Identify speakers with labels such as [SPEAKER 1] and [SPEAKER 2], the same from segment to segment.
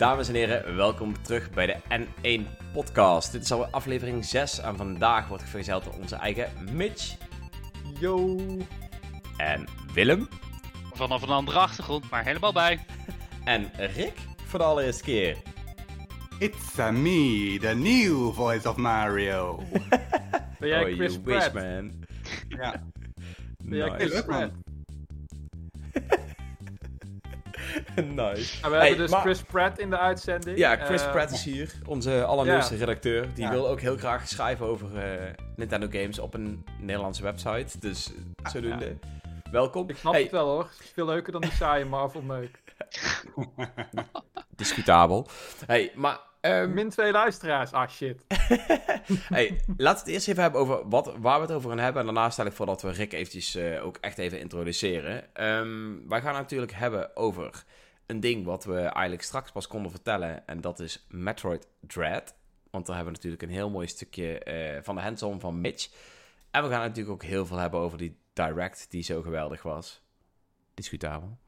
[SPEAKER 1] Dames en heren, welkom terug bij de N1 Podcast. Dit is alweer aflevering 6 en vandaag wordt gevergezeld door onze eigen Mitch.
[SPEAKER 2] Yo.
[SPEAKER 1] En Willem.
[SPEAKER 3] Vanaf een andere achtergrond, maar helemaal bij.
[SPEAKER 1] En Rick voor de allereerste keer.
[SPEAKER 4] It's a me, the new voice of Mario.
[SPEAKER 2] Ben jij
[SPEAKER 1] oh,
[SPEAKER 2] Chris
[SPEAKER 1] you wish,
[SPEAKER 2] Pratt?
[SPEAKER 1] man.
[SPEAKER 4] ja.
[SPEAKER 2] Ben jij
[SPEAKER 1] Nice.
[SPEAKER 2] Chris. Pratt?
[SPEAKER 1] nice.
[SPEAKER 2] En we
[SPEAKER 1] Hey,
[SPEAKER 2] hebben dus
[SPEAKER 1] maar-
[SPEAKER 2] Chris Pratt in de uitzending.
[SPEAKER 1] Ja, Chris
[SPEAKER 2] Eh,
[SPEAKER 1] Pratt is hier, onze allernieuwste redacteur. Die
[SPEAKER 4] Ja.
[SPEAKER 1] wil ook heel graag schrijven over eh, Nintendo games op een Nederlandse website. Dus eh, zodoende. Welkom.
[SPEAKER 2] Ik snap
[SPEAKER 1] Hey,
[SPEAKER 2] het wel hoor. Het is veel leuker dan die saaie Marvel meuk.
[SPEAKER 1] Discutabel. Hey, maar... ehm,
[SPEAKER 2] Min twee luisteraars. Ah shit.
[SPEAKER 1] hey, laten we het eerst even hebben over wat, waar we het over gaan hebben. En daarna stel ik voor dat we Rick eventjes eh, ook echt even introduceren. Ehm, wij gaan het natuurlijk hebben over een ding wat we eigenlijk straks pas konden vertellen. En dat is Metroid Dread. Want daar hebben we natuurlijk een heel mooi stukje eh, van de hands-on van Mitch. En we gaan natuurlijk ook heel veel hebben over die Direct die zo geweldig was. Discutabel.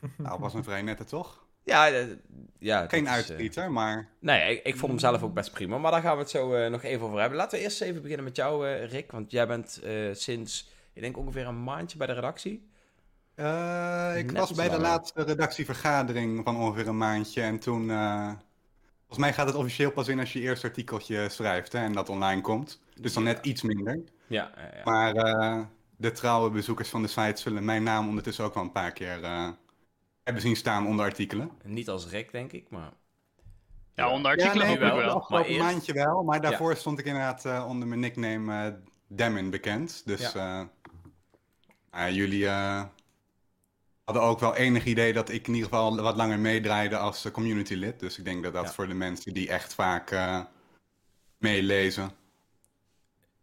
[SPEAKER 4] nou, was een vrij nette toch?
[SPEAKER 1] Ja, eh, ja
[SPEAKER 4] Geen
[SPEAKER 1] eh,
[SPEAKER 4] uitschieter, maar
[SPEAKER 1] Nee, ik, ik vond hem zelf ook best prima. Maar daar gaan we het zo nog even over hebben. Laten we eerst even beginnen met jou, Rick. Want jij bent sinds, ik denk ongeveer een maandje bij de redactie.
[SPEAKER 4] Eh, ik
[SPEAKER 1] Net
[SPEAKER 4] was bij de laatste redactievergadering van ongeveer een maandje. En toen, eh, volgens mij gaat het officieel pas in als je je eerste artikeltje schrijft hè, en dat online komt. Dus dan net iets minder.
[SPEAKER 1] Ja, ja, ja.
[SPEAKER 4] Maar eh, de trouwe bezoekers van de site zullen mijn naam ondertussen ook wel een paar keer eh, hebben zien staan onder artikelen.
[SPEAKER 1] Niet als Rick, denk ik, maar...
[SPEAKER 3] Ja, onder artikelen
[SPEAKER 4] ja, nee,
[SPEAKER 1] wel.
[SPEAKER 3] wel.
[SPEAKER 1] Maar eerst-
[SPEAKER 4] maandje wel, maar daarvoor stond ik inderdaad eh, onder mijn nickname eh Demon bekend. Dus jullie hadden ook wel enig idee dat ik in ieder geval wat langer meedraaide als eh, community lid. Dus ik denk dat dat
[SPEAKER 1] Ja.
[SPEAKER 4] voor de mensen die echt vaak eh, meelezen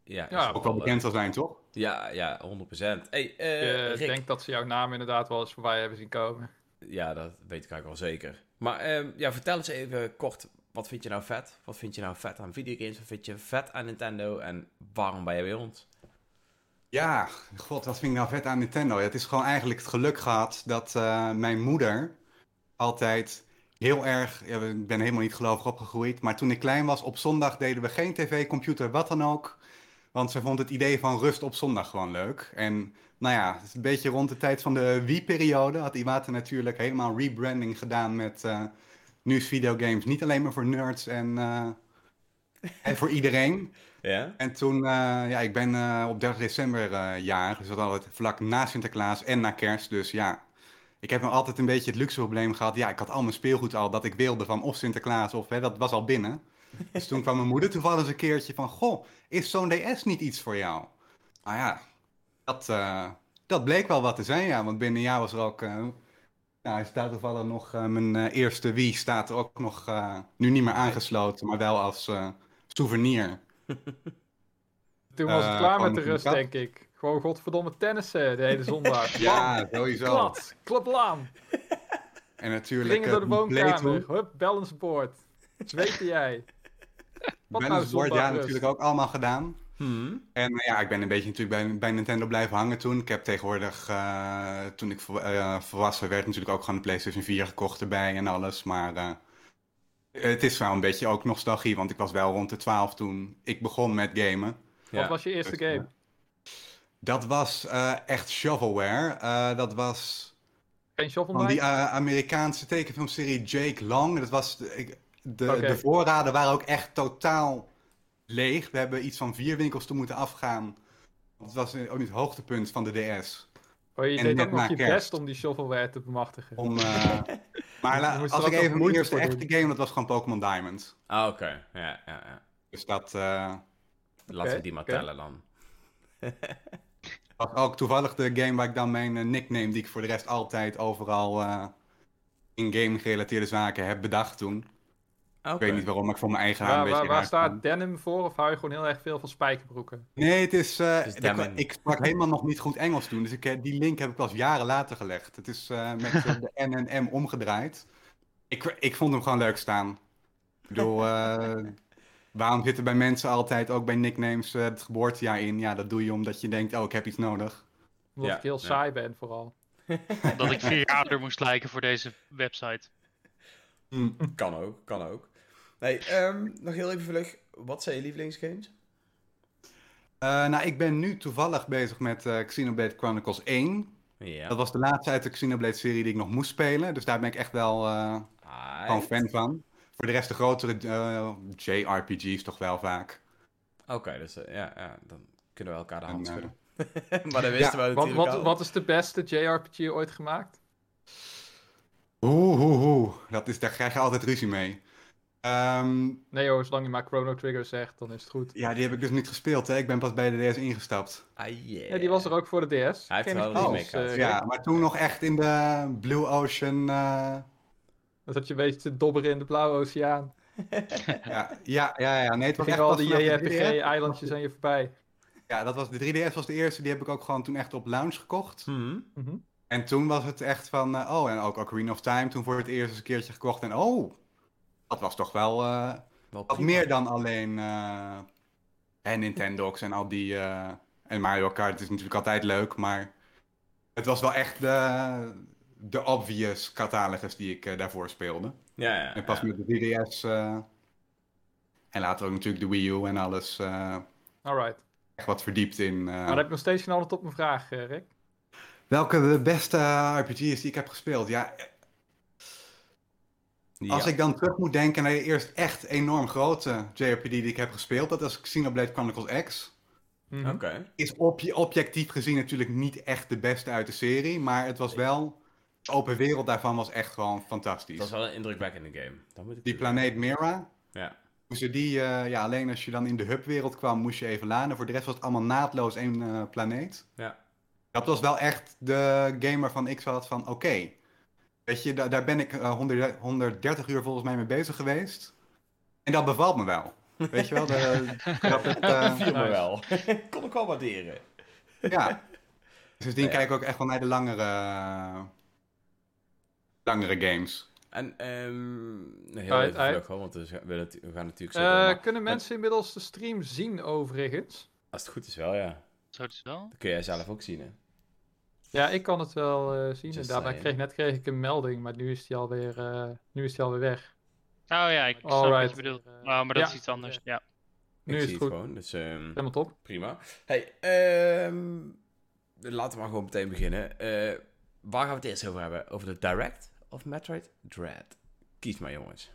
[SPEAKER 1] Ja,
[SPEAKER 4] ook wel bekend zal zijn, toch?
[SPEAKER 1] Ja, ja, 100%. Hey, eh,
[SPEAKER 2] ik denk dat ze jouw naam inderdaad wel eens voorbij hebben zien komen.
[SPEAKER 1] Ja, dat weet ik eigenlijk wel zeker. Maar ehm, ja, vertel eens even kort, wat vind je nou vet? Wat vind je nou vet aan videogames? Wat vind je vet aan Nintendo? En waarom ben je bij ons?
[SPEAKER 4] Ja, god, wat vind ik nou vet aan Nintendo? Het is gewoon eigenlijk het geluk gehad dat eh, mijn moeder altijd heel erg... Ik ben helemaal niet gelovig opgegroeid, maar toen ik klein was, op zondag deden we geen tv, computer, wat dan ook. Want ze vond het idee van rust op zondag gewoon leuk. En nou ja, het is een beetje rond de tijd van de Wii-periode had Iwata natuurlijk helemaal rebranding gedaan met... eh, nu is videogames niet alleen maar voor nerds en, eh, en voor iedereen.
[SPEAKER 1] Ja?
[SPEAKER 4] En toen, eh, ja, ik ben eh, op 30 december eh jarig, dus dat altijd vlak na Sinterklaas en na kerst. Dus ja, ik heb nog altijd een beetje het luxe probleem gehad. Ja, ik had al mijn speelgoed al dat ik wilde van of Sinterklaas of, hè, dat was al binnen. Dus toen kwam mijn moeder toevallig eens een keertje van, goh, is zo'n DS niet iets voor jou? Nou ja, dat, dat bleek wel wat te zijn, ja, want binnen een jaar was er ook... eh, nou, hij staat toevallig nog, mijn eerste Wii staat er ook nog, nu niet meer aangesloten, maar wel als souvenir.
[SPEAKER 2] Toen was het
[SPEAKER 4] Eh,
[SPEAKER 2] klaar met de rust, denk ik. Gewoon godverdomme tennissen de hele zondag.
[SPEAKER 4] Ja, sowieso.
[SPEAKER 2] Klad, klaplaan.
[SPEAKER 4] En natuurlijk
[SPEAKER 2] door de
[SPEAKER 4] eh,
[SPEAKER 2] woonkamer.
[SPEAKER 4] Playtoon.
[SPEAKER 2] Hup, balanceboard. Zweten jij. Wat nou
[SPEAKER 4] Balanceboard, ja, natuurlijk ook allemaal gedaan.
[SPEAKER 1] Hmm.
[SPEAKER 4] En eh, ja, ik ben een beetje natuurlijk bij, bij Nintendo blijven hangen toen. Ik heb tegenwoordig, toen ik vol- volwassen werd, natuurlijk ook gewoon de PlayStation 4 gekocht erbij en alles. Maar het is wel een beetje ook nostalgie, want ik was wel rond de 12 toen ik begon met gamen.
[SPEAKER 1] Ja.
[SPEAKER 2] Wat was je eerste
[SPEAKER 4] Dus,
[SPEAKER 2] game?
[SPEAKER 4] Dat was eh, echt shovelware. Eh, dat was
[SPEAKER 2] Geen Shovel
[SPEAKER 4] van die eh, Amerikaanse tekenfilmserie Jake Long. Dat was, de- ik- de, de voorraden waren ook echt totaal leeg. We hebben iets van vier winkels te moeten afgaan. Het was eh, ook niet het hoogtepunt van de DS.
[SPEAKER 2] Oh, je
[SPEAKER 4] en
[SPEAKER 2] deed ook nog je
[SPEAKER 4] kerst.
[SPEAKER 2] best om die shovelware te bemachtigen.
[SPEAKER 4] Om, eh, maar la- als ik even mijn eerste
[SPEAKER 2] voor
[SPEAKER 4] echte game, dat was gewoon Pokémon Diamond.
[SPEAKER 1] Ah, oké. Ja, ja, ja.
[SPEAKER 4] Dus dat eh,
[SPEAKER 1] Laten we die maar tellen dan.
[SPEAKER 4] was ook toevallig de game waar ik dan mijn eh, nickname, die ik voor de rest altijd overal eh, in game gerelateerde zaken heb bedacht toen. Ik weet niet waarom, maar ik voor mijn eigen haar
[SPEAKER 2] Waar,
[SPEAKER 4] een
[SPEAKER 2] waar,
[SPEAKER 4] beetje
[SPEAKER 2] waar staat denim voor? Of hou je gewoon heel erg veel van spijkerbroeken?
[SPEAKER 4] Nee, het is. eh,
[SPEAKER 1] Het is
[SPEAKER 4] ik- ik sprak helemaal nog niet goed Engels toen, dus ik, eh, die link heb ik pas jaren later gelegd. Het is eh, met de N en M omgedraaid. Ik, ik vond hem gewoon leuk staan. Ik bedoel, eh, waarom zitten bij mensen altijd ook bij nicknames eh, het geboortejaar in? Ja, dat doe je omdat je denkt, oh, ik heb iets nodig.
[SPEAKER 2] Omdat
[SPEAKER 1] Ja,
[SPEAKER 2] ik heel
[SPEAKER 1] ja.
[SPEAKER 2] saai ben vooral.
[SPEAKER 3] Dat ik vier jaar ouder moest lijken voor deze website.
[SPEAKER 4] Mm.
[SPEAKER 1] Kan ook, kan ook. Nee, ehm, nog heel even vlug. Wat zijn je lievelingsgames?
[SPEAKER 4] Eh, nou, ik ben nu toevallig bezig met eh, Xenoblade Chronicles 1.
[SPEAKER 1] Ja.
[SPEAKER 4] Dat was de laatste uit de Xenoblade-serie die ik nog moest spelen. Dus daar ben ik echt wel eh, gewoon fan van. Voor de rest de grotere eh, JRPG's toch wel vaak.
[SPEAKER 1] Oké, dus ja, ja, dan kunnen we elkaar de hand
[SPEAKER 4] En,
[SPEAKER 1] schudden. maar dat wisten we
[SPEAKER 2] Wat,
[SPEAKER 1] natuurlijk
[SPEAKER 2] wat,
[SPEAKER 1] al.
[SPEAKER 2] wat is de beste JRPG ooit gemaakt?
[SPEAKER 4] Oeh, oeh, oeh. Dat is, daar krijg je altijd ruzie mee. Ehm,
[SPEAKER 2] Nee hoor, zolang je maar Chrono Trigger zegt, dan is het goed.
[SPEAKER 4] ja, die heb ik dus niet gespeeld. Hè. Ik ben pas bij de DS ingestapt.
[SPEAKER 1] Ah, yeah.
[SPEAKER 2] Ja, die was er ook voor de DS.
[SPEAKER 1] Hij heeft wel een remake
[SPEAKER 2] dus,
[SPEAKER 1] gehad.
[SPEAKER 2] eh,
[SPEAKER 4] Ja, maar toen nog echt in de Blue Ocean. eh,
[SPEAKER 2] Dat had je een beetje te dobberen in de blauwe oceaan.
[SPEAKER 4] ja, ja, ja, ja. Nee, het was
[SPEAKER 2] Toen
[SPEAKER 4] echt
[SPEAKER 2] al die
[SPEAKER 4] vanaf de 3DS.
[SPEAKER 2] JRPG-eilandjes aan je voorbij.
[SPEAKER 4] Ja, dat was de 3DS was de eerste. Die heb ik ook gewoon toen echt op lounge gekocht.
[SPEAKER 1] Mhm.
[SPEAKER 2] Mhm.
[SPEAKER 4] En toen was het echt van, eh, oh, en ook Ocarina of Time toen voor het eerst eens een keertje gekocht. En oh, dat was toch wel eh,
[SPEAKER 1] Wel
[SPEAKER 4] wat meer dan alleen eh en Nintendox en al die... eh, en Mario Kart is natuurlijk altijd leuk, maar het was wel echt de, de obvious catalogus die ik daarvoor speelde.
[SPEAKER 1] Ja, ja.
[SPEAKER 4] En pas
[SPEAKER 1] ja.
[SPEAKER 4] met de 3DS eh, en later ook natuurlijk de Wii U en alles eh,
[SPEAKER 2] Alright.
[SPEAKER 4] echt wat verdiept in... eh,
[SPEAKER 2] Maar dan heb ik nog steeds geen antwoord op mijn vraag, Rick.
[SPEAKER 4] Welke de beste RPG's die ik heb gespeeld? Ja, Als ik dan terug moet denken naar de eerst echt enorm grote JRPG die ik heb gespeeld, dat is Xenoblade Chronicles X.
[SPEAKER 1] Oké.
[SPEAKER 4] Is obje- objectief gezien natuurlijk niet echt de beste uit de serie, maar het was wel, de open wereld daarvan was echt gewoon fantastisch.
[SPEAKER 1] Dat was wel een indrukwekkende game. Dat moet ik
[SPEAKER 4] Die planeet Mira,
[SPEAKER 1] Ja.
[SPEAKER 4] moesten die, eh, ja, alleen als je dan in de hubwereld kwam, moest je even laden. Voor de rest was het allemaal naadloos één eh, planeet.
[SPEAKER 1] Ja.
[SPEAKER 4] Dat was wel echt de game waarvan ik had van, oké, weet je, daar, daar ben ik eh, 100 130 uur volgens mij mee bezig geweest. En dat bevalt me wel. Weet je wel, de, dat het, eh,
[SPEAKER 1] Viel me wel. Kon ik wel waarderen.
[SPEAKER 4] ja. Dus die
[SPEAKER 1] Ja.
[SPEAKER 4] kijk ik ook echt wel naar de langere, langere games.
[SPEAKER 1] En ehm heel even vlug, hoor, want we gaan, we we gaan natuurlijk zo
[SPEAKER 2] Eh,
[SPEAKER 1] door, maar
[SPEAKER 2] kunnen mensen inmiddels de stream zien overigens?
[SPEAKER 1] Als het goed is wel, ja.
[SPEAKER 3] Zo dus wel.
[SPEAKER 1] Dat kun jij zelf ook zien, hè.
[SPEAKER 2] Ja, ik kan het wel eh, zien.
[SPEAKER 1] Just
[SPEAKER 2] inderdaad. Maar ik kreeg, net kreeg ik een melding, maar nu is die alweer, eh nu is die alweer weg.
[SPEAKER 3] Oh ja, ik snap wat je bedoelt. Oh, maar dat
[SPEAKER 2] ja.
[SPEAKER 3] is iets anders. Ja.
[SPEAKER 2] Nu
[SPEAKER 1] ik
[SPEAKER 2] is
[SPEAKER 1] zie
[SPEAKER 2] het goed.
[SPEAKER 1] gewoon, dus ehm,
[SPEAKER 2] Helemaal top.
[SPEAKER 1] prima. Hey, ehm, laten we maar gewoon meteen beginnen. Eh, waar gaan we het eerst over hebben? Over de Direct of Metroid Dread? Kies maar, jongens.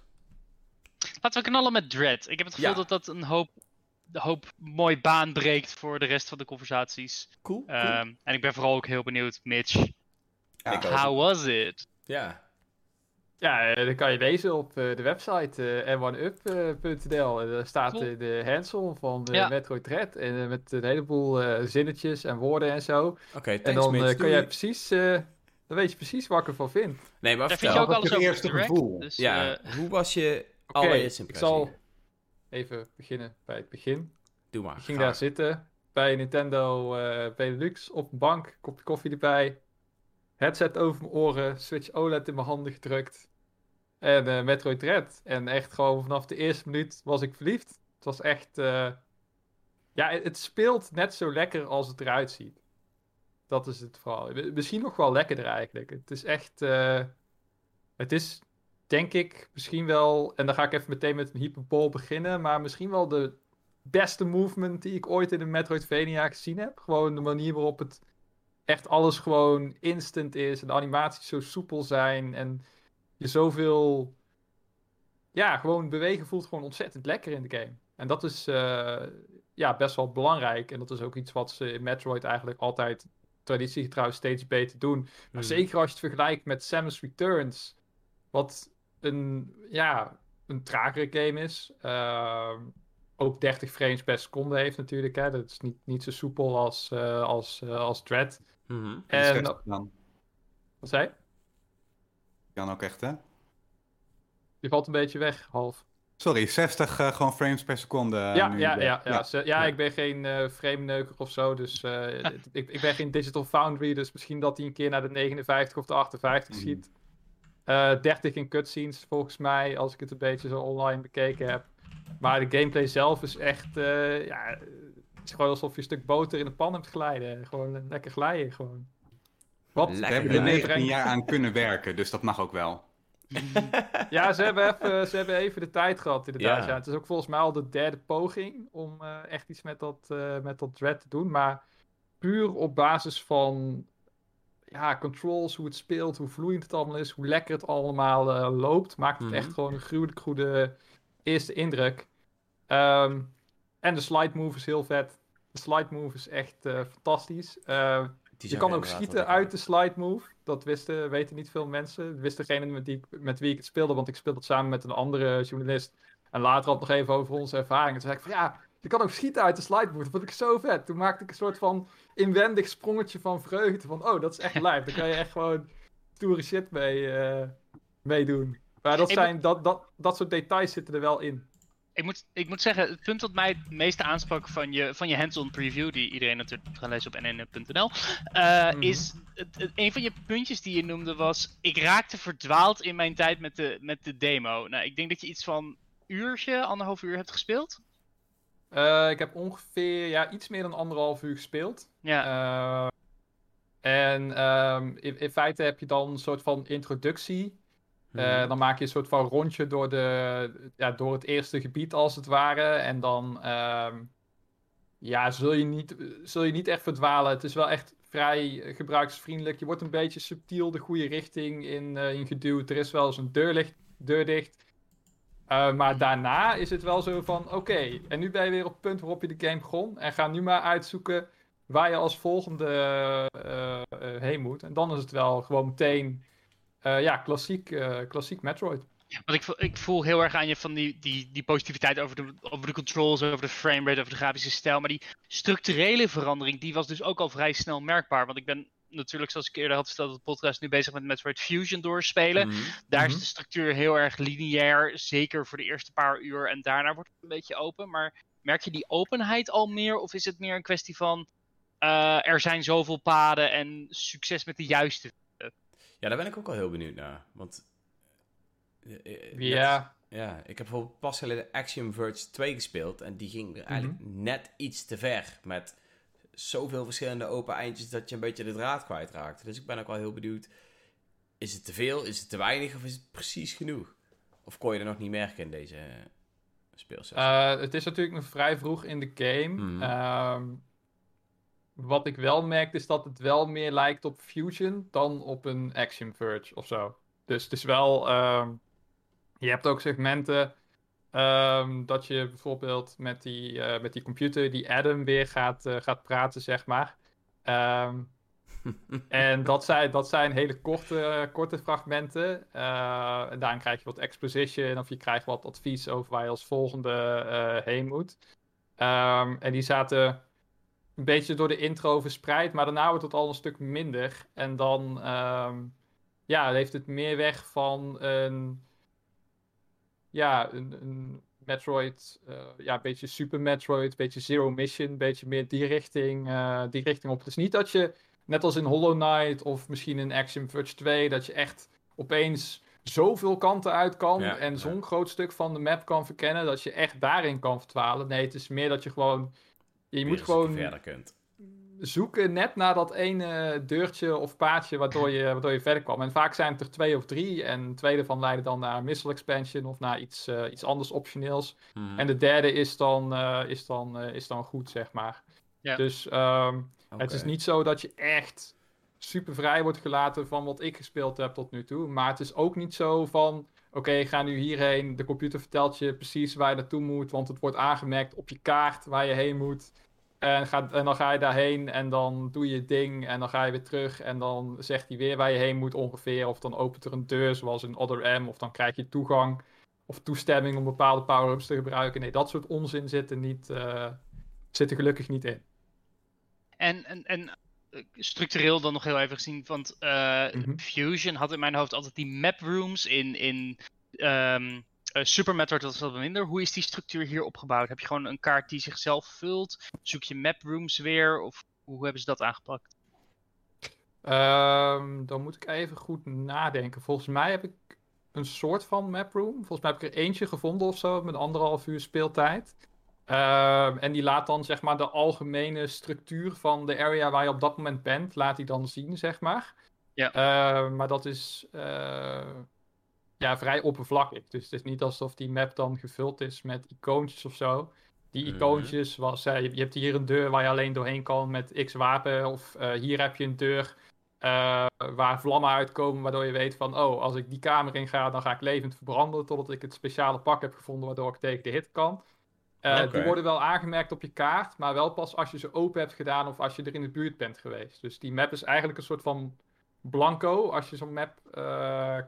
[SPEAKER 3] Laten we knallen met Dread. Ik heb het gevoel
[SPEAKER 1] Ja.
[SPEAKER 3] dat dat een hoop, een hoop mooi baan breekt voor de rest van de conversaties.
[SPEAKER 1] Cool, cool.
[SPEAKER 3] Ehm, en ik ben vooral ook heel benieuwd, Mitch.
[SPEAKER 4] Ja.
[SPEAKER 3] How was it?
[SPEAKER 1] Ja,
[SPEAKER 2] Ja, eh, dat kan je lezen op eh, de website eh r1up.nl. Eh, daar staat
[SPEAKER 3] Cool.
[SPEAKER 2] de handsel van de
[SPEAKER 3] Ja.
[SPEAKER 2] Metroid Dread. En met een heleboel eh, zinnetjes en woorden en zo.
[SPEAKER 1] oké,
[SPEAKER 2] En
[SPEAKER 1] thanks,
[SPEAKER 2] dan
[SPEAKER 1] Mitch. Doei.
[SPEAKER 2] jij precies, eh, dan weet je precies wat ik ervan vind.
[SPEAKER 1] Nee, maar
[SPEAKER 3] Daar vind je ook alles
[SPEAKER 4] je
[SPEAKER 3] over de
[SPEAKER 4] eerste
[SPEAKER 3] direct.
[SPEAKER 4] gevoel?
[SPEAKER 3] Dus,
[SPEAKER 1] Ja,
[SPEAKER 3] eh,
[SPEAKER 1] hoe was je
[SPEAKER 2] Oké,
[SPEAKER 1] allereerste
[SPEAKER 2] ik
[SPEAKER 1] impressie?
[SPEAKER 2] zal even beginnen bij het begin.
[SPEAKER 1] Doe maar.
[SPEAKER 2] Ik ging
[SPEAKER 1] graag.
[SPEAKER 2] daar zitten bij Nintendo eh Benelux op een bank, kopje koffie erbij, headset over mijn oren, Switch OLED in mijn handen gedrukt en eh, Metroid Dread. En echt gewoon vanaf de eerste minuut was ik verliefd. Het was echt, eh, ja, het, het speelt net zo lekker als het eruit ziet. Dat is het vooral. Misschien nog wel lekkerder eigenlijk. Het is echt, het is denk ik misschien wel, en dan ga ik even meteen met een hyperbol beginnen, maar misschien wel de beste movement die ik ooit in een Metroidvania gezien heb. Gewoon de manier waarop het echt alles gewoon instant is en de animaties zo soepel zijn en je zoveel, ja, gewoon bewegen voelt gewoon ontzettend lekker in de game. En dat is eh, ja, best wel belangrijk en dat is ook iets wat ze in Metroid eigenlijk altijd traditiegetrouw steeds beter doen. Maar
[SPEAKER 1] Hmm.
[SPEAKER 2] zeker als je het vergelijkt met Samus Returns, wat een, ja, een tragere game is. Ehm, ook 30 frames per seconde heeft natuurlijk. Hè. Dat is niet, niet zo soepel als, eh, als, eh, als Dread.
[SPEAKER 1] Mhm.
[SPEAKER 4] En
[SPEAKER 2] En,
[SPEAKER 4] 60 dan.
[SPEAKER 2] wat zei je?
[SPEAKER 4] Kan ook echt, hè?
[SPEAKER 2] Je valt een beetje weg, half.
[SPEAKER 4] Sorry, 60 eh, gewoon frames per seconde.
[SPEAKER 2] ja,
[SPEAKER 4] nu
[SPEAKER 2] ja, ja, ja, ja,
[SPEAKER 4] ja.
[SPEAKER 2] ik ben geen eh frame-neuker of zo. Dus eh, ik, ik ben geen Digital Foundry. Dus misschien dat hij een keer naar de 59 of de 58
[SPEAKER 4] Mhm.
[SPEAKER 2] schiet. Eh 30 in cutscenes volgens mij, als ik het een beetje zo online bekeken heb. Maar de gameplay zelf is echt, eh, ja, het is gewoon alsof je een stuk boter in de pan hebt glijden. Gewoon eh, lekker glijden, gewoon. Wat
[SPEAKER 4] We hebben er
[SPEAKER 1] glijden.
[SPEAKER 4] 19 jaar aan kunnen werken, dus dat mag ook wel.
[SPEAKER 2] Ja, ze hebben, even, ze hebben even de tijd gehad inderdaad.
[SPEAKER 1] Ja.
[SPEAKER 2] Ja. Het is ook volgens mij al de derde poging om eh, echt iets met dat, eh, met dat dread te doen. Maar puur op basis van ja, controls, hoe het speelt, hoe vloeiend het allemaal is, hoe lekker het allemaal eh, loopt, maakt het
[SPEAKER 1] Mhm.
[SPEAKER 2] echt gewoon een gruwelijk goede eerste indruk. Ehm, en de slide move is heel vet. De slide move is echt eh, fantastisch. Eh, je kan ook schieten uit de slide move. Dat wisten, weten niet veel mensen. Dat wist degene met, die, met wie ik het speelde, want ik speelde het samen met een andere journalist. En later had nog even over onze ervaring. En toen zei ik van ja, je kan ook schieten uit de slide move. Dat vond ik zo vet. Toen maakte ik een soort van inwendig sprongetje van vreugde. Van oh, dat is echt lijp. Daar kan je echt gewoon stoere shit mee, eh mee doen. Maar dat, zijn, dat, dat, dat soort details zitten er wel in.
[SPEAKER 3] Ik moet, ik moet zeggen, het punt dat mij het meeste aansprak van je, van je hands-on preview, die iedereen natuurlijk moet gaan lezen op nn.nl, eh,
[SPEAKER 2] Mhm.
[SPEAKER 3] is het, het- een van je puntjes die je noemde was, ik raakte verdwaald in mijn tijd met de, met de demo. Nou, ik denk dat je iets van uurtje, anderhalf uur hebt gespeeld.
[SPEAKER 2] Eh, ik heb ongeveer ja, iets meer dan anderhalf uur gespeeld.
[SPEAKER 3] Ja,
[SPEAKER 2] Eh, en ehm, in, in feite heb je dan een soort van introductie. Eh,
[SPEAKER 1] Mhm.
[SPEAKER 2] dan maak je een soort van rondje door, de, ja, door het eerste gebied, als het ware. En dan ehm, ja, zul, je niet, zul je niet echt verdwalen. Het is wel echt vrij gebruiksvriendelijk. Je wordt een beetje subtiel de goede richting in, eh, in geduwd. Er is wel eens een deur, licht, deur dicht. Eh, maar daarna is het wel zo van: oké, en nu ben je weer op het punt waarop je de game begon. En ga nu maar uitzoeken waar je als volgende eh, eh, heen moet. En dan is het wel gewoon meteen ja, klassiek, klassiek Metroid.
[SPEAKER 3] want ik, voel- ik voel heel erg aan je van die, die, die positiviteit over de, over de controls, over de framerate, over de grafische stijl. Maar die structurele verandering, die was dus ook al vrij snel merkbaar. Want ik ben natuurlijk, zoals ik eerder had verteld op de podcast, nu bezig met Metroid Fusion doorspelen.
[SPEAKER 1] Mhm.
[SPEAKER 3] Daar
[SPEAKER 2] Mhm.
[SPEAKER 3] is de structuur heel erg lineair, zeker voor de eerste paar uur. En daarna wordt het een beetje open. Maar merk je die openheid al meer? Of is het meer een kwestie van eh, er zijn zoveel paden en succes met de juiste?
[SPEAKER 1] Ja, daar ben ik ook al heel benieuwd naar. Want. eh, eh,
[SPEAKER 2] Ja,
[SPEAKER 1] ja, ik heb bijvoorbeeld pas geleden Axiom Verge 2 gespeeld. En die ging er eigenlijk
[SPEAKER 2] Mhm.
[SPEAKER 1] net iets te ver. Met zoveel verschillende open eindjes dat je een beetje de draad kwijtraakt. Dus ik ben ook wel heel benieuwd. Is het te veel? Is het te weinig? Of is het precies genoeg? Of kon je er nog niet merken in deze eh, speelsessie?
[SPEAKER 2] Eh, het is natuurlijk nog vrij vroeg in de game.
[SPEAKER 1] Mhm.
[SPEAKER 2] Ehm, wat ik wel merk is dat het wel meer lijkt op Fusion dan op een Action Verge of zo. Dus het is wel. ehm, je hebt ook segmenten ehm, dat je bijvoorbeeld met die, eh, met die computer, die Adam, weer gaat, eh, gaat praten, zeg maar. Ehm, en dat zijn, dat zijn hele korte, korte fragmenten. Eh, en daarin krijg je wat exposition of je krijgt wat advies over waar je als volgende heen moet. Ehm, en die zaten een beetje door de intro verspreid, maar daarna wordt het al een stuk minder. En dan ja, heeft het meer weg van een, ja, een, een Metroid, eh, ja, een beetje Super Metroid, een beetje Zero Mission, een beetje meer die richting, eh, die richting op. Het is niet dat je, net als in Hollow Knight of misschien in Action Verge 2, dat je echt opeens zoveel kanten uit kan
[SPEAKER 1] Ja,
[SPEAKER 2] en
[SPEAKER 1] ja.
[SPEAKER 2] zo'n groot stuk van de map kan verkennen dat je echt daarin kan verdwalen. Nee, het is meer dat je gewoon, je moet gewoon
[SPEAKER 1] verder kunt.
[SPEAKER 2] Zoeken net naar dat ene deurtje of paadje waardoor je, waardoor je verder kwam. En vaak zijn het er twee of drie. En twee daarvan leiden dan naar een missile expansion of naar iets, eh, iets anders optioneels.
[SPEAKER 1] Mhm.
[SPEAKER 2] En de derde is dan, eh, is dan, eh, is dan goed, zeg maar.
[SPEAKER 3] Ja.
[SPEAKER 2] Dus ehm, het is niet zo dat je echt super vrij wordt gelaten van wat ik gespeeld heb tot nu toe. Maar het is ook niet zo van... Oké, ga nu hierheen. De computer vertelt je precies waar je naartoe moet. Want het wordt aangemerkt op je kaart waar je heen moet. En, en dan ga je daarheen en dan doe je ding. En dan ga je weer terug. En dan zegt hij weer waar je heen moet ongeveer. Of dan opent er een deur zoals in Other M. Of dan krijg je toegang of toestemming om bepaalde power-ups te gebruiken. Nee, dat soort onzin zit er, niet, eh, zit er gelukkig niet in.
[SPEAKER 3] En, en, en eh, structureel dan nog heel even gezien, want eh,
[SPEAKER 2] Mhm.
[SPEAKER 3] Fusion had in mijn hoofd altijd die map rooms in, in ehm, eh, Super Metroid was dat wat minder. Hoe is die structuur hier opgebouwd? Heb je gewoon een kaart die zichzelf vult? Zoek je map rooms weer? Of hoe hebben ze dat aangepakt?
[SPEAKER 2] Ehm, dan moet ik even goed nadenken. Volgens mij heb ik een soort van map room. Volgens mij heb ik er eentje gevonden of zo met anderhalf uur speeltijd. Ehm, en die laat dan zeg maar de algemene structuur van de area waar je op dat moment bent, laat hij dan zien, zeg maar.
[SPEAKER 3] Ja.
[SPEAKER 2] Ehm, maar dat is, eh, ja, vrij oppervlakkig. Dus het is niet alsof die map dan gevuld is met icoontjes of zo. Die
[SPEAKER 1] Mhm.
[SPEAKER 2] icoontjes was, eh, je je hebt hier een deur waar je alleen doorheen kan met x wapen. Of eh, hier heb je een deur eh, waar vlammen uitkomen, waardoor je weet van, oh, als ik die kamer in ga, dan ga ik levend verbranden totdat ik het speciale pak heb gevonden waardoor ik tegen de hit kan. Die worden wel aangemerkt op je kaart, maar wel pas als je ze open hebt gedaan of als je er in de buurt bent geweest. Dus die map is eigenlijk een soort van blanco als je zo'n map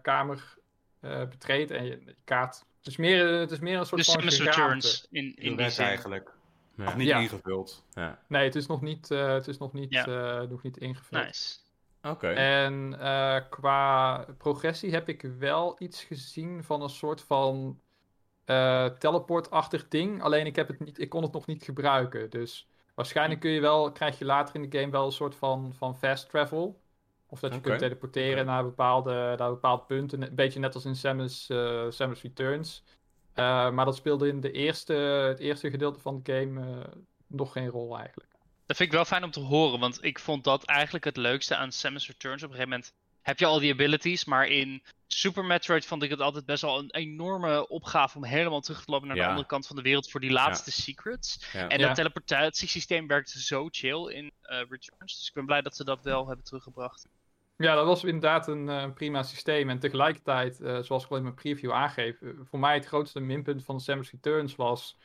[SPEAKER 2] kamer eh, betreedt en je, je kaart. Het is, meer, het is meer een soort
[SPEAKER 3] Dus
[SPEAKER 2] van.
[SPEAKER 3] Returns in, in
[SPEAKER 4] De
[SPEAKER 3] die zin.
[SPEAKER 4] eigenlijk.
[SPEAKER 1] Ja.
[SPEAKER 4] Nog niet
[SPEAKER 2] Ja.
[SPEAKER 4] ingevuld.
[SPEAKER 1] Ja.
[SPEAKER 2] Nee, het is nog niet, eh, het is nog niet,
[SPEAKER 3] Ja.
[SPEAKER 2] eh, nog niet ingevuld.
[SPEAKER 3] Nice.
[SPEAKER 1] Oké.
[SPEAKER 2] En eh, qua progressie heb ik wel iets gezien van een soort van eh, teleport-achtig ding. Alleen ik, heb het niet, ik kon het nog niet gebruiken. Dus waarschijnlijk kun je wel, krijg je later in de game wel een soort van, van fast travel. Of dat je kunt teleporteren naar, bepaalde, naar bepaalde punten. Een beetje net als in Samus, eh, Samus Returns. Eh, maar dat speelde in de eerste, het eerste gedeelte van de game eh, nog geen rol eigenlijk.
[SPEAKER 3] Dat vind ik wel fijn om te horen, want ik vond dat eigenlijk het leukste aan Samus Returns. Op een gegeven moment heb je al die abilities, maar in Super Metroid vond ik het altijd best wel een enorme opgave om helemaal terug te lopen naar
[SPEAKER 1] Ja.
[SPEAKER 3] de andere kant van de wereld voor die laatste secrets.
[SPEAKER 1] Ja.
[SPEAKER 3] En
[SPEAKER 2] Ja.
[SPEAKER 3] dat teleportatiesysteem werkte zo chill in eh, Returns, dus ik ben blij dat ze dat wel hebben teruggebracht.
[SPEAKER 2] Ja, dat was inderdaad een eh, prima systeem. En tegelijkertijd, eh, zoals ik al in mijn preview aangeef, eh, voor mij het grootste minpunt van Samus Returns was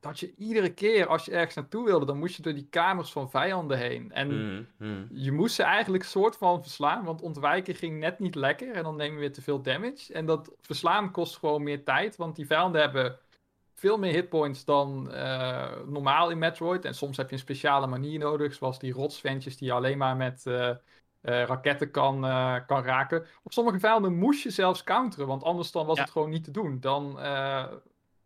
[SPEAKER 2] dat je iedere keer als je ergens naartoe wilde, dan moest je door die kamers van vijanden heen. En
[SPEAKER 1] Mhm, mhm.
[SPEAKER 2] je moest ze eigenlijk soort van verslaan, want ontwijken ging net niet lekker en dan neem je weer te veel damage. En dat verslaan kost gewoon meer tijd, want die vijanden hebben veel meer hitpoints dan normaal in Metroid. En soms heb je een speciale manier nodig, zoals die rotsventjes die je alleen maar met eh, raketten kan, eh, kan raken. Op sommige vijanden moest je zelfs counteren, want anders dan was
[SPEAKER 3] Ja.
[SPEAKER 2] het gewoon niet te doen. Dan eh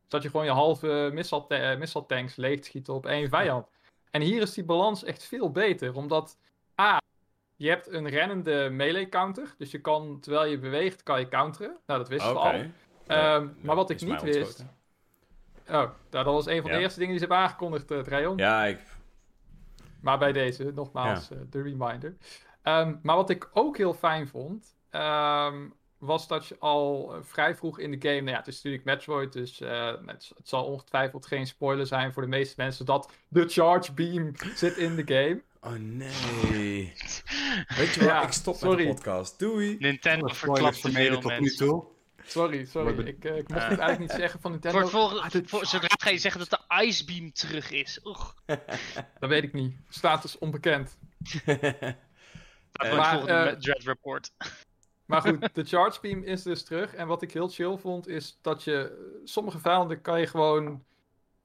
[SPEAKER 2] zat je gewoon je halve missile, ta- missile tanks leeg te schieten op één vijand. En hier is die balans echt veel beter, omdat A, je hebt een rennende melee counter, dus je kan, terwijl je beweegt, kan je counteren. Nou, dat wisten
[SPEAKER 1] Oké.
[SPEAKER 2] we al.
[SPEAKER 1] Ja,
[SPEAKER 2] Ehm,
[SPEAKER 1] ja,
[SPEAKER 2] maar wat ik niet wist... Oh, nou, dat was een van de eerste dingen die ze hebben aangekondigd, Trajon.
[SPEAKER 1] Ja, ik...
[SPEAKER 2] Maar bij deze, nogmaals, de reminder. Ehm, maar wat ik ook heel fijn vond, ehm, was dat je al eh, vrij vroeg in de game... Nou ja, het is natuurlijk Metroid, dus eh, het, het zal ongetwijfeld geen spoiler zijn voor de meeste mensen... dat de Charge Beam zit in de game.
[SPEAKER 1] Oh nee. Weet je wat?
[SPEAKER 2] Ja,
[SPEAKER 1] ik stop
[SPEAKER 2] sorry.
[SPEAKER 1] met de podcast. Doei.
[SPEAKER 3] Nintendo verklapt veel
[SPEAKER 4] tot nu toe.
[SPEAKER 2] Sorry, sorry.
[SPEAKER 4] De-
[SPEAKER 2] Ik, eh, ik mocht het eigenlijk niet zeggen van Nintendo.
[SPEAKER 3] Voor
[SPEAKER 2] Ah, de
[SPEAKER 3] voor,
[SPEAKER 2] Charge
[SPEAKER 3] zodra ga je zeggen dat de Ice Beam terug is. Oeg,
[SPEAKER 2] Dat weet ik niet. Status onbekend.
[SPEAKER 3] Dat wordt het
[SPEAKER 2] maar,
[SPEAKER 3] volgende
[SPEAKER 2] eh,
[SPEAKER 3] Dread Report.
[SPEAKER 2] Maar goed, de Charge Beam is dus terug. En wat ik heel chill vond, is dat je... Sommige vijanden kan je gewoon...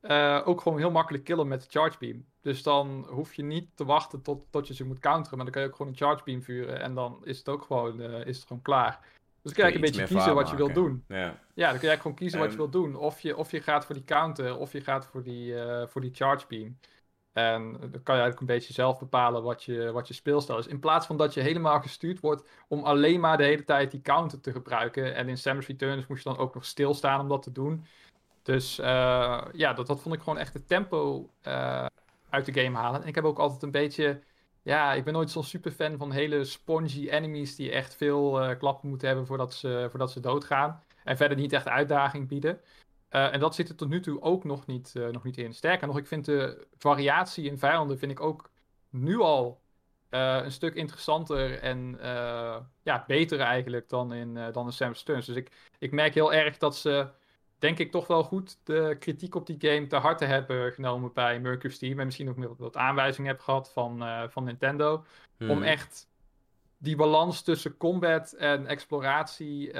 [SPEAKER 2] eh, ook gewoon heel makkelijk killen met de Charge Beam. Dus dan hoef je niet te wachten tot, tot je ze moet counteren. Maar dan kan je ook gewoon een Charge Beam vuren. En dan is het ook gewoon, eh, is het gewoon klaar. Dus dan kun je eigenlijk een beetje kiezen wat je wilt doen.
[SPEAKER 1] Ja.
[SPEAKER 2] Ja, dan kun je eigenlijk gewoon kiezen wat je wilt doen. Of je, of je gaat voor die counter, of je gaat voor die, eh, voor die charge beam. En dan kan je eigenlijk een beetje zelf bepalen wat je, wat je speelstijl is. In plaats van dat je helemaal gestuurd wordt om alleen maar de hele tijd die counter te gebruiken. En in Samus Returns moest je dan ook nog stilstaan om dat te doen. Dus eh, ja, dat, dat vond ik gewoon echt het tempo eh, uit de game halen. En ik heb ook altijd een beetje... Ja, ik ben nooit zo'n super fan van hele spongy enemies die echt veel eh, klappen moeten hebben voordat ze, voordat ze doodgaan. En verder niet echt uitdaging bieden. Eh, en dat zit er tot nu toe ook nog niet, eh, nog niet in. Sterker nog, ik vind de variatie in vijanden vind ik ook nu al eh, een stuk interessanter en ja, beter eigenlijk dan in, dan in Samus Returns. Dus ik, ik merk heel erg dat ze, denk ik, toch wel goed de kritiek op die game te harte hebben genomen bij Mercury Steam. En misschien ook wat- wat aanwijzingen hebben gehad van, van Nintendo. Om
[SPEAKER 1] Mhm.
[SPEAKER 2] echt die balans tussen combat en exploratie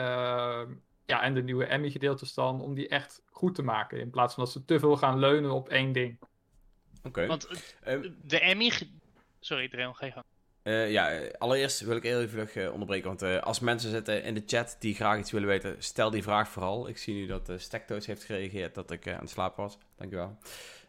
[SPEAKER 2] ja, en de nieuwe Emmy-gedeeltes dan, om die echt goed te maken. In plaats van dat ze te veel gaan leunen op één ding.
[SPEAKER 1] Oké.
[SPEAKER 3] Want eh,
[SPEAKER 1] Eh,
[SPEAKER 3] de Emmy... Sorry, Dreon, ga je gang.
[SPEAKER 1] Eh, ja, allereerst wil ik heel even eh, onderbreken. Want eh, als mensen zitten in de chat die graag iets willen weten, stel die vraag vooral. Ik zie nu dat uh, Stektoos heeft gereageerd dat ik eh, aan het slapen was. Dankjewel.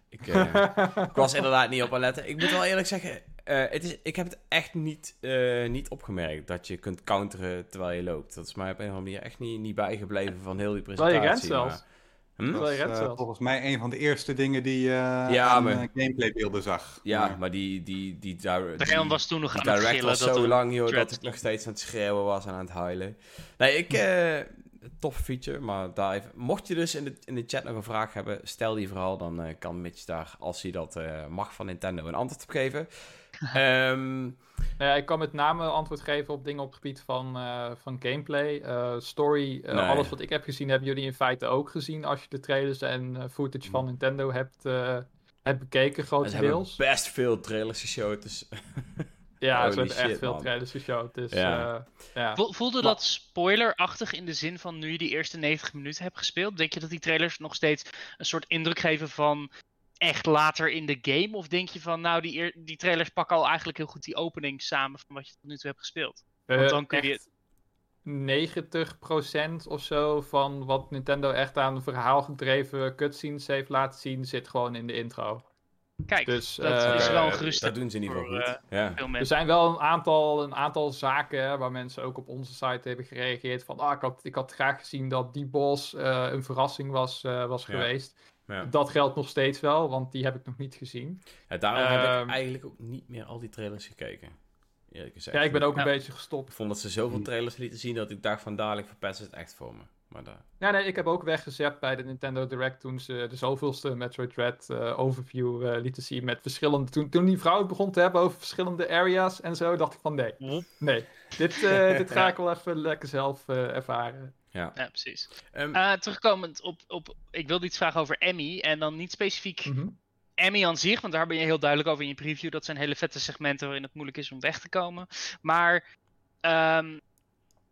[SPEAKER 1] Ik, eh, ik was inderdaad niet op aan letten. Ik moet wel eerlijk zeggen, eh, het is, ik heb het echt niet, eh, niet opgemerkt dat je kunt counteren terwijl je loopt. Dat is mij op een of andere manier echt niet, niet bijgebleven van heel die
[SPEAKER 2] Terwijl
[SPEAKER 1] presentatie.
[SPEAKER 2] je rent zelfs.
[SPEAKER 1] maar- Hm?
[SPEAKER 2] Terwijl je
[SPEAKER 4] Dat
[SPEAKER 2] redt
[SPEAKER 4] is, eh,
[SPEAKER 2] zelfs.
[SPEAKER 4] volgens mij een van de eerste dingen die je
[SPEAKER 1] Ja,
[SPEAKER 4] aan
[SPEAKER 1] maar-
[SPEAKER 4] eh, gameplaybeelden zag.
[SPEAKER 1] Ja,
[SPEAKER 4] Maar-
[SPEAKER 1] maar die, die, die, die,
[SPEAKER 3] was toen nog
[SPEAKER 1] Die
[SPEAKER 3] aan het gillen
[SPEAKER 1] was
[SPEAKER 3] dat
[SPEAKER 1] zo lang, joh, dat ik nog steeds aan het schreeuwen was en aan het huilen. Nee, ik... eh, toffe feature, maar daar even... Mocht je dus in de, in de chat nog een vraag hebben, stel die vooral. Dan eh, kan Mitch daar, als hij dat eh, mag van Nintendo, een antwoord op geven. Ehm,
[SPEAKER 2] Nou ja, ik kan met name antwoord geven op dingen op het gebied van, eh, van gameplay, eh, story. eh,
[SPEAKER 1] Nee.
[SPEAKER 2] Alles wat ik heb gezien, hebben jullie in feite ook gezien als je de trailers en eh, footage van Nintendo hebt, eh, hebt bekeken,
[SPEAKER 1] ze hebben
[SPEAKER 2] grotendeels.
[SPEAKER 1] best veel trailers geshowd, dus...
[SPEAKER 2] Ja, ze hebben echt veel
[SPEAKER 1] man.
[SPEAKER 2] trailers geshowd. Dus
[SPEAKER 1] Ja.
[SPEAKER 2] ja.
[SPEAKER 3] Voelde
[SPEAKER 2] Maar-
[SPEAKER 3] dat spoilerachtig in de zin van nu je die eerste 90 minuten hebt gespeeld? Denk je dat die trailers nog steeds een soort indruk geven van echt later in de game? Of denk je van nou, die, die trailers pakken al eigenlijk heel goed die opening samen van wat je tot nu toe hebt gespeeld? Want
[SPEAKER 2] Eh,
[SPEAKER 3] dan kun je-
[SPEAKER 2] echt 90% of zo van wat Nintendo echt aan verhaalgedreven cutscenes heeft laten zien, zit gewoon in de intro.
[SPEAKER 3] Kijk,
[SPEAKER 2] Dus,
[SPEAKER 3] dat
[SPEAKER 2] eh,
[SPEAKER 3] is wel een
[SPEAKER 1] dat doen ze in ieder geval goed. ja.
[SPEAKER 3] veel
[SPEAKER 2] Er zijn wel een aantal, een aantal zaken hè, waar mensen ook op onze site hebben gereageerd van ah, ik, had, ik had graag gezien dat die boss eh, een verrassing was, eh, was
[SPEAKER 1] Ja.
[SPEAKER 2] geweest.
[SPEAKER 1] Ja.
[SPEAKER 2] Dat geldt nog steeds wel, want die heb ik nog niet gezien.
[SPEAKER 1] Ja, daarom heb
[SPEAKER 2] Ehm,
[SPEAKER 1] ik eigenlijk ook niet meer al die trailers gekeken. Eerlijk gezegd.
[SPEAKER 2] Ja, ik ben ook een beetje gestopt.
[SPEAKER 1] Ik vond dat ze zoveel trailers lieten zien dat ik dacht van dadelijk verpesten ze het echt voor me. Maar daar...
[SPEAKER 2] Ja, nee, ik heb ook weggezet bij de Nintendo Direct toen ze de zoveelste Metroid Dread eh, overview eh, lieten zien met verschillende... Toen, toen die vrouw het begon te hebben over verschillende areas en zo, dacht ik van nee,
[SPEAKER 3] Wop.
[SPEAKER 2] nee. Dit, eh, dit ga ik wel even lekker zelf eh, ervaren.
[SPEAKER 1] Ja.
[SPEAKER 3] Ja, precies.
[SPEAKER 1] Ehm,
[SPEAKER 3] Eh, terugkomend op, op, ik wilde iets vragen over Emmy en dan niet specifiek
[SPEAKER 2] Mhm.
[SPEAKER 3] Emmy aan zich, want daar ben je heel duidelijk over in je preview. Dat zijn hele vette segmenten waarin het moeilijk is om weg te komen. Maar ehm,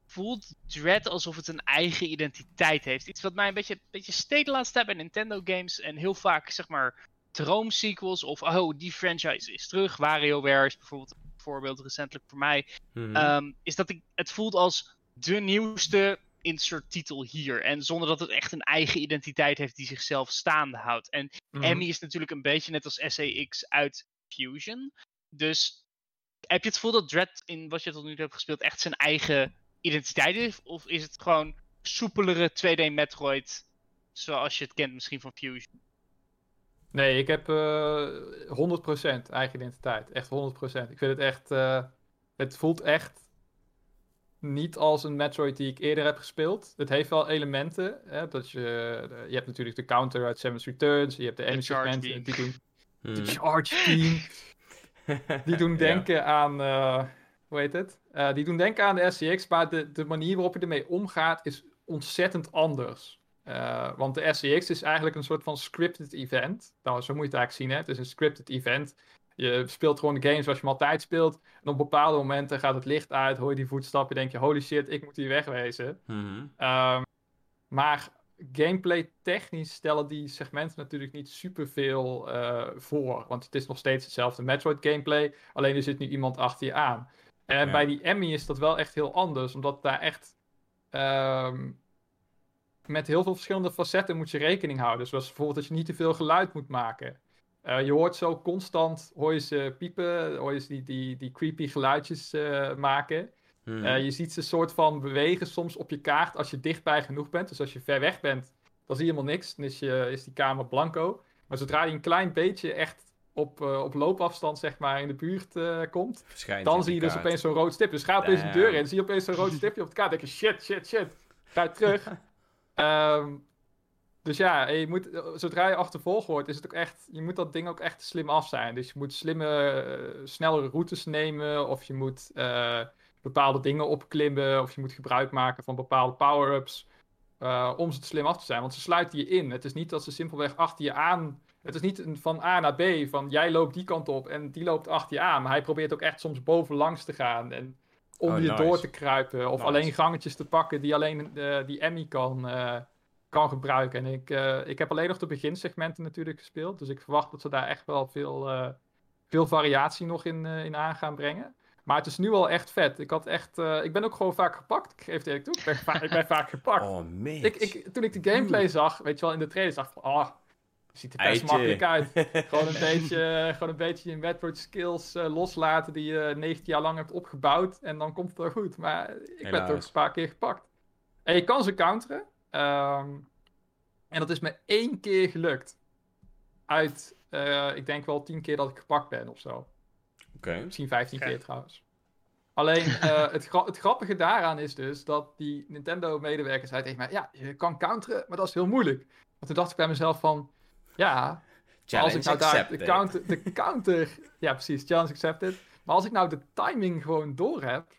[SPEAKER 3] voelt Dread alsof het een eigen identiteit heeft? Iets wat mij een beetje, beetje steekt de laatste tijd bij Nintendo games. En heel vaak, zeg maar, droomsequels of oh, die franchise is terug. WarioWare is bijvoorbeeld een voorbeeld recentelijk voor mij.
[SPEAKER 1] mhm.
[SPEAKER 3] Ehm, is dat ik, het voelt als de nieuwste insert titel hier. En zonder dat het echt een eigen identiteit heeft die zichzelf staande houdt. En
[SPEAKER 2] Mhm.
[SPEAKER 3] Emmy is natuurlijk een beetje net als SAX uit Fusion. Dus heb je het gevoel dat Dread in wat je tot nu toe hebt gespeeld echt zijn eigen identiteit heeft? Of is het gewoon soepelere 2D Metroid zoals je het kent misschien van Fusion?
[SPEAKER 2] Nee, ik heb eh 100% eigen identiteit. Echt 100%. Ik vind het echt. eh, het voelt echt niet als een Metroid die ik eerder heb gespeeld. Het heeft wel elementen. Hè, dat je, je hebt natuurlijk de counter uit Samus Returns. Je hebt de enemy segmenten.
[SPEAKER 3] beam.
[SPEAKER 2] Die doen, de
[SPEAKER 1] Mhm.
[SPEAKER 2] charge beam. Die doen
[SPEAKER 1] Ja.
[SPEAKER 2] denken aan. eh, hoe heet het? Eh, die doen denken aan de SCX. Maar de, de manier waarop je ermee omgaat is ontzettend anders. Eh, want de SCX is eigenlijk een soort van scripted event. Nou, zo moet je het eigenlijk zien. Hè? Het is een scripted event. Je speelt gewoon de game zoals je hem altijd speelt. En op bepaalde momenten gaat het licht uit, hoor je die voetstappen, denk je, holy shit, ik moet hier wegwezen.
[SPEAKER 1] Mhm.
[SPEAKER 2] Ehm, maar gameplay technisch stellen die segmenten natuurlijk niet superveel eh voor. Want het is nog steeds hetzelfde Metroid gameplay, alleen er zit nu iemand achter je aan. En
[SPEAKER 1] Ja.
[SPEAKER 2] bij die Emmy is dat wel echt heel anders, omdat daar echt ehm, met heel veel verschillende facetten moet je rekening houden. Zoals bijvoorbeeld dat je niet te veel geluid moet maken. Eh, je hoort zo constant, hoor je ze piepen, hoor je ze die, die, die creepy geluidjes eh, maken.
[SPEAKER 1] Mhm.
[SPEAKER 2] Eh, je ziet ze soort van bewegen soms op je kaart als je dichtbij genoeg bent. Dus als je ver weg bent, dan zie je helemaal niks. Dan is, je, is die kamer blanco. Maar zodra je een klein beetje echt op, op loopafstand zeg maar, in de buurt komt,
[SPEAKER 1] Verschijnt
[SPEAKER 2] dan zie je dus opeens zo'n rood stip. Dus ga opeens de deur in, zie je opeens zo'n rood stipje op de kaart. Denk je, shit, shit, shit. Ga je terug. Ehm, dus ja, je moet, zodra je achtervolgd wordt, is het ook echt, je moet dat ding ook echt slim af zijn. Dus je moet slimme, eh, snellere routes nemen, of je moet eh, bepaalde dingen opklimmen, of je moet gebruik maken van bepaalde power-ups, eh, om ze te slim af te zijn. Want ze sluiten je in. Het is niet dat ze simpelweg achter je aan, het is niet een van A naar B, van jij loopt die kant op en die loopt achter je aan. Maar hij probeert ook echt soms bovenlangs te gaan en om
[SPEAKER 1] Oh,
[SPEAKER 2] je
[SPEAKER 1] nice.
[SPEAKER 2] door te kruipen, of
[SPEAKER 1] Nice.
[SPEAKER 2] alleen gangetjes te pakken die alleen eh, die Emmy kan, eh, kan gebruiken. En ik, eh, ik heb alleen nog de beginsegmenten natuurlijk gespeeld. Dus ik verwacht dat ze daar echt wel veel, eh, veel variatie nog in, eh, in aan gaan brengen. Maar het is nu al echt vet. Ik, had echt, ik ben ook gewoon vaak gepakt. Ik geef het eerlijk toe. Ik ben, va- ik ben vaak gepakt.
[SPEAKER 1] Oh,
[SPEAKER 2] ik, ik, toen ik de gameplay zag, weet je wel, in de trailer, zag ik het ziet er best
[SPEAKER 1] Eitje.
[SPEAKER 2] makkelijk uit. Gewoon een beetje, gewoon een beetje je Metroid skills loslaten die je 19 jaar lang hebt opgebouwd. En dan komt het wel goed. Maar ik ben
[SPEAKER 1] Helaas.
[SPEAKER 2] toch een paar keer gepakt. En je kan ze counteren. Ehm, en dat is me één keer gelukt. Uit, eh, ik denk wel 10 keer dat ik gepakt ben of zo.
[SPEAKER 1] Oké.
[SPEAKER 2] Misschien 15
[SPEAKER 3] Oké.
[SPEAKER 2] keer trouwens. Alleen eh, het, gra- het grappige daaraan is dus dat die Nintendo-medewerker zei tegen mij: Ja, je kan counteren, maar dat is heel moeilijk. Want toen dacht ik bij mezelf: van ja, maar als ik
[SPEAKER 1] Challenge
[SPEAKER 2] nou daar de
[SPEAKER 1] accepted.
[SPEAKER 2] counter, de counter. Ja, precies, challenge accepted. Maar als ik nou de timing gewoon door heb,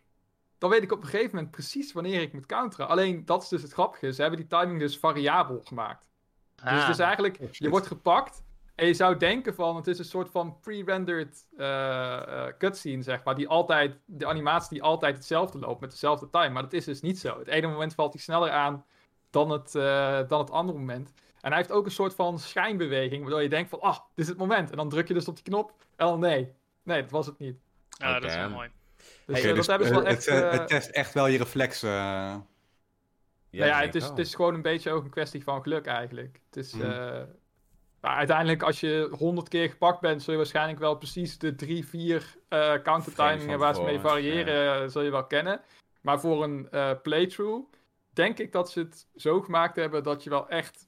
[SPEAKER 2] dan weet ik op een gegeven moment precies wanneer ik moet counteren. Alleen dat is dus het grappige. Ze hebben die timing dus variabel gemaakt. Dus
[SPEAKER 3] Ah,
[SPEAKER 2] het is eigenlijk, je wordt gepakt en je zou denken van, het is een soort van pre-rendered eh, eh, cutscene, zeg maar, die altijd, de animatie die altijd hetzelfde loopt met dezelfde time. Maar dat is dus niet zo. Het ene moment valt hij sneller aan dan het, eh, dan het andere moment. En hij heeft ook een soort van schijnbeweging, waardoor je denkt van, ah, dit is het moment. En dan druk je dus op die knop en dan nee. Nee, dat was het niet.
[SPEAKER 3] ja, dat is wel
[SPEAKER 1] Oké.
[SPEAKER 3] mooi.
[SPEAKER 2] Dus
[SPEAKER 1] Hey,
[SPEAKER 2] eh, dat
[SPEAKER 4] dus,
[SPEAKER 2] hebben ze wel
[SPEAKER 4] eh,
[SPEAKER 2] echt...
[SPEAKER 4] het, eh,
[SPEAKER 2] eh,
[SPEAKER 4] het test echt wel je reflexen. eh.
[SPEAKER 2] nou ja, het is, het is gewoon een beetje ook een kwestie van geluk eigenlijk. Het is,
[SPEAKER 4] Mhm.
[SPEAKER 2] eh, maar uiteindelijk, als je honderd keer gepakt bent, zul je waarschijnlijk wel precies de drie, vier eh countertimingen waar ze mee variëren, eh, zul je wel kennen. Maar voor een eh, playthrough denk ik dat ze het zo gemaakt hebben dat je wel echt,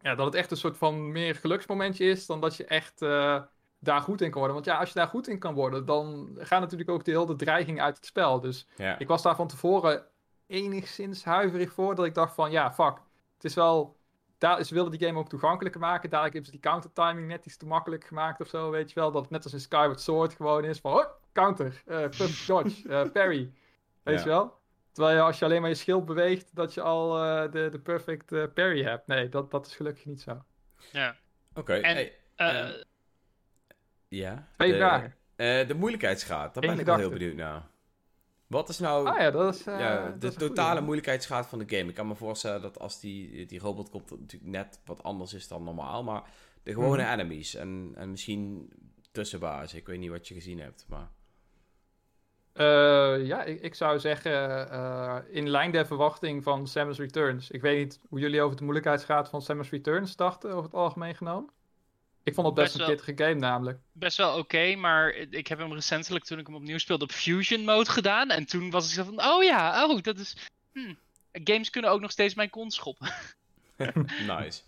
[SPEAKER 2] ja, dat het echt een soort van meer geluksmomentje is dan dat je echt eh, daar goed in kan worden. Want ja, als je daar goed in kan worden, dan gaat natuurlijk ook de hele dreiging uit het spel. Dus
[SPEAKER 1] Ja.
[SPEAKER 2] ik was daar van tevoren enigszins huiverig voor. Dat ik dacht van, ja, fuck. Het is wel... Daar, ze wilden die game ook toegankelijker maken. Dadelijk hebben ze die counter timing net iets te makkelijk gemaakt of zo, weet je wel. Dat het net als in Skyward Sword gewoon is van, oh, counter, eh puff, dodge, eh, parry. Weet
[SPEAKER 1] Ja.
[SPEAKER 2] je wel? Terwijl je, als je alleen maar je schild beweegt, dat je al eh, de, de perfect parry hebt. Nee, dat, dat is gelukkig niet zo.
[SPEAKER 3] Ja.
[SPEAKER 1] Oké.
[SPEAKER 3] En-
[SPEAKER 1] hey,
[SPEAKER 3] Eh,
[SPEAKER 1] Eh, ja.
[SPEAKER 2] Twee
[SPEAKER 1] de,
[SPEAKER 2] vragen.
[SPEAKER 1] eh, de moeilijkheidsgraad, daar ben ik wel heel benieuwd naar. Wat is nou
[SPEAKER 2] Ah ja, dat is... eh,
[SPEAKER 1] ja,
[SPEAKER 2] dat
[SPEAKER 1] de
[SPEAKER 2] is een goeie.
[SPEAKER 1] totale moeilijkheidsgraad van de game? Ik kan me voorstellen dat als die, die robot komt, dat het natuurlijk net wat anders is dan normaal. Maar de gewone
[SPEAKER 2] Mhm.
[SPEAKER 1] enemies en, en misschien tussenbazen. Ik weet niet wat je gezien hebt, maar...
[SPEAKER 2] Eh, ja, ik, ik zou zeggen in lijn der verwachting van Samus Returns. Ik weet niet hoe jullie over de moeilijkheidsgraad van Samus Returns dachten, over het algemeen genomen. Ik vond het best,
[SPEAKER 3] Best
[SPEAKER 2] een
[SPEAKER 3] wel.
[SPEAKER 2] pittige game namelijk.
[SPEAKER 3] best wel oké, maar ik heb hem recentelijk toen ik hem opnieuw speelde op Fusion mode gedaan. En toen was ik zo van, oh ja, oh, dat is... hm, Games kunnen ook nog steeds mijn kont schoppen.
[SPEAKER 1] nice.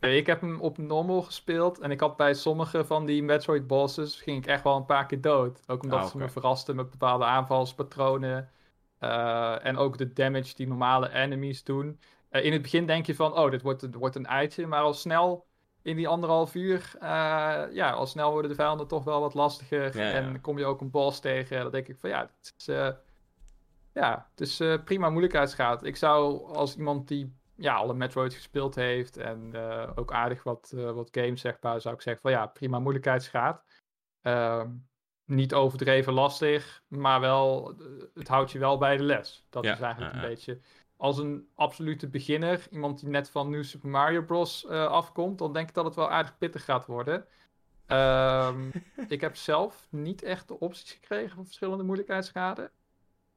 [SPEAKER 2] Nee, ik heb hem op normal gespeeld en ik had bij sommige van die Metroid bosses ging ik echt wel een paar keer dood. Ook omdat
[SPEAKER 1] Ah,
[SPEAKER 2] ze me verrasten met bepaalde aanvalspatronen. eh, en ook de damage die normale enemies doen. Eh, in het begin denk je van, oh, dit wordt, dit wordt een eitje. Maar al snel in die anderhalf uur, eh, ja, al snel worden de vijanden toch wel wat lastiger.
[SPEAKER 1] Ja, ja.
[SPEAKER 2] En kom je ook een boss tegen. Dan denk ik van, ja, het is, eh, ja, het is eh, prima moeilijkheidsgraad. Ik zou als iemand die ja, alle Metroid gespeeld heeft en ook aardig wat, wat games, zeg maar, zou ik zeggen van ja, prima moeilijkheidsgraad. Ehm, niet overdreven lastig, maar wel, het houdt je wel bij de les. Dat
[SPEAKER 1] Ja,
[SPEAKER 2] is eigenlijk een beetje, als een absolute beginner, iemand die net van New Super Mario Bros. eh, afkomt, dan denk ik dat het wel aardig pittig gaat worden. Ehm, ik heb zelf niet echt de opties gekregen voor verschillende moeilijkheidsgraden.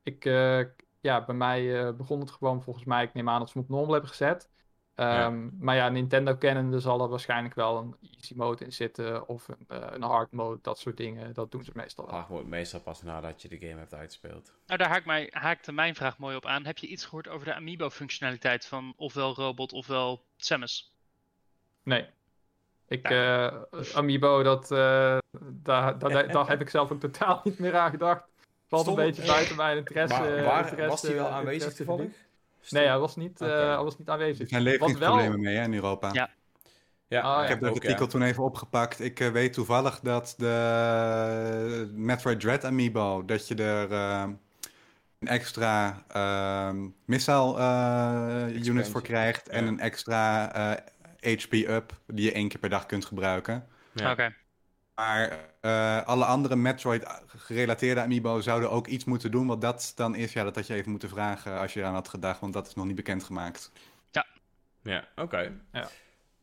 [SPEAKER 2] Ik, eh, ja, bij mij eh, begon het gewoon volgens mij. Ik neem aan dat ze hem op normal hebben gezet. Ehm, Maar ja, Nintendo kennende zal er waarschijnlijk wel een easy mode in zitten. Of een, eh, een hard mode, dat soort dingen. Dat doen ze meestal wel.
[SPEAKER 1] Hard mode meestal pas nadat je de game hebt uitgespeeld.
[SPEAKER 3] Nou, daar haakt mij, haakte mijn vraag mooi op aan. Heb je iets gehoord over de Amiibo-functionaliteit van ofwel Robot ofwel Samus?
[SPEAKER 2] Nee. Ik, eh, Amiibo, dat, eh, daar, daar, daar heb ik zelf ook totaal niet meer aan gedacht. Valt
[SPEAKER 1] Stond-
[SPEAKER 2] een beetje buiten mijn interesse.
[SPEAKER 1] Maar waar,
[SPEAKER 2] interesse-
[SPEAKER 1] was die wel aanwezig toevallig?
[SPEAKER 2] Nee, hij was niet, eh,
[SPEAKER 1] Oké.
[SPEAKER 2] hij was niet
[SPEAKER 4] Er
[SPEAKER 2] aanwezig.
[SPEAKER 4] zijn
[SPEAKER 2] Wat
[SPEAKER 4] leveringsproblemen
[SPEAKER 2] wel-
[SPEAKER 4] mee hè, in Europa.
[SPEAKER 3] Ja.
[SPEAKER 1] Ja,
[SPEAKER 2] Ah, ja.
[SPEAKER 4] Ik heb dat artikel
[SPEAKER 1] ja.
[SPEAKER 4] toen even opgepakt. Ik eh, weet toevallig dat de Metroid Dread Amiibo, dat je er eh, een extra ehm missile eh, unit voor krijgt en een extra eh, HP up die je één keer per dag kunt gebruiken.
[SPEAKER 1] Ja.
[SPEAKER 3] Oké.
[SPEAKER 4] Maar eh, alle andere Metroid-gerelateerde amiibo zouden ook iets moeten doen. Wat dat dan is, ja, dat had je even moeten vragen als je eraan had gedacht, want dat is nog niet bekendgemaakt.
[SPEAKER 1] Ja, oké.
[SPEAKER 4] Het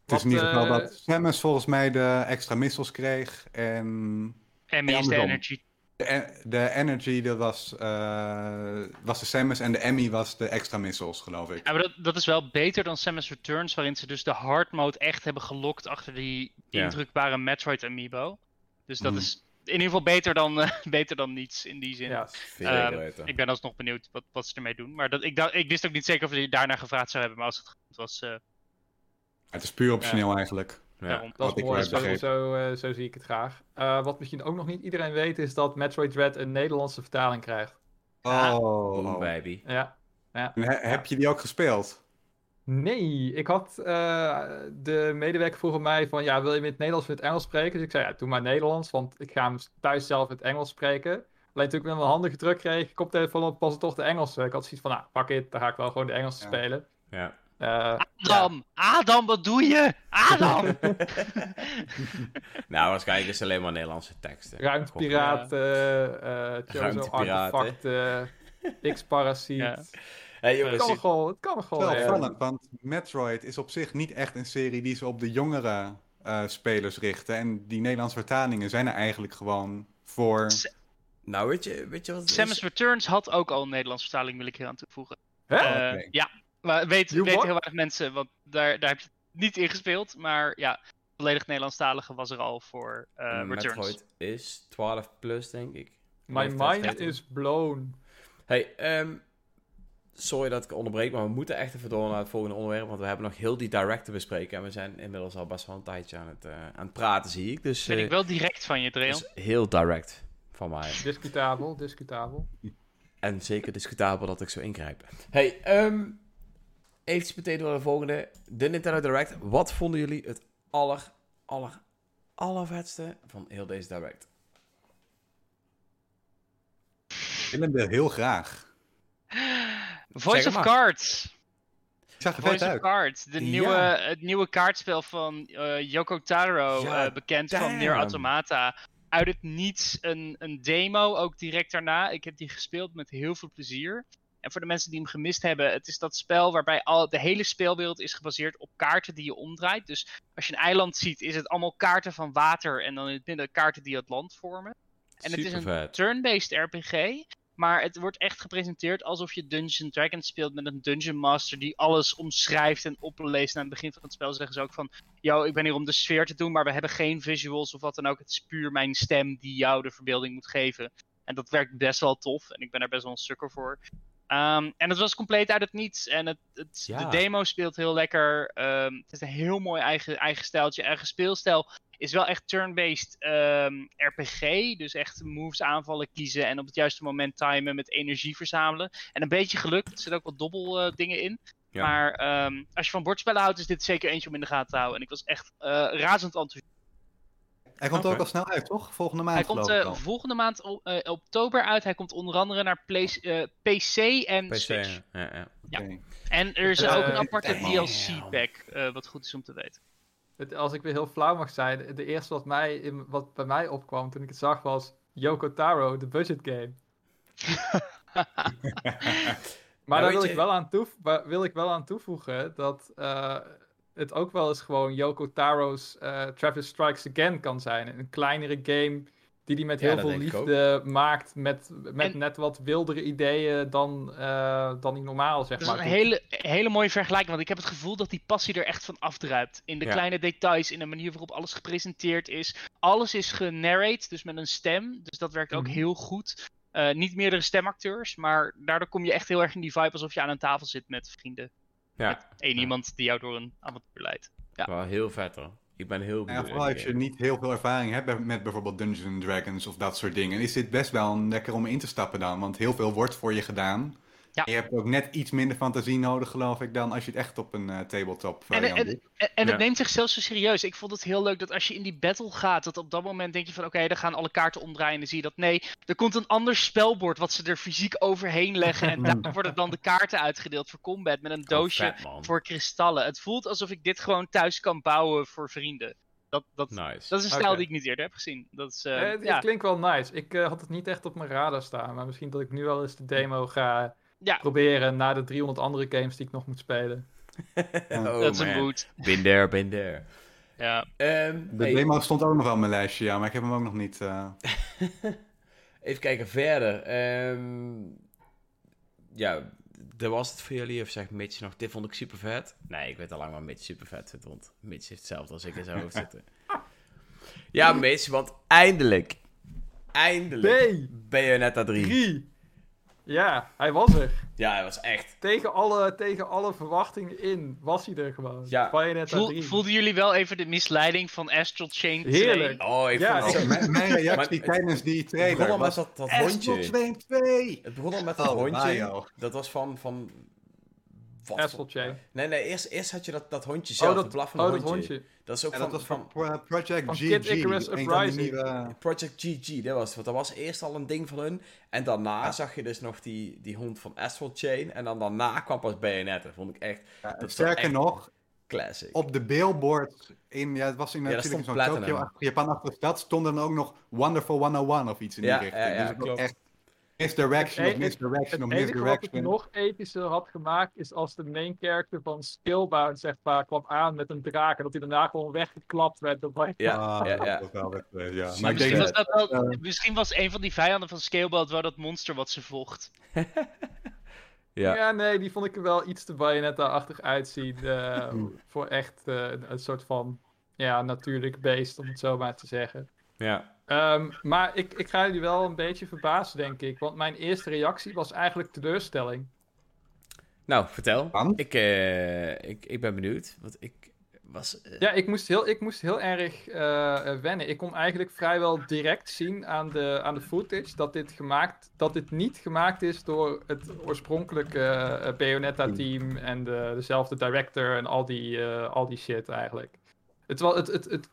[SPEAKER 2] Wat,
[SPEAKER 4] is in ieder geval
[SPEAKER 2] eh,
[SPEAKER 4] dat Samus volgens mij de extra missiles kreeg. En
[SPEAKER 3] Emmy
[SPEAKER 4] Ja,
[SPEAKER 3] is de energy.
[SPEAKER 4] de, de Energy dat was, eh, was de Samus en de Emmy was de extra missiles, geloof ik.
[SPEAKER 3] Ja, maar dat, dat is wel beter dan Samus Returns, waarin ze dus de hard mode echt hebben gelokt achter die
[SPEAKER 1] Ja.
[SPEAKER 3] indrukbare Metroid Amiibo. Dus dat
[SPEAKER 4] Mhm.
[SPEAKER 3] is in ieder geval beter dan, eh, beter dan niets in die zin.
[SPEAKER 2] Ja,
[SPEAKER 1] Veel
[SPEAKER 3] Ehm,
[SPEAKER 1] beter.
[SPEAKER 3] Ik ben alsnog benieuwd wat, wat ze ermee doen. Maar dat, ik, dacht, ik wist ook niet zeker of je daarna gevraagd zou hebben, maar als het goed was. eh,
[SPEAKER 4] Het is puur optioneel eigenlijk.
[SPEAKER 1] Ja.
[SPEAKER 2] Dat is
[SPEAKER 4] ik
[SPEAKER 2] mooi,
[SPEAKER 4] wel
[SPEAKER 2] zo, zo, eh, zo zie ik het graag. Eh, wat misschien ook nog niet iedereen weet, is dat Metroid Dread een Nederlandse vertaling krijgt.
[SPEAKER 3] Ja.
[SPEAKER 1] Oh,
[SPEAKER 4] Oh.
[SPEAKER 1] baby.
[SPEAKER 2] Ja.
[SPEAKER 4] He- heb je die ook gespeeld?
[SPEAKER 2] Nee, ik had eh, de medewerker vroeg aan mij van, ja, wil je met het Nederlands of met het Engels spreken? Dus ik zei, ja, doe maar Nederlands, want ik ga hem thuis zelf in het Engels spreken. Alleen toen ik met mijn handen gedrukt kreeg, koptelefoon op, was het toch de Engelse. Ik had zoiets van, nou, pak het, dan ga ik wel gewoon de Engelse
[SPEAKER 4] Ja.
[SPEAKER 2] spelen.
[SPEAKER 1] Ja.
[SPEAKER 2] Eh,
[SPEAKER 3] Adam! Adam, wat doe je? Adam!
[SPEAKER 1] nou, waarschijnlijk is het alleen maar Nederlandse teksten.
[SPEAKER 2] Ruimtepiraat, Chozo
[SPEAKER 1] Ruimtepiraten.
[SPEAKER 2] Artefact, eh, X-Parasiet.
[SPEAKER 1] Hey
[SPEAKER 2] Het kan wel, het kan nog wel. Ja.
[SPEAKER 4] opvallend, want Metroid is op zich niet echt een serie die ze op de jongere eh, spelers richten. En die Nederlandse vertalingen zijn er eigenlijk gewoon voor...
[SPEAKER 1] nou weet je, weet je wat?
[SPEAKER 3] Samus Returns had ook al een Nederlandse vertaling, wil ik hier aan toevoegen.
[SPEAKER 2] Hè?
[SPEAKER 3] Eh. Ja, maar weet,
[SPEAKER 2] what?
[SPEAKER 3] heel weinig mensen, want daar, daar heb je het niet in gespeeld. Maar ja, volledig Nederlandstalige was er al voor eh, Returns.
[SPEAKER 1] Metroid is 12 plus, denk ik.
[SPEAKER 2] My mind
[SPEAKER 1] 13.
[SPEAKER 2] is blown.
[SPEAKER 1] Hey, ehm, sorry dat ik onderbreek, maar we moeten echt even door naar het volgende onderwerp. Want we hebben nog heel die direct te bespreken. En we zijn inmiddels al best wel een tijdje aan het, eh, aan het praten, zie ik. Dus,
[SPEAKER 3] Ben
[SPEAKER 1] eh,
[SPEAKER 3] ik wel direct van je, Dreon.
[SPEAKER 1] dus heel direct van mij.
[SPEAKER 2] Discutabel, discutabel.
[SPEAKER 1] En zeker discutabel dat ik zo ingrijp. Hey, ehm even meteen door de volgende. De Nintendo Direct. Wat vonden jullie het aller, aller, allervetste van heel deze Direct?
[SPEAKER 4] Willem wil heel graag.
[SPEAKER 3] Voice
[SPEAKER 1] Zeg
[SPEAKER 3] of. Cards.
[SPEAKER 4] Ik zag vet
[SPEAKER 3] Voice of
[SPEAKER 4] uit.
[SPEAKER 3] Cards. De
[SPEAKER 1] Ja.
[SPEAKER 3] nieuwe, Het nieuwe kaartspel van eh, Yoko Taro.
[SPEAKER 1] Ja,
[SPEAKER 3] eh, bekend van Nier
[SPEAKER 1] damn.
[SPEAKER 3] Automata. Uit het niets een, een demo, ook direct daarna. Ik heb die gespeeld met heel veel plezier. En voor de mensen die hem gemist hebben, het is dat spel waarbij al, de hele speelwereld is gebaseerd op kaarten die je omdraait. Dus als je een eiland ziet, is het allemaal kaarten van water en dan in het midden kaarten die het land vormen. En het is een turn-based RPG. Maar het wordt echt gepresenteerd alsof je Dungeons Dragons speelt met een Dungeon Master die alles omschrijft en opleest. En aan het begin van het spel zeggen ze ook van: Yo, ik ben hier om de sfeer te doen, maar we hebben geen visuals of wat dan ook. Het is puur mijn stem die jou de verbeelding moet geven. En dat werkt best wel tof. En ik ben daar best wel een sukker voor. Ehm, en het was compleet uit het niets. En het, het,
[SPEAKER 1] Ja.
[SPEAKER 3] de demo speelt heel lekker. Ehm, het is een heel mooi eigen, eigen stijltje. Eigen speelstijl is wel echt turn-based ehm, RPG. Dus echt moves aanvallen kiezen en op het juiste moment timen met energie verzamelen. En een beetje geluk. Er zitten ook wat dobbel eh, dingen in.
[SPEAKER 1] Ja.
[SPEAKER 3] Maar als je van bordspellen houdt, is dit zeker eentje om in de gaten te houden. En ik was echt eh, razend enthousiast.
[SPEAKER 4] Hij komt
[SPEAKER 1] Oké.
[SPEAKER 4] ook al snel uit, toch? Volgende maand
[SPEAKER 3] Hij komt eh,
[SPEAKER 4] al.
[SPEAKER 3] volgende maand eh, oktober uit. Hij komt onder andere naar Play- eh, PC en
[SPEAKER 1] PC,
[SPEAKER 3] Switch.
[SPEAKER 1] ja, ja.
[SPEAKER 3] En er is ook een aparte. DLC-pack, eh, wat goed is om te weten.
[SPEAKER 2] Het, als ik weer heel flauw mag zijn, de eerste wat, mij in, wat bij mij opkwam toen ik het zag was Yoko Taro, de budget game. Maar
[SPEAKER 1] Ja,
[SPEAKER 2] daar wil,
[SPEAKER 1] je-
[SPEAKER 2] ik wel aan wil ik wel aan toevoegen dat eh, het ook wel eens gewoon Yoko Taro's eh, Travis Strikes Again kan zijn. Een kleinere game die hij met
[SPEAKER 1] Ja,
[SPEAKER 2] heel veel liefde maakt, met, met
[SPEAKER 3] En-
[SPEAKER 2] net wat wildere ideeën dan, eh, dan die normaal, zeg
[SPEAKER 3] Dat is
[SPEAKER 2] maar.
[SPEAKER 3] een hele, hele mooie vergelijking, want ik heb het gevoel dat die passie er echt van afdruipt. In de
[SPEAKER 1] Ja.
[SPEAKER 3] kleine details, in de manier waarop alles gepresenteerd is. Alles is genarrate, dus met een stem. Dus dat werkt ook
[SPEAKER 2] Mhm.
[SPEAKER 3] heel goed. Eh, niet meerdere stemacteurs, maar daardoor kom je echt heel erg in die vibe alsof je aan een tafel zit met vrienden.
[SPEAKER 1] Ja,
[SPEAKER 3] Met één
[SPEAKER 1] Ja.
[SPEAKER 3] iemand die jou door een avontuur leidt. Ja.
[SPEAKER 1] wel heel vet hoor. Ik ben heel
[SPEAKER 4] Ja,
[SPEAKER 1] benieuwd.
[SPEAKER 4] vooral als je niet heel veel ervaring hebt met bijvoorbeeld Dungeons and Dragons of dat soort dingen, is dit best wel een lekker om in te stappen dan. Want heel veel wordt voor je gedaan.
[SPEAKER 3] Ja.
[SPEAKER 4] En je hebt ook net iets minder fantasie nodig, geloof ik, dan als je het echt op een eh, tabletop
[SPEAKER 3] En,
[SPEAKER 4] variant
[SPEAKER 3] en,
[SPEAKER 4] doet.
[SPEAKER 3] en, en
[SPEAKER 1] Ja.
[SPEAKER 3] het neemt zichzelf zo serieus. Ik vond het heel leuk dat als je in die battle gaat, dat op dat moment denk je van oké, dan gaan alle kaarten omdraaien en dan zie je dat nee, er komt een ander spelbord wat ze er fysiek overheen leggen en daar worden dan de kaarten uitgedeeld voor combat met een doosje voor kristallen. Het voelt alsof ik dit gewoon thuis kan bouwen voor vrienden. Dat, dat,
[SPEAKER 1] Nice.
[SPEAKER 3] dat is een stijl die ik niet eerder heb gezien. Dat is, eh,
[SPEAKER 2] Eh, het,
[SPEAKER 3] ja,
[SPEAKER 2] klinkt wel nice. Ik eh, had het niet echt op mijn radar staan, maar misschien dat ik nu wel eens de demo ga
[SPEAKER 3] ja,
[SPEAKER 2] proberen na de 300 andere games die ik nog moet spelen.
[SPEAKER 3] dat is een mood.
[SPEAKER 1] Been there, been there.
[SPEAKER 3] Ja.
[SPEAKER 1] Ehm,
[SPEAKER 4] De
[SPEAKER 1] hey,
[SPEAKER 4] demo stond ook nog wel op mijn lijstje, ja, maar ik heb hem ook nog niet... eh,
[SPEAKER 1] Even kijken verder. Ehm, ja, dat was het voor jullie. Of zegt Mitch nog, dit vond ik super vet. Nee, ik weet al lang waar Mitch super vet vindt. Want Mitch heeft hetzelfde als ik in zijn hoofd zitten. Ja, Mitch, want eindelijk, eindelijk,
[SPEAKER 2] Nee!
[SPEAKER 1] Bayonetta 3.
[SPEAKER 2] 3! Ja, hij was er.
[SPEAKER 1] Ja, hij was echt.
[SPEAKER 2] Tegen alle, tegen alle verwachtingen in was hij er gewoon.
[SPEAKER 1] Ja.
[SPEAKER 3] Voel,
[SPEAKER 2] 3.
[SPEAKER 3] voelden jullie wel even de misleiding van Astral Chain 2?
[SPEAKER 2] Heerlijk.
[SPEAKER 1] Oh, ik
[SPEAKER 2] Ja,
[SPEAKER 1] vond het
[SPEAKER 4] Mijn, reactie tijdens die
[SPEAKER 1] Het begon
[SPEAKER 4] trailer
[SPEAKER 1] al met
[SPEAKER 4] was...
[SPEAKER 1] dat, dat
[SPEAKER 4] Astral
[SPEAKER 1] hondje.
[SPEAKER 4] Chain 2!
[SPEAKER 1] Het begon al met dat
[SPEAKER 4] Oh,
[SPEAKER 1] hondje.
[SPEAKER 4] Mario.
[SPEAKER 1] Dat was van... van wat voor-
[SPEAKER 2] Chain.
[SPEAKER 1] Nee, nee, eerst, eerst had je dat, dat hondje zelf,
[SPEAKER 2] Oh,
[SPEAKER 1] het
[SPEAKER 2] dat,
[SPEAKER 1] blaffende
[SPEAKER 2] oh, dat
[SPEAKER 1] hondje.
[SPEAKER 2] hondje.
[SPEAKER 1] Dat is ook
[SPEAKER 4] En
[SPEAKER 1] van,
[SPEAKER 4] dat was
[SPEAKER 1] van
[SPEAKER 4] van Pro- Project
[SPEAKER 2] van
[SPEAKER 4] GG.
[SPEAKER 2] Kid Icarus Uprising.
[SPEAKER 4] nieuwe-
[SPEAKER 1] Project GG, dat was het. Want dat was eerst al een ding van hun. En daarna
[SPEAKER 4] Ja.
[SPEAKER 1] zag je dus nog die, die hond van Astral Chain. En dan daarna kwam pas Bayonetta. Vond ik echt
[SPEAKER 4] Ja,
[SPEAKER 1] Dat
[SPEAKER 4] sterker
[SPEAKER 1] echt-
[SPEAKER 4] nog,
[SPEAKER 1] classic.
[SPEAKER 4] op de billboard in, ja, het was in
[SPEAKER 1] Ja,
[SPEAKER 4] natuurlijk
[SPEAKER 1] stond
[SPEAKER 4] zo'n. Tokyo, Japan-achtige stad, stond er dan ook nog Wonderful 101 of iets in
[SPEAKER 1] Ja,
[SPEAKER 4] die richting.
[SPEAKER 1] ja, ja,
[SPEAKER 4] dus het misdirection
[SPEAKER 2] Het
[SPEAKER 4] of misdirection
[SPEAKER 2] Het
[SPEAKER 4] of
[SPEAKER 2] enige wat het
[SPEAKER 4] misdirection.
[SPEAKER 2] nog epischer had gemaakt is als de main character van Skillbound zeg maar kwam aan met een draak en dat hij daarna gewoon weggeklapt werd.
[SPEAKER 1] Ja,
[SPEAKER 4] Ah,
[SPEAKER 1] ja, ja.
[SPEAKER 4] eh, ja.
[SPEAKER 1] Zie
[SPEAKER 4] Maar ik denk
[SPEAKER 3] Misschien was,
[SPEAKER 4] dat... eh,
[SPEAKER 3] misschien was een van die vijanden van Scalebound wel dat monster wat ze vocht.
[SPEAKER 1] Ja.
[SPEAKER 2] Ja. nee, die vond ik er wel iets te Bayonetta-achtig uitzien. eh,
[SPEAKER 4] Hmm.
[SPEAKER 2] voor echt eh, een- een soort van ja, natuurlijk beest, om het zo maar te zeggen.
[SPEAKER 1] ja.
[SPEAKER 2] Ehm, maar ik, ik ga jullie wel een beetje verbazen, denk ik. Want mijn eerste reactie was eigenlijk teleurstelling.
[SPEAKER 1] Nou, vertel. Ik, eh, ik, ik ben benieuwd. Want ik was... eh,
[SPEAKER 2] Ja, ik moest heel, ik moest heel erg eh, wennen. Ik kon eigenlijk vrijwel direct zien aan de, aan de footage dat dit, gemaakt, dat dit niet gemaakt is door het oorspronkelijke eh, Bayonetta-team en de, dezelfde director en al die, eh, al die shit eigenlijk. Het, wel, het, het, het,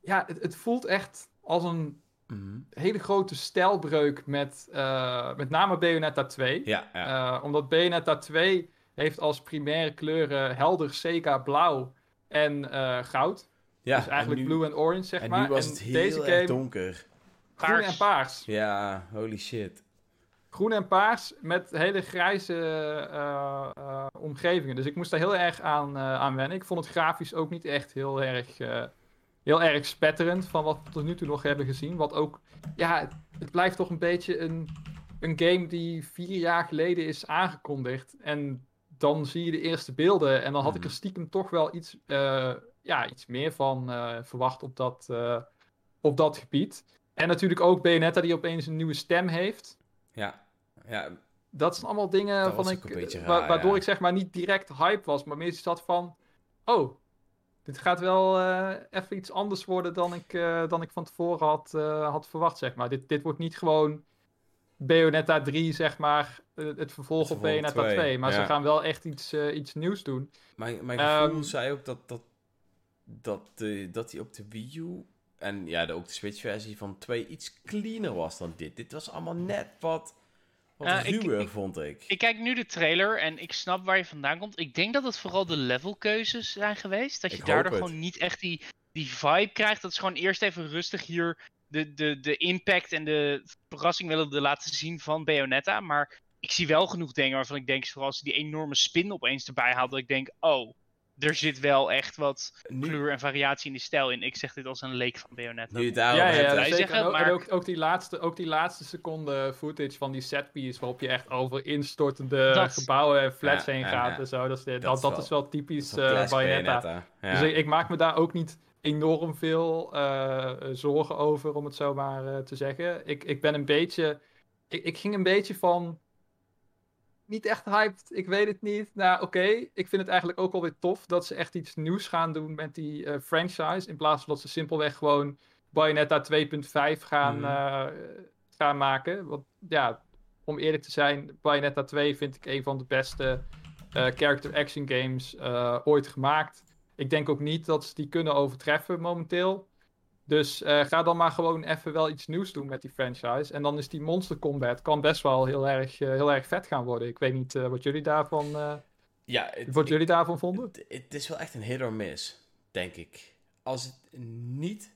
[SPEAKER 2] ja, het, het voelt echt als een
[SPEAKER 1] mhm.
[SPEAKER 2] hele grote stijlbreuk met eh, met name Bayonetta 2.
[SPEAKER 1] Ja, ja.
[SPEAKER 2] Eh, omdat Bayonetta 2 heeft als primaire kleuren helder Sega blauw en eh, goud.
[SPEAKER 1] ja.
[SPEAKER 2] dus eigenlijk
[SPEAKER 1] en nu,
[SPEAKER 2] blue en orange, zeg
[SPEAKER 1] en
[SPEAKER 2] maar.
[SPEAKER 1] nu was
[SPEAKER 2] en
[SPEAKER 1] het heel
[SPEAKER 2] deze game
[SPEAKER 1] donker.
[SPEAKER 2] groen
[SPEAKER 3] Paars.
[SPEAKER 2] en paars.
[SPEAKER 1] Ja, holy shit.
[SPEAKER 2] Groen en paars met hele grijze omgevingen. Dus ik moest daar heel erg aan, aan wennen. Ik vond het grafisch ook niet echt heel erg, heel erg spetterend van wat we tot nu toe nog hebben gezien. Wat ook, ja, het, blijft toch een beetje een, een game die vier jaar geleden is aangekondigd. En dan zie je de eerste beelden en dan had ik er
[SPEAKER 1] Mhm.
[SPEAKER 2] stiekem toch wel iets, eh, ja, iets meer van eh, verwacht op dat, eh, op dat gebied. En natuurlijk ook Bayonetta die opeens een nieuwe stem heeft.
[SPEAKER 1] Ja. Ja,
[SPEAKER 2] Dat zijn allemaal dingen
[SPEAKER 1] Dat
[SPEAKER 2] van ik, wa- waardoor
[SPEAKER 1] ja.
[SPEAKER 2] ik zeg maar niet direct hype was, maar meer zat van, oh, dit gaat wel eh, even iets anders worden dan ik, eh, dan ik van tevoren had, eh, had verwacht, zeg maar. Dit, dit wordt niet gewoon Bayonetta 3, zeg maar, het vervolg
[SPEAKER 1] Het
[SPEAKER 2] op Bayonetta 2,
[SPEAKER 1] twee,
[SPEAKER 2] maar ze gaan wel echt iets, eh, iets nieuws doen.
[SPEAKER 1] Mijn, mijn gevoel
[SPEAKER 2] Ehm,
[SPEAKER 1] zei ook dat, dat, dat, de, dat hij op de Wii U en ja, de, ook de Switch-versie van 2 iets cleaner was dan dit. Dit was allemaal net wat, wat
[SPEAKER 3] Ja, ik-
[SPEAKER 1] vond ik.
[SPEAKER 3] Ik kijk nu de trailer en ik snap waar je vandaan komt. Ik denk dat het vooral de levelkeuzes zijn geweest. Dat je
[SPEAKER 1] Ik
[SPEAKER 3] daardoor gewoon niet echt die, die vibe krijgt. Dat is gewoon eerst even rustig hier de, de, de impact en de verrassing willen de laten zien van Bayonetta. Maar ik zie wel genoeg dingen waarvan ik denk, zoals ze die enorme spin opeens erbij haalt, dat ik denk, oh, er zit wel echt wat
[SPEAKER 1] nu,
[SPEAKER 3] kleur en variatie in die stijl in. Ik zeg dit als een leek van Bayonetta.
[SPEAKER 1] nu daarover
[SPEAKER 2] ja, ja, ja
[SPEAKER 3] zeggen,
[SPEAKER 2] En ook, en
[SPEAKER 3] maar-
[SPEAKER 2] ook, ook, die laatste, ook die laatste seconde footage van die setpiece, waarop je echt over instortende
[SPEAKER 3] Dat-
[SPEAKER 2] gebouwen en flats
[SPEAKER 1] Ja,
[SPEAKER 2] heen
[SPEAKER 1] ja,
[SPEAKER 2] gaat
[SPEAKER 1] ja.
[SPEAKER 2] en zo. Dat is, dat,
[SPEAKER 1] Dat is
[SPEAKER 2] dat,
[SPEAKER 1] wel-
[SPEAKER 2] is wel typisch
[SPEAKER 1] Dat is wel
[SPEAKER 2] eh
[SPEAKER 1] classic
[SPEAKER 2] Bayonetta.
[SPEAKER 1] Bayonetta. Ja.
[SPEAKER 2] Dus ik, ik maak me daar ook niet enorm veel eh, zorgen over, om het zo maar eh, te zeggen. Ik, ik ben een beetje. Ik, ik ging een beetje van. Niet echt hyped, ik weet het niet. Nou, oké. Ik vind het eigenlijk ook wel weer tof dat ze echt iets nieuws gaan doen met die eh, franchise. In plaats van dat ze simpelweg gewoon Bayonetta 2.5 gaan,
[SPEAKER 1] Mhm.
[SPEAKER 2] eh, gaan maken. Want ja, om eerlijk te zijn, Bayonetta 2 vind ik een van de beste eh, character action games ooit gemaakt. Ik denk ook niet dat ze die kunnen overtreffen momenteel. Dus eh, ga dan maar gewoon even wel iets nieuws doen met die franchise. En dan is die Monster Combat kan best wel heel erg, eh, heel erg vet gaan worden. Ik weet niet eh, wat jullie daarvan,
[SPEAKER 1] ja, het,
[SPEAKER 2] wat
[SPEAKER 1] ik-
[SPEAKER 2] jullie daarvan vonden.
[SPEAKER 1] Het, het is wel echt een hit or miss, denk ik. Als het niet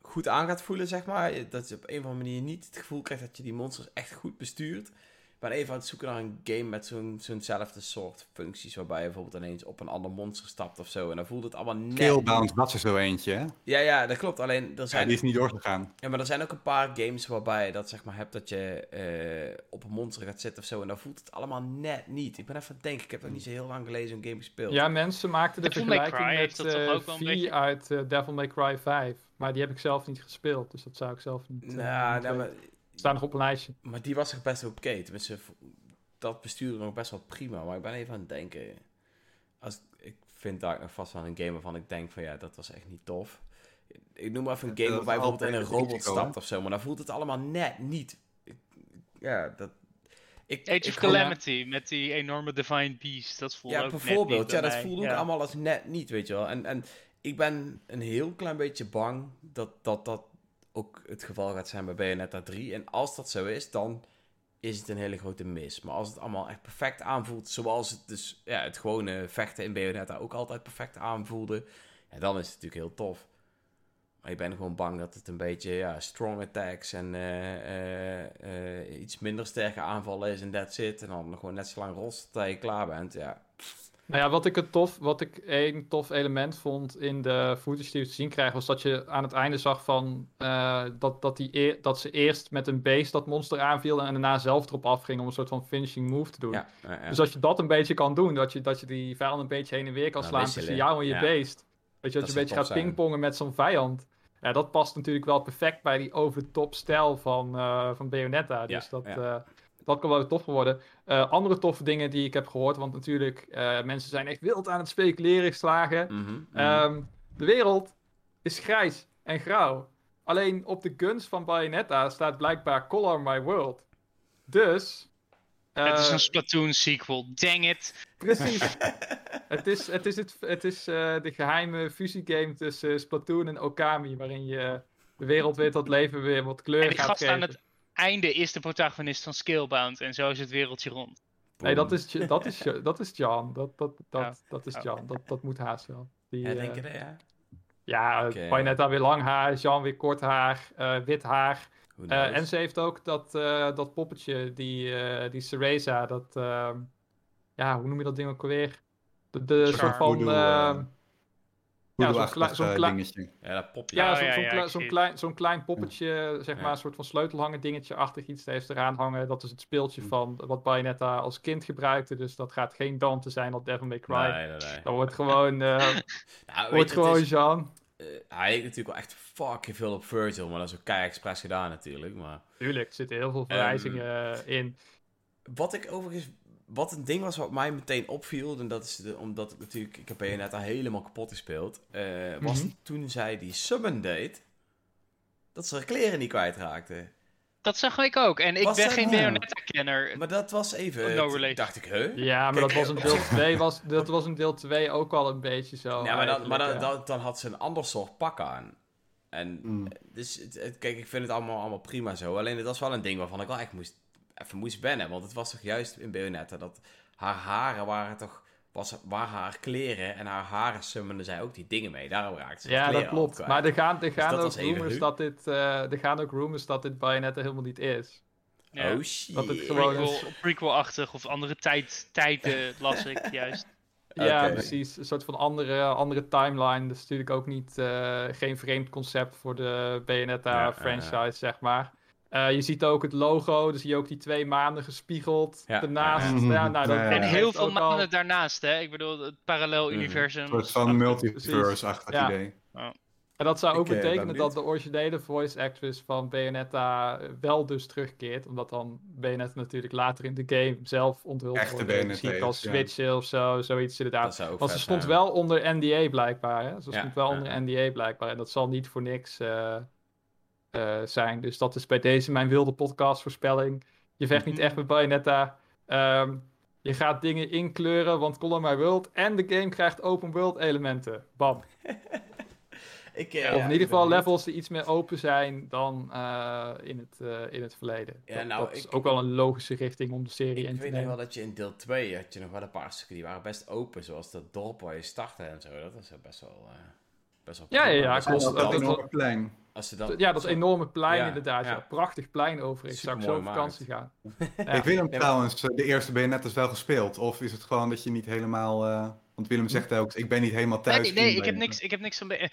[SPEAKER 1] goed aan gaat voelen, zeg maar, dat je op een of andere manier niet het gevoel krijgt dat je die monsters echt goed bestuurt. Ben even aan het zoeken naar een game met zo'n zo'nzelfde soort functies, waarbij je bijvoorbeeld ineens op een ander monster stapt of zo. En dan voelt het allemaal net...
[SPEAKER 4] Scalebound was er zo eentje, hè?
[SPEAKER 1] Ja, ja, dat klopt. Alleen, er
[SPEAKER 4] Ja,
[SPEAKER 1] zijn,
[SPEAKER 4] die is niet doorgegaan.
[SPEAKER 1] ja, maar er zijn ook een paar games waarbij je dat zeg maar hebt dat je eh, op een monster gaat zitten of zo. En dan voelt het allemaal net niet. Ik ben even aan het denken, ik heb nog niet zo heel lang geleden een game gespeeld.
[SPEAKER 2] Ja, mensen maakten de
[SPEAKER 3] Devil
[SPEAKER 2] vergelijking met eh,
[SPEAKER 3] een
[SPEAKER 2] V
[SPEAKER 3] beetje?
[SPEAKER 2] uit eh, Devil May Cry 5. Maar die heb ik zelf niet gespeeld, dus dat zou ik zelf niet.
[SPEAKER 1] Nou,
[SPEAKER 2] niet
[SPEAKER 1] nou,
[SPEAKER 2] weten.
[SPEAKER 1] maar
[SPEAKER 2] Staan nog op een lijstje.
[SPEAKER 1] Maar die was toch best oké. Tenminste, v- dat bestuurde nog best wel prima. Maar ik ben even aan het denken. Als, ik vind daar nog vast wel een game waarvan ik denk van ja, dat was echt niet tof. Ik noem maar even een game waarbij bijvoorbeeld in een robot stapt of zo. Maar dan voelt het allemaal net niet. Ik- Ja, dat... Ik,
[SPEAKER 3] Age
[SPEAKER 1] ik
[SPEAKER 3] of Calamity met die enorme Divine Beast. Dat voelde
[SPEAKER 1] Ja,
[SPEAKER 3] ook net
[SPEAKER 1] bijvoorbeeld.
[SPEAKER 3] niet
[SPEAKER 1] Ja, dat
[SPEAKER 3] mij.
[SPEAKER 1] voelde ook
[SPEAKER 3] Ja.
[SPEAKER 1] allemaal als net niet, weet je wel. En, en ik ben een heel klein beetje bang dat, dat dat ook het geval gaat zijn bij Bayonetta 3. En als dat zo is, dan is het een hele grote mis. Maar als het allemaal echt perfect aanvoelt, zoals het dus ja, het gewone vechten in Bayonetta ook altijd perfect aanvoelde, ja, dan is het natuurlijk heel tof. Maar ik ben gewoon bang dat het een beetje ja, strong attacks en eh, eh, eh, iets minder sterke aanvallen is en that's it. En dan gewoon net zo lang rost tot je klaar bent. Ja,
[SPEAKER 2] Nou ja, wat ik het tof, wat ik een tof element vond in de footage die we te zien krijgen, was dat je aan het einde zag van eh, dat, dat, die dat ze eerst met een base dat monster aanviel en daarna zelf erop afging om een soort van finishing move te doen.
[SPEAKER 1] ja.
[SPEAKER 2] Dus als je dat een beetje kan doen, dat je, dat je die vijand een beetje heen en weer kan
[SPEAKER 1] Nou,
[SPEAKER 2] slaan
[SPEAKER 1] wisselen,
[SPEAKER 2] tussen jou en je
[SPEAKER 1] ja.
[SPEAKER 2] beest. Weet je,
[SPEAKER 1] Dat
[SPEAKER 2] dat, je een beetje gaat
[SPEAKER 1] zijn.
[SPEAKER 2] pingpongen met zo'n vijand. Ja, dat past natuurlijk wel perfect bij die over-the-top stijl van, eh, van Bayonetta. Dus
[SPEAKER 1] Ja,
[SPEAKER 2] dat,
[SPEAKER 1] ja.
[SPEAKER 2] Dat kan wel tof worden. Eh, andere toffe dingen die ik heb gehoord, want natuurlijk, eh, mensen zijn echt wild aan het speculeren geslagen.
[SPEAKER 1] Mhm, mhm.
[SPEAKER 2] Ehm, de wereld is grijs en grauw. Alleen op de guns van Bayonetta staat blijkbaar Color My World. Dus...
[SPEAKER 3] Het is
[SPEAKER 2] eh,
[SPEAKER 3] een Splatoon sequel. Dang it.
[SPEAKER 2] Precies. het is, het is, het, het is eh, de geheime fusiegame tussen Splatoon en Okami, waarin je de wereld weer tot leven weer wat kleur
[SPEAKER 3] En die
[SPEAKER 2] gaat
[SPEAKER 3] gast
[SPEAKER 2] geven.
[SPEAKER 3] aan het einde is de protagonist van Scalebound. En zo is het wereldje rond.
[SPEAKER 2] Nee, dat is, dat is, dat is John. Dat, dat, dat,
[SPEAKER 3] Ja.
[SPEAKER 2] dat is
[SPEAKER 3] Ja.
[SPEAKER 2] John. Dat, dat moet haast wel. Die,
[SPEAKER 1] Ja,
[SPEAKER 2] eh,
[SPEAKER 1] denk je dat, ja?
[SPEAKER 2] ja,
[SPEAKER 1] Oké.
[SPEAKER 2] Bayonetta weer lang haar, Jean weer kort haar, eh, wit haar. Eh, en ze heeft ook dat, eh, dat poppetje, die, eh die Cereza, dat, ehm, ja, hoe noem je dat ding ook alweer? De, de soort van, ehm,
[SPEAKER 4] eh,
[SPEAKER 2] Ja, zo'n klein- zo'n klein-
[SPEAKER 4] dingetje.
[SPEAKER 1] Ja, dat popje.
[SPEAKER 2] Ja, zo-
[SPEAKER 3] ja,
[SPEAKER 2] zo'n
[SPEAKER 3] ja,
[SPEAKER 2] klei-
[SPEAKER 3] ik
[SPEAKER 2] zo'n
[SPEAKER 3] zie
[SPEAKER 2] klein, zo'n klein poppetje, zeg
[SPEAKER 1] Ja.
[SPEAKER 2] maar, een soort van sleutelhanger dingetje-achtig iets heeft eraan hangen. Dat is het speeltje
[SPEAKER 4] Hm.
[SPEAKER 2] van wat Bayonetta als kind gebruikte. Dus dat gaat geen Dante zijn of Devil May Cry.
[SPEAKER 1] Nee, nee, nee.
[SPEAKER 2] Dat wordt gewoon,
[SPEAKER 1] Nou, weet
[SPEAKER 2] wordt gewoon
[SPEAKER 1] is-
[SPEAKER 2] Jean.
[SPEAKER 1] eh, hij leek natuurlijk wel echt fucking veel op Virgil, maar dat is ook kei expres gedaan natuurlijk. Maar
[SPEAKER 2] Tuurlijk, er zitten heel veel verwijzingen eh, in.
[SPEAKER 1] wat ik overigens, wat een ding was wat mij meteen opviel, en dat is de, omdat ik natuurlijk, ik heb Bayonetta helemaal kapot gespeeld, eh, was
[SPEAKER 2] Mhm.
[SPEAKER 1] toen zij die summon deed, dat ze haar kleren niet kwijtraakte.
[SPEAKER 3] Dat zag ik ook. En ik
[SPEAKER 1] Was
[SPEAKER 3] ben geen. Bayonetta-kenner.
[SPEAKER 1] Maar dat was even,
[SPEAKER 3] no
[SPEAKER 1] dacht ik, huh?
[SPEAKER 2] Ja, maar
[SPEAKER 1] Kijk,
[SPEAKER 2] dat was in
[SPEAKER 1] op
[SPEAKER 2] deel
[SPEAKER 1] zich-
[SPEAKER 2] 2 was, dat was in deel 2 ook al een beetje zo.
[SPEAKER 1] Ja, maar, dan, maar dan,
[SPEAKER 2] eigenlijk,
[SPEAKER 1] dan, dan had ze een ander soort pak aan. En
[SPEAKER 4] Mm.
[SPEAKER 1] dus, het, het- kijk, ik vind het allemaal, allemaal prima zo. Alleen het was wel een ding waarvan ik wel echt moest, even moest wennen. Want het was toch juist in Bayonetta dat haar haren waren toch, was, waren haar kleren en haar haren summonden zij ook die dingen mee. Daarom raakte ze
[SPEAKER 2] Ja, dat klopt. Maar er gaan, er gaan
[SPEAKER 1] dat
[SPEAKER 2] ook rumors
[SPEAKER 1] hu.
[SPEAKER 2] dat dit, eh, er gaan ook rumors dat dit Bayonetta helemaal niet is.
[SPEAKER 3] Ja.
[SPEAKER 1] Oh shit.
[SPEAKER 2] Dat het gewoon-
[SPEAKER 3] Prequel- Prequel-achtig of andere tijd, tijden las ik juist.
[SPEAKER 2] Ja, precies. Een soort van andere, andere timeline. Dat is natuurlijk ook niet, eh, geen vreemd concept voor de Bayonetta
[SPEAKER 1] Ja,
[SPEAKER 2] franchise, zeg maar. Eh, je ziet ook het logo, dan zie je ook die twee maanden gespiegeld
[SPEAKER 1] Ja,
[SPEAKER 2] daarnaast.
[SPEAKER 4] ja, ja.
[SPEAKER 2] Ja, nou, dat
[SPEAKER 4] Ja, ja.
[SPEAKER 3] En heel veel
[SPEAKER 2] al-
[SPEAKER 3] maanden daarnaast, hè? Ik bedoel, het parallel-universum.
[SPEAKER 4] Een soort van multiverse-achtig
[SPEAKER 2] Ja.
[SPEAKER 4] idee.
[SPEAKER 2] En dat zou ook
[SPEAKER 1] Ik, eh,
[SPEAKER 2] betekenen dat de originele voice actress van Bayonetta wel dus terugkeert. Omdat dan Bayonetta natuurlijk later in de game zelf onthuld
[SPEAKER 4] Echte
[SPEAKER 2] wordt.
[SPEAKER 4] Bayonetta
[SPEAKER 2] Misschien
[SPEAKER 4] is,
[SPEAKER 2] als
[SPEAKER 4] ja.
[SPEAKER 2] switchen of zo, zoiets inderdaad.
[SPEAKER 1] Dat zou ook
[SPEAKER 2] Want ze stond
[SPEAKER 1] zijn.
[SPEAKER 2] wel onder NDA blijkbaar. Hè? Ze
[SPEAKER 1] Ja,
[SPEAKER 2] stond wel
[SPEAKER 1] ja.
[SPEAKER 2] onder NDA blijkbaar. En dat zal niet voor niks eh, eh, zijn. Dus dat is bij deze mijn wilde podcast voorspelling. Je vecht niet echt met Bayonetta. Ehm, je gaat dingen inkleuren, want Color My World. En de game krijgt open world elementen. Bam.
[SPEAKER 1] Ik, eh,
[SPEAKER 3] Of
[SPEAKER 1] ja,
[SPEAKER 2] of in
[SPEAKER 1] ik
[SPEAKER 2] ieder geval levels die iets meer open zijn dan eh, in, het, eh, in het verleden.
[SPEAKER 1] Ja,
[SPEAKER 2] dat,
[SPEAKER 1] nou,
[SPEAKER 2] dat is
[SPEAKER 1] ik-
[SPEAKER 2] ook wel een logische richting om de serie in
[SPEAKER 1] Ik
[SPEAKER 2] te
[SPEAKER 1] weet nog
[SPEAKER 2] nemen.
[SPEAKER 1] wel dat je in deel 2 had je nog wel een paar stukken die waren best open, zoals dat dorp waar je startte en zo. Dat is best wel, eh, best wel
[SPEAKER 2] Ja, ja, ja, klopt. Dat- dat-
[SPEAKER 4] plein.
[SPEAKER 1] Als ze dan,
[SPEAKER 2] Ja, dat enorme plein
[SPEAKER 1] Ja,
[SPEAKER 2] inderdaad. Ja.
[SPEAKER 1] ja.
[SPEAKER 2] Prachtig plein overigens. Zou ik zo op vakantie gaan. Ja.
[SPEAKER 4] Heeft Willem trouwens eh, de eerste Bayonetta wel gespeeld? Of is het gewoon dat je niet helemaal... eh, Want Willem zegt ook, ik ben niet helemaal thuis.
[SPEAKER 3] Nee, ik heb niks, ik heb niks van... Eh,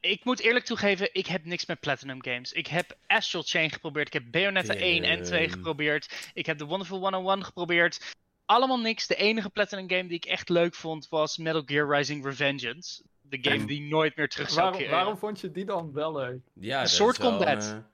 [SPEAKER 3] Ik moet eerlijk toegeven, ik heb niks met Platinum Games. Ik heb Astral Chain geprobeerd, ik heb Bayonetta 1 en 2
[SPEAKER 1] Damn.
[SPEAKER 3] geprobeerd. Ik heb The Wonderful 101 geprobeerd. Allemaal niks. De enige Platinum game die ik echt leuk vond was Metal Gear Rising Revengeance. De game die nooit meer terug zou
[SPEAKER 2] Waarom,
[SPEAKER 3] keren.
[SPEAKER 2] waarom vond je die dan wel leuk?
[SPEAKER 1] Ja,
[SPEAKER 3] soort
[SPEAKER 1] wel
[SPEAKER 3] combat.
[SPEAKER 1] een,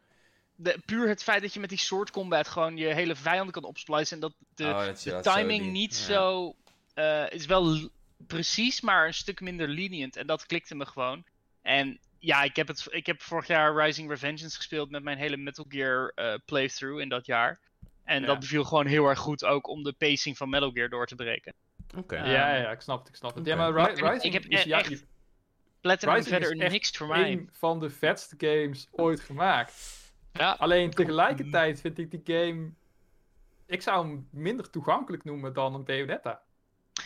[SPEAKER 3] de, puur het feit dat je met die sword combat gewoon je hele vijanden kan opsplicen. En dat de,
[SPEAKER 1] Oh, dat je
[SPEAKER 3] de
[SPEAKER 1] dat zo
[SPEAKER 3] timing niet
[SPEAKER 1] ja.
[SPEAKER 3] zo. eh, is wel precies, maar een stuk minder lenient. En dat klikte me gewoon. En ja, ik heb, het, ik heb vorig jaar Rising Revengeance gespeeld met mijn hele Metal Gear eh, playthrough in dat jaar. En
[SPEAKER 2] Ja.
[SPEAKER 3] dat beviel gewoon heel erg goed ook om de pacing van Metal Gear door te breken.
[SPEAKER 1] Oké.
[SPEAKER 3] Ja.
[SPEAKER 2] ja, ja, ik snap het, ik snap het. Ja, maar Ri- Rising
[SPEAKER 3] ik heb
[SPEAKER 2] is ja,
[SPEAKER 3] echt Platinum
[SPEAKER 2] Rising
[SPEAKER 3] verder
[SPEAKER 2] is echt
[SPEAKER 3] niks voor mij.
[SPEAKER 2] een van de vetste games ooit gemaakt.
[SPEAKER 3] Ja,
[SPEAKER 2] Alleen tegelijkertijd vind ik die game... Ik zou hem minder toegankelijk noemen dan een Bayonetta.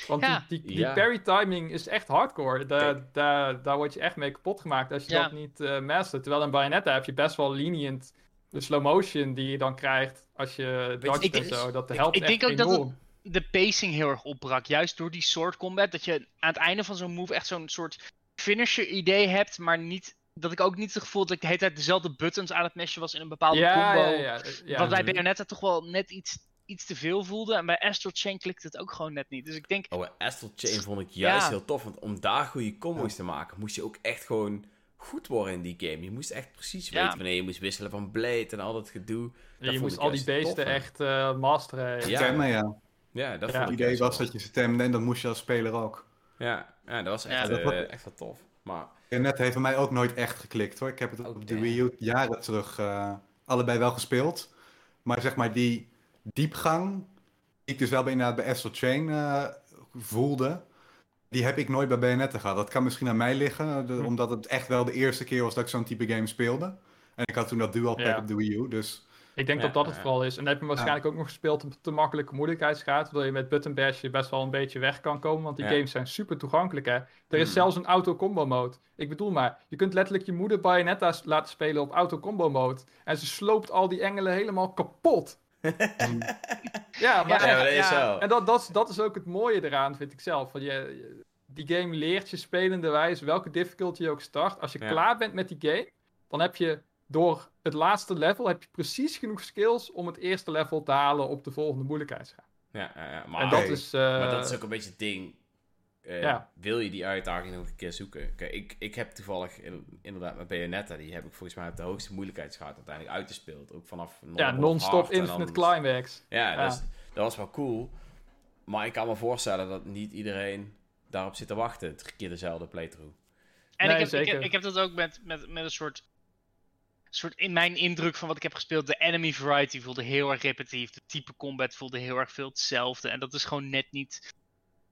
[SPEAKER 2] Want
[SPEAKER 3] Ja.
[SPEAKER 2] die, die, die
[SPEAKER 1] Ja.
[SPEAKER 2] parry timing is echt hardcore. Daar, daar, daar word je echt mee kapot gemaakt als je
[SPEAKER 3] Ja.
[SPEAKER 2] dat niet eh mastert. Terwijl in Bayonetta heb je best wel lenient de slow motion die je dan krijgt als je
[SPEAKER 3] ik
[SPEAKER 2] en
[SPEAKER 3] denk-
[SPEAKER 2] zo. Dat
[SPEAKER 1] ik-
[SPEAKER 2] helpt
[SPEAKER 3] ik denk
[SPEAKER 2] echt
[SPEAKER 3] ook dat de pacing heel erg opbrak. Juist door die sword combat. Dat je aan het einde van zo'n move echt zo'n soort finisher idee hebt. Maar niet, dat ik ook niet het gevoel dat ik de hele tijd dezelfde buttons aan het meshen was in een bepaalde
[SPEAKER 2] ja,
[SPEAKER 3] combo.
[SPEAKER 2] ja, ja, ja.
[SPEAKER 3] Wat bij Bayonetta toch wel net iets, iets te veel voelde. En bij Astral Chain klikte het ook gewoon net niet. Dus ik denk,
[SPEAKER 1] Oh, Astral Chain vond ik juist
[SPEAKER 3] Ja.
[SPEAKER 1] heel tof. Want om daar goede combos te maken, moest je ook echt gewoon goed worden in die game. Je moest echt precies
[SPEAKER 3] Ja.
[SPEAKER 1] weten wanneer je moest wisselen van blade en al dat gedoe. Dat
[SPEAKER 2] je moest al die beesten
[SPEAKER 1] tof,
[SPEAKER 2] echt eh masteren.
[SPEAKER 1] Ja.
[SPEAKER 4] Stemmen, ja.
[SPEAKER 1] Ja, dat
[SPEAKER 2] Ja.
[SPEAKER 1] vond
[SPEAKER 4] Het idee was dat je stemde en dat moest je als speler ook.
[SPEAKER 1] Ja, ja, dat was
[SPEAKER 3] Ja,
[SPEAKER 1] echt,
[SPEAKER 4] dat
[SPEAKER 1] eh,
[SPEAKER 4] was-
[SPEAKER 1] echt wel tof. Maar
[SPEAKER 4] En net heeft bij mij ook nooit echt geklikt hoor. Ik heb het op de. Wii U jaren terug eh, allebei wel gespeeld. Maar zeg maar die diepgang, die ik dus wel bij, inderdaad bij Astral Chain eh, voelde, die heb ik nooit bij Bayonetta gehad. Dat kan misschien aan mij liggen, de-
[SPEAKER 2] Hm.
[SPEAKER 4] omdat het echt wel de eerste keer was dat ik zo'n type game speelde. En ik had toen dat dual pack
[SPEAKER 2] Ja.
[SPEAKER 4] op de Wii U, dus
[SPEAKER 2] Ik denk
[SPEAKER 1] Ja,
[SPEAKER 2] dat dat het
[SPEAKER 1] ja.
[SPEAKER 2] vooral is. En dan heb je hem waarschijnlijk ook nog gespeeld op te makkelijke moeilijkheidsgraad. Waardoor je met button bashen best wel een beetje weg kan komen. Want die
[SPEAKER 1] Ja.
[SPEAKER 2] games zijn super toegankelijk hè. Er is
[SPEAKER 1] Hmm.
[SPEAKER 2] zelfs een auto-combo mode. Ik bedoel maar, je kunt letterlijk je moeder Bayonetta laten spelen op auto-combo mode. En ze sloopt al die engelen helemaal kapot. ja, maar
[SPEAKER 1] ja,
[SPEAKER 2] echt.
[SPEAKER 1] maar dat is
[SPEAKER 3] ja.
[SPEAKER 1] zo.
[SPEAKER 2] En dat, dat, is, dat is ook het mooie eraan, vind ik zelf. Want je, je- die game leert je spelende wijze welke difficulty je ook start. Als je
[SPEAKER 1] Ja.
[SPEAKER 2] klaar bent met die game, dan heb je door het laatste level heb je precies genoeg skills om het eerste level te halen op de volgende moeilijkheidsgraad.
[SPEAKER 1] Ja, ja, ja. Maar,
[SPEAKER 2] en dat is... eh,
[SPEAKER 1] maar dat is ook een beetje het ding. Eh,
[SPEAKER 2] Ja.
[SPEAKER 1] Wil je die uitdaging nog een keer zoeken? Kijk, ik, ik heb toevallig in- inderdaad met Bayonetta, die heb ik volgens mij op de hoogste moeilijkheidsgraad uiteindelijk uitgespeeld. Ook vanaf
[SPEAKER 2] ja, non-stop infinite
[SPEAKER 1] dan-
[SPEAKER 2] climax.
[SPEAKER 1] Ja,
[SPEAKER 2] Ja.
[SPEAKER 1] Dus, dat was wel cool. Maar ik kan me voorstellen dat niet iedereen daarop zit te wachten. Drie keer dezelfde playthrough.
[SPEAKER 3] En
[SPEAKER 2] Nee,
[SPEAKER 3] ik, heb, ik, heb, ik heb dat ook met, met, met een soort, soort. In mijn indruk van wat ik heb gespeeld. De enemy variety voelde heel erg repetitief. De type combat voelde heel erg veel hetzelfde. En dat is gewoon net niet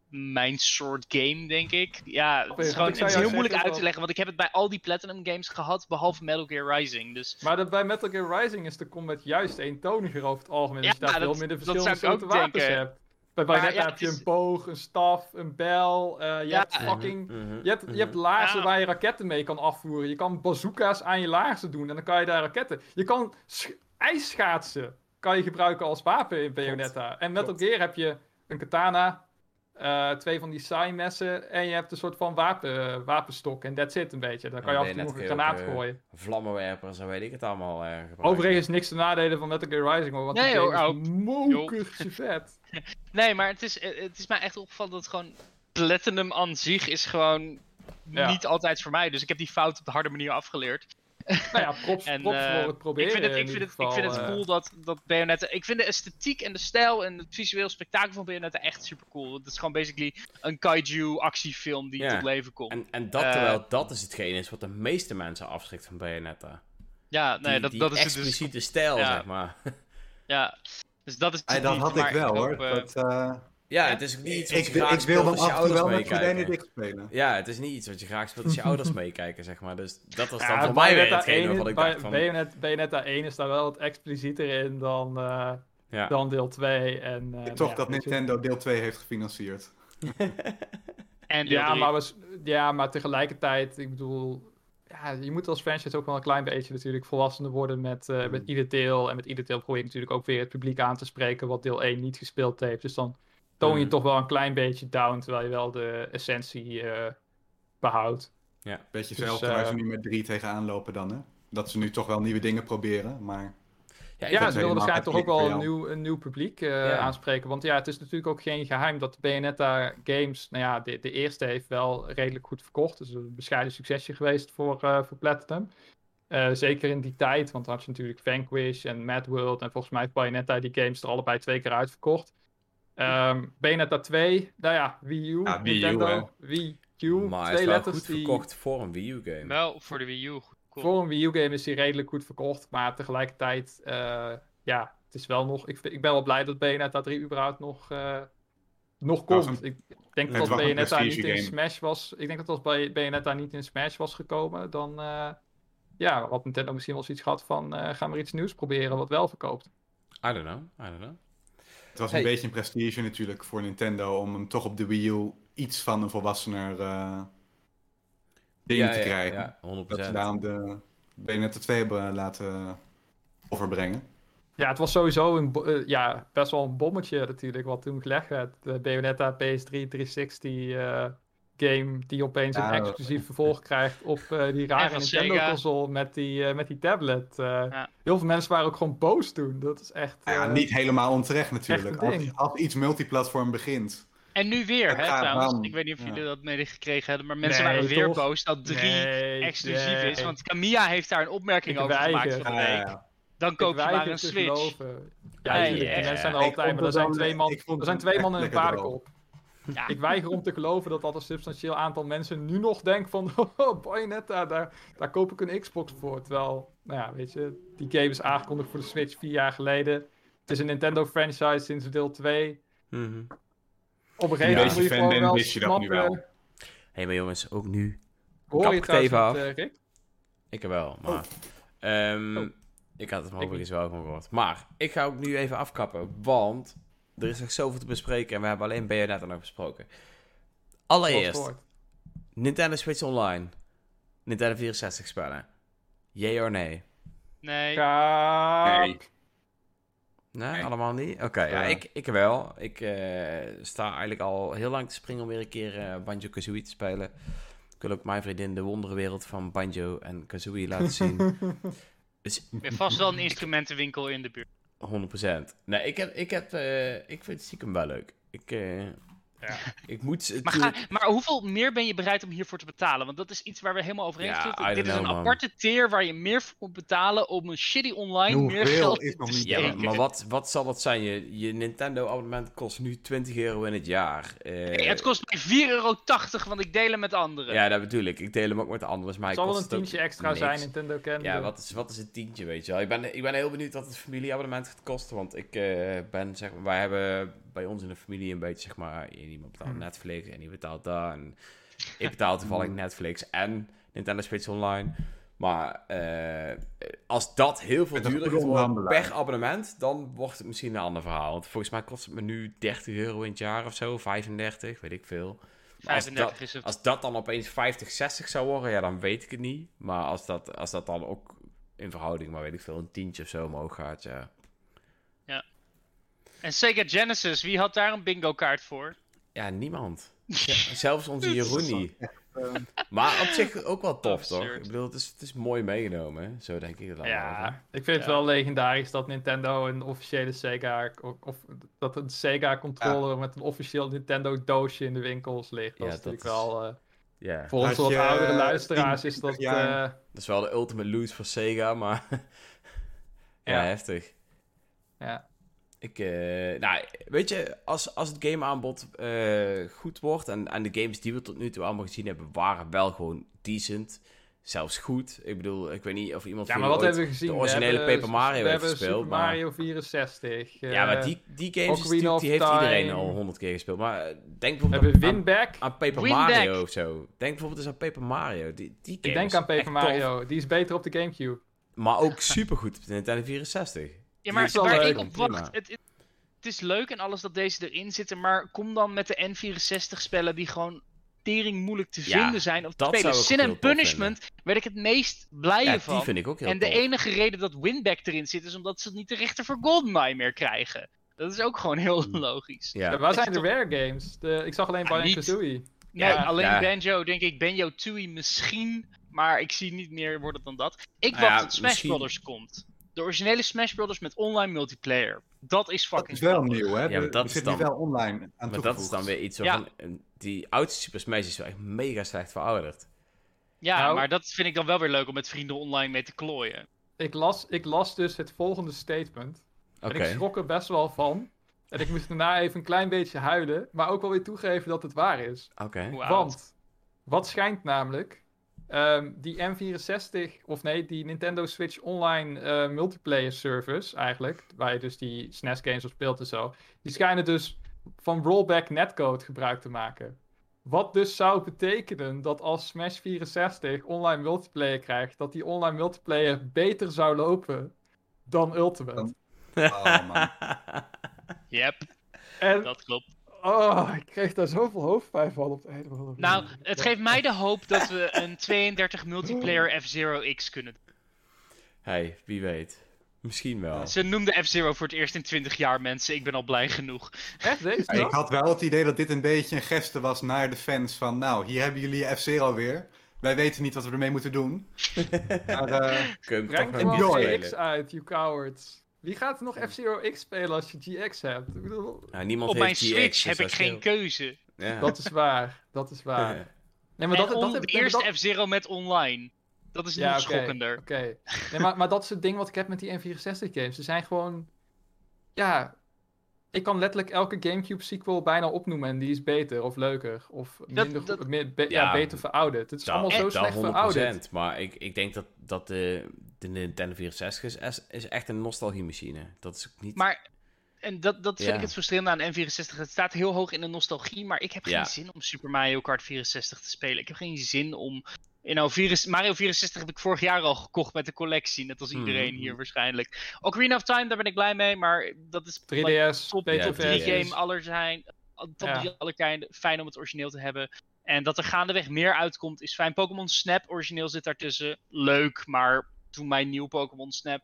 [SPEAKER 3] mijn soort game, denk ik. Ja, het is, gewoon, het is heel moeilijk uit te leggen. Want ik heb het bij al die Platinum games gehad. Behalve Metal Gear Rising. Dus
[SPEAKER 2] Maar dat bij Metal Gear Rising is de combat juist eentoniger over het algemeen.
[SPEAKER 3] Ja,
[SPEAKER 2] dus je daar
[SPEAKER 3] dat-
[SPEAKER 2] veel minder
[SPEAKER 3] dat
[SPEAKER 2] verschillende soorten
[SPEAKER 3] ook
[SPEAKER 2] wapens
[SPEAKER 3] denken.
[SPEAKER 2] hebt. Bij Bayonetta
[SPEAKER 3] ja,
[SPEAKER 2] heb je
[SPEAKER 3] is-
[SPEAKER 2] een boog, een staf, een bijl. eh, je
[SPEAKER 3] Ja,
[SPEAKER 2] hebt fucking...
[SPEAKER 1] Mhm,
[SPEAKER 2] Je hebt, je
[SPEAKER 1] mhm.
[SPEAKER 2] hebt laarzen
[SPEAKER 3] Ja.
[SPEAKER 2] waar je raketten mee kan afvoeren. Je kan bazooka's aan je laarzen doen en dan kan je daar raketten. Je kan sch- ijsschaatsen kan je gebruiken als wapen in Bayonetta. En Metal
[SPEAKER 1] Klopt.
[SPEAKER 2] Gear heb je een katana, eh, twee van die sai-messen en je hebt een soort van wapen, wapenstok. En that's it een beetje. Dan kan je af en toe nog een granaat
[SPEAKER 1] ook,
[SPEAKER 2] gooien.
[SPEAKER 1] Vlammenwerpers en weet ik het allemaal eh, gebruiken.
[SPEAKER 2] Overigens niks te nadelen van Metal Gear Rising hoor, want
[SPEAKER 3] Nee, ook.
[SPEAKER 2] is mokertje vet.
[SPEAKER 3] Nee, maar het is, eh, het is mij echt opgevallen dat gewoon Platinum aan zich is gewoon
[SPEAKER 2] Ja.
[SPEAKER 3] niet altijd voor mij. Dus ik heb die fout op de harde manier afgeleerd.
[SPEAKER 2] Nou ja, props,
[SPEAKER 3] En,
[SPEAKER 2] props
[SPEAKER 3] eh,
[SPEAKER 2] voor het proberen
[SPEAKER 3] ik vind het, ik vind het, ik vind het
[SPEAKER 2] eh.
[SPEAKER 3] cool dat, dat Bayonetta... Ik vind de esthetiek en de stijl en het visueel spektakel van Bayonetta echt super cool. Het is gewoon basically een kaiju actiefilm die
[SPEAKER 1] Ja.
[SPEAKER 3] tot leven komt.
[SPEAKER 1] En, en dat
[SPEAKER 3] Eh,
[SPEAKER 1] terwijl dat is hetgeen is wat de meeste mensen afschrikt van Bayonetta.
[SPEAKER 3] ja, nee,
[SPEAKER 1] die,
[SPEAKER 3] dat,
[SPEAKER 1] die
[SPEAKER 3] dat is het dus.
[SPEAKER 1] expliciete stijl,
[SPEAKER 3] ja.
[SPEAKER 1] zeg maar.
[SPEAKER 3] Ja, dus dat is het
[SPEAKER 4] Hey, dat
[SPEAKER 3] niet,
[SPEAKER 4] had
[SPEAKER 3] maar
[SPEAKER 4] ik wel hoor.
[SPEAKER 3] hoop, eh,
[SPEAKER 4] Dat, eh,
[SPEAKER 1] Ja, het is ook niet iets wat
[SPEAKER 4] ik,
[SPEAKER 1] je
[SPEAKER 4] ik,
[SPEAKER 1] graag
[SPEAKER 4] wil
[SPEAKER 1] speelt als je ouders
[SPEAKER 4] wel
[SPEAKER 1] meekijken.
[SPEAKER 4] spelen.
[SPEAKER 1] Ja, het is niet iets wat je graag speelt als je ouders meekijken, zeg maar. Dus dat was dan
[SPEAKER 2] Ja,
[SPEAKER 1] voor mij weer hetgeen
[SPEAKER 2] 1
[SPEAKER 1] waarvan ik dacht van...
[SPEAKER 2] Bayonet- Bayonetta 1 is daar wel wat explicieter in dan, eh,
[SPEAKER 1] Ja.
[SPEAKER 2] dan deel 2. En, eh,
[SPEAKER 4] Toch
[SPEAKER 2] ja,
[SPEAKER 4] dat. Nintendo deel 2 heeft gefinancierd.
[SPEAKER 3] En
[SPEAKER 2] Ja maar, we, ja, maar tegelijkertijd, ik bedoel, ja, je moet als franchise ook wel een klein beetje natuurlijk volwassener worden met, eh, met
[SPEAKER 1] Mm.
[SPEAKER 2] ieder deel. En met ieder deel probeer je natuurlijk ook weer het publiek aan te spreken wat deel 1 niet gespeeld heeft. Dus dan toon je
[SPEAKER 1] Mm.
[SPEAKER 2] toch wel een klein beetje down, terwijl je wel de essentie eh, behoudt.
[SPEAKER 4] Beetje
[SPEAKER 2] Dus,
[SPEAKER 4] hetzelfde waar
[SPEAKER 2] eh,
[SPEAKER 4] ze nu met 3 tegenaan lopen dan, hè? Dat ze nu toch wel nieuwe dingen proberen, maar...
[SPEAKER 1] Ja,
[SPEAKER 2] Ja, ze willen waarschijnlijk toch ook wel een nieuw, een nieuw publiek eh,
[SPEAKER 1] Ja.
[SPEAKER 2] aanspreken. Want ja, het is natuurlijk ook geen geheim dat Bayonetta Games, nou ja, de, de eerste heeft wel redelijk goed verkocht. Dus een bescheiden succesje geweest voor, eh voor Platinum. Eh, zeker in die tijd, want dan had je natuurlijk Vanquish en Mad World. En volgens mij heeft Bayonetta die games er allebei twee keer uitverkocht. Ehm Bayonetta 2, nou ja, Wii U,
[SPEAKER 4] Ja, Wii U,
[SPEAKER 2] Nintendo, Wii U.
[SPEAKER 1] Maar hij
[SPEAKER 2] twee
[SPEAKER 1] is wel
[SPEAKER 2] letters
[SPEAKER 1] goed
[SPEAKER 2] die...
[SPEAKER 1] verkocht voor een Wii U-game.
[SPEAKER 3] Wel voor de Wii U. Cool.
[SPEAKER 2] Voor een Wii U-game is die redelijk goed verkocht. Maar tegelijkertijd, eh, ja, het is wel nog... Ik, ik ben wel blij dat Bayonetta 3 überhaupt nog, eh, nog komt.
[SPEAKER 4] een-
[SPEAKER 2] Ik denk
[SPEAKER 4] het
[SPEAKER 2] dat als Bayonetta niet in
[SPEAKER 4] game.
[SPEAKER 2] Smash was... Ik denk dat als Bay- Bayonetta niet in Smash was gekomen, dan... eh, ja, had Nintendo misschien wel zoiets gehad van... eh ga maar iets nieuws proberen wat wel verkoopt.
[SPEAKER 1] I don't know, I don't know.
[SPEAKER 4] Het was
[SPEAKER 1] Hey.
[SPEAKER 4] een beetje een prestige natuurlijk voor Nintendo om hem toch op de Wii U iets van een volwassener eh ding
[SPEAKER 1] ja,
[SPEAKER 4] te
[SPEAKER 1] ja,
[SPEAKER 4] krijgen.
[SPEAKER 1] Ja, 100%.
[SPEAKER 4] Dat ze daarom de Bayonetta 2 hebben laten overbrengen.
[SPEAKER 2] Ja, het was sowieso een, eh, ja, best wel een bommetje natuurlijk, wat toen gelegd werd. De Bayonetta PS3 360 eh, game die opeens
[SPEAKER 4] Ja,
[SPEAKER 2] een exclusief vervolg krijgt op eh, die rare Nintendo-console met die, eh, met die tablet. Eh,
[SPEAKER 3] Ja.
[SPEAKER 2] Heel veel mensen waren ook gewoon boos toen. Dat is echt...
[SPEAKER 4] Ja, niet helemaal onterecht natuurlijk. Als, als iets multiplatform begint.
[SPEAKER 3] En nu weer, hè,
[SPEAKER 4] gaat
[SPEAKER 3] trouwens. Ik weet niet of
[SPEAKER 4] Ja.
[SPEAKER 3] jullie dat medegekregen hebben, maar mensen
[SPEAKER 2] Nee,
[SPEAKER 3] waren weer
[SPEAKER 2] toch?
[SPEAKER 3] boos dat 3
[SPEAKER 2] nee,
[SPEAKER 3] exclusief is. Want Camilla heeft daar een opmerking
[SPEAKER 2] Ik
[SPEAKER 3] over gemaakt van de
[SPEAKER 4] Ja,
[SPEAKER 3] week.
[SPEAKER 4] ja.
[SPEAKER 3] Dan
[SPEAKER 2] Ik
[SPEAKER 3] koop je maar een Switch.
[SPEAKER 2] geloven. Ja, mensen zijn er altijd, maar er
[SPEAKER 4] het
[SPEAKER 2] zijn twee man, er zijn
[SPEAKER 4] het
[SPEAKER 2] twee mannen en een paardenkop.
[SPEAKER 3] Ja.
[SPEAKER 2] Ik weiger om te geloven dat dat een substantieel aantal mensen nu nog denkt van... Oh, Bayonetta, daar, daar koop ik een Xbox voor. Terwijl, nou ja, weet je, die game is aangekondigd voor de Switch vier jaar geleden. Het is een Nintendo-franchise sinds deel 2.
[SPEAKER 1] Mhm.
[SPEAKER 2] Op een gegeven moment moet
[SPEAKER 4] je fan
[SPEAKER 2] gewoon wel
[SPEAKER 4] je dat nu wel.
[SPEAKER 1] hey, maar jongens, ook nu.
[SPEAKER 2] Hoor
[SPEAKER 1] Kap
[SPEAKER 2] je
[SPEAKER 1] het
[SPEAKER 2] trouwens
[SPEAKER 1] even af.
[SPEAKER 2] eh, Rick?
[SPEAKER 1] Ik wel, maar... ehm,
[SPEAKER 2] Oh.
[SPEAKER 1] Ik had het maar
[SPEAKER 2] Ik
[SPEAKER 1] overigens wel van gehoord. Maar, ik ga ook nu even afkappen, want... Er is nog zoveel te bespreken en we hebben alleen Bayonetta nog besproken. Allereerst. Nintendo Switch Online. Nintendo 64 spellen. Yay or nee?
[SPEAKER 3] Nee.
[SPEAKER 4] Nee.
[SPEAKER 1] Nee,
[SPEAKER 4] Nee.
[SPEAKER 1] allemaal niet? Oké, ja,
[SPEAKER 4] Ja.
[SPEAKER 1] ik, ik wel. Ik eh, sta eigenlijk al heel lang te springen om weer een keer eh, Banjo-Kazooie te spelen. Ik wil ook mijn vriendin de wonderenwereld van Banjo en Kazooie laten zien. dus
[SPEAKER 3] Er is vast wel een instrumentenwinkel in de buurt.
[SPEAKER 1] 100%. Nee, ik, heb, ik, heb, eh, ik vind stiekem wel leuk. Ik, eh,
[SPEAKER 3] Ja.
[SPEAKER 1] ik moet... het
[SPEAKER 3] Maar, ga, maar hoeveel meer ben je bereid om hiervoor te betalen? Want dat is iets waar we helemaal over eens
[SPEAKER 1] Ja,
[SPEAKER 3] zitten.
[SPEAKER 1] I
[SPEAKER 3] Dit is een
[SPEAKER 1] man.
[SPEAKER 3] aparte tier waar je meer voor moet betalen om een shitty online meer geld
[SPEAKER 4] is nog
[SPEAKER 3] te
[SPEAKER 4] niet
[SPEAKER 1] Ja, maar, wat, wat zal dat zijn? Je, je Nintendo-abonnement kost nu 20 euro in het jaar. Eh,
[SPEAKER 3] het kost mij 4,80 euro, want ik deel hem met anderen.
[SPEAKER 1] Ja, dat bedoel ik. Ik deel hem ook met anderen. Maar
[SPEAKER 2] zal wel een tientje extra
[SPEAKER 1] niks.
[SPEAKER 2] zijn, Nintendo kende.
[SPEAKER 1] Ja, wat is, wat is het tientje, weet je wel? Ik ben, ik ben heel benieuwd wat het familieabonnement gaat kosten. Want ik eh, ben, zeg maar, wij hebben bij ons in de familie een beetje, zeg maar, iemand betaalt
[SPEAKER 2] Hmm.
[SPEAKER 1] Netflix en die betaalt daar. En ik betaal toevallig Netflix en Nintendo Switch Online. Maar eh, als dat heel veel duurder
[SPEAKER 4] goede
[SPEAKER 1] gaat worden
[SPEAKER 4] onderhandelaar.
[SPEAKER 1] per abonnement, dan wordt het misschien een ander verhaal. Want volgens mij kost het me nu 30 euro in het jaar of zo, 35, weet ik veel. Maar als
[SPEAKER 3] 35
[SPEAKER 1] dat-
[SPEAKER 3] is het.
[SPEAKER 1] Als dat dan opeens 50, 60 zou worden, ja, dan weet ik het niet. Maar als dat, als dat dan ook in verhouding, maar weet ik veel, een tientje of zo omhoog gaat, ja.
[SPEAKER 3] En Sega Genesis, wie had daar een bingo kaart voor?
[SPEAKER 1] Ja, niemand. Ja, zelfs onze Jeroen niet. Maar op zich ook wel tof, toch? Ik bedoel, het is, het is mooi meegenomen, hè? zo denk ik het.
[SPEAKER 2] Ja, ik vind het wel legendarisch dat Nintendo een officiële Sega, of, of dat een Sega controller met een officieel Nintendo doosje in de winkels ligt. Dat
[SPEAKER 1] Ja,
[SPEAKER 2] is natuurlijk
[SPEAKER 1] dat is-
[SPEAKER 2] wel, eh,
[SPEAKER 1] Ja,
[SPEAKER 2] voor ons
[SPEAKER 4] Als
[SPEAKER 2] wat
[SPEAKER 4] je,
[SPEAKER 2] oudere
[SPEAKER 4] eh,
[SPEAKER 2] luisteraars
[SPEAKER 4] 10,
[SPEAKER 2] is dat,
[SPEAKER 4] 20 jaar-
[SPEAKER 2] eh,
[SPEAKER 1] dat is wel de ultimate loot voor Sega, maar... ja,
[SPEAKER 2] Ja.
[SPEAKER 1] heftig.
[SPEAKER 2] ja.
[SPEAKER 1] Ik, eh, nou, weet je, als, als het gameaanbod eh goed wordt en, en de games die we tot nu toe allemaal gezien hebben, waren wel gewoon decent. Zelfs goed. Ik bedoel, ik weet niet of iemand
[SPEAKER 2] ja, maar wat hebben we gezien?
[SPEAKER 1] de originele
[SPEAKER 2] hebben,
[SPEAKER 1] Paper Mario
[SPEAKER 2] we
[SPEAKER 1] heeft
[SPEAKER 2] hebben
[SPEAKER 1] gespeeld,
[SPEAKER 2] Super
[SPEAKER 1] maar-
[SPEAKER 2] Mario 64.
[SPEAKER 1] Ja, maar
[SPEAKER 2] eh,
[SPEAKER 1] die, die games die heeft iedereen al honderd keer gespeeld. Maar denk bijvoorbeeld aan,
[SPEAKER 2] Winback.
[SPEAKER 1] aan Paper
[SPEAKER 3] Winback.
[SPEAKER 1] Mario of zo. Denk bijvoorbeeld eens aan Paper Mario. Die, die
[SPEAKER 2] Ik denk aan Paper
[SPEAKER 1] tof,
[SPEAKER 2] Mario. Die is beter op de Gamecube.
[SPEAKER 1] maar ook supergoed op de Nintendo 64.
[SPEAKER 3] Ja, maar waar
[SPEAKER 2] leuk,
[SPEAKER 3] ik op wacht, het, het, het is leuk en alles dat deze erin zitten, maar kom dan met de N64 spellen die gewoon tering moeilijk te
[SPEAKER 1] Ja,
[SPEAKER 3] vinden zijn. Of te
[SPEAKER 1] dat
[SPEAKER 3] spelen. Sin and Punishment werd ik het meest blij
[SPEAKER 1] Ja,
[SPEAKER 3] van.
[SPEAKER 1] die vind ik ook heel
[SPEAKER 3] en de enige reden dat Winback erin zit, is omdat ze niet de rechter voor GoldenEye meer krijgen. Dat is ook gewoon heel logisch.
[SPEAKER 1] Ja.
[SPEAKER 2] Ja, waar zijn de rare games? De, ik zag alleen Banjo. Kazooie.
[SPEAKER 3] Nee,
[SPEAKER 2] Ja,
[SPEAKER 3] alleen
[SPEAKER 1] ja.
[SPEAKER 3] Banjo, denk ik, Banjo Tooie misschien, maar ik zie niet meer worden dan dat. Ik
[SPEAKER 1] Nou
[SPEAKER 3] wacht
[SPEAKER 1] ja,
[SPEAKER 3] tot Smash
[SPEAKER 1] misschien-
[SPEAKER 3] Brothers komt. De originele Smash Brothers met online multiplayer. Dat is
[SPEAKER 4] Dat
[SPEAKER 3] fucking
[SPEAKER 4] is wel
[SPEAKER 3] grappig.
[SPEAKER 4] nieuw, hè?
[SPEAKER 1] Ja, maar dat
[SPEAKER 4] er
[SPEAKER 1] is
[SPEAKER 4] zit
[SPEAKER 1] dan-
[SPEAKER 4] wel online aan
[SPEAKER 1] Maar dat is dan weer iets
[SPEAKER 3] Ja.
[SPEAKER 1] waarvan... Die oudste Super Smash is wel echt mega slecht verouderd.
[SPEAKER 3] Ja,
[SPEAKER 2] Nou-
[SPEAKER 3] maar dat vind ik dan wel weer leuk om met vrienden online mee te klooien.
[SPEAKER 2] Ik las, ik las dus het volgende statement.
[SPEAKER 1] Oké.
[SPEAKER 2] En ik schrok er best wel van. En ik moest daarna even een klein beetje huilen. Maar ook wel weer toegeven dat het waar is.
[SPEAKER 1] Oké.
[SPEAKER 2] Want, wat schijnt namelijk... ehm, die M64, of nee, die Nintendo Switch Online eh, multiplayer service eigenlijk... Waar je dus die SNES games op speelt en zo... Die schijnen dus van rollback netcode gebruik te maken. Wat dus zou betekenen dat als Smash 64 online multiplayer krijgt... Dat die online multiplayer beter zou lopen dan Ultimate.
[SPEAKER 4] Oh, man.
[SPEAKER 3] Yep,
[SPEAKER 2] En
[SPEAKER 3] dat klopt.
[SPEAKER 2] Oh, ik kreeg daar zoveel hoofdpijn van op het einde van de
[SPEAKER 3] Nou, het geeft mij de hoop dat we een 32 multiplayer F-Zero X kunnen doen.
[SPEAKER 1] hey, wie weet. Misschien wel.
[SPEAKER 3] Ze noemden F-Zero voor het eerst in 20 jaar, mensen. Ik ben al blij genoeg.
[SPEAKER 2] Echt, deze
[SPEAKER 4] Ja, ik had wel het idee dat dit een beetje een geste was naar de fans van... Nou, hier hebben jullie F-Zero weer. Wij weten niet wat we ermee moeten doen. Maar, eh,
[SPEAKER 1] Kun je
[SPEAKER 2] Breng gewoon GX
[SPEAKER 1] spelen?
[SPEAKER 2] uit, you cowards. Wie gaat er nog F-Zero X spelen als je GX hebt? Ik bedoel,
[SPEAKER 1] Nou, niemand
[SPEAKER 3] Op
[SPEAKER 1] heeft
[SPEAKER 3] mijn
[SPEAKER 1] GX,
[SPEAKER 3] Switch
[SPEAKER 1] dus
[SPEAKER 3] heb ik geen keuze.
[SPEAKER 1] Ja.
[SPEAKER 2] dat is waar, dat is waar. Nee, maar dat,
[SPEAKER 3] dat,
[SPEAKER 2] heb- dat-
[SPEAKER 3] F-Zero met online. Dat is
[SPEAKER 2] Ja,
[SPEAKER 3] nog
[SPEAKER 2] oké,
[SPEAKER 3] schokkender.
[SPEAKER 2] Oké. Nee, maar, maar dat is het ding wat ik heb met die N64 games. Ze zijn gewoon... Ja... Ik kan letterlijk elke Gamecube sequel bijna opnoemen en die is beter of leuker of
[SPEAKER 3] Dat-
[SPEAKER 2] minder
[SPEAKER 3] dat-
[SPEAKER 2] meer- be- ja,
[SPEAKER 1] Ja,
[SPEAKER 2] beter verouderd. Het is
[SPEAKER 1] Dat-
[SPEAKER 2] allemaal zo slecht
[SPEAKER 1] 100%,
[SPEAKER 2] verouderd.
[SPEAKER 1] Maar ik, ik denk dat, dat de, de Nintendo 64 is, is- is echt een nostalgiemachine. Dat is ook niet...
[SPEAKER 3] Maar, en dat, dat vind
[SPEAKER 1] Ja.
[SPEAKER 3] ik het frustrerende aan de N64. Het staat heel hoog in de nostalgie, maar ik heb geen
[SPEAKER 1] Ja.
[SPEAKER 3] zin om Super Mario Kart 64 te spelen. Ik heb geen zin om... You know, 64 Mario 64 heb ik vorig jaar al gekocht met de collectie, net als iedereen
[SPEAKER 1] Mhm.
[SPEAKER 3] hier waarschijnlijk. Ocarina of Time, daar ben ik blij mee, maar dat is
[SPEAKER 2] 3DS,
[SPEAKER 3] top,
[SPEAKER 1] Ja,
[SPEAKER 3] top 3
[SPEAKER 1] 3DS.
[SPEAKER 3] game aller zijn. Top
[SPEAKER 2] Ja.
[SPEAKER 3] 3 aller tijden. Fijn om het origineel te hebben. En dat er gaandeweg meer uitkomt is fijn. Pokémon Snap origineel zit daartussen. Leuk, maar toen mijn nieuw Pokémon Snap.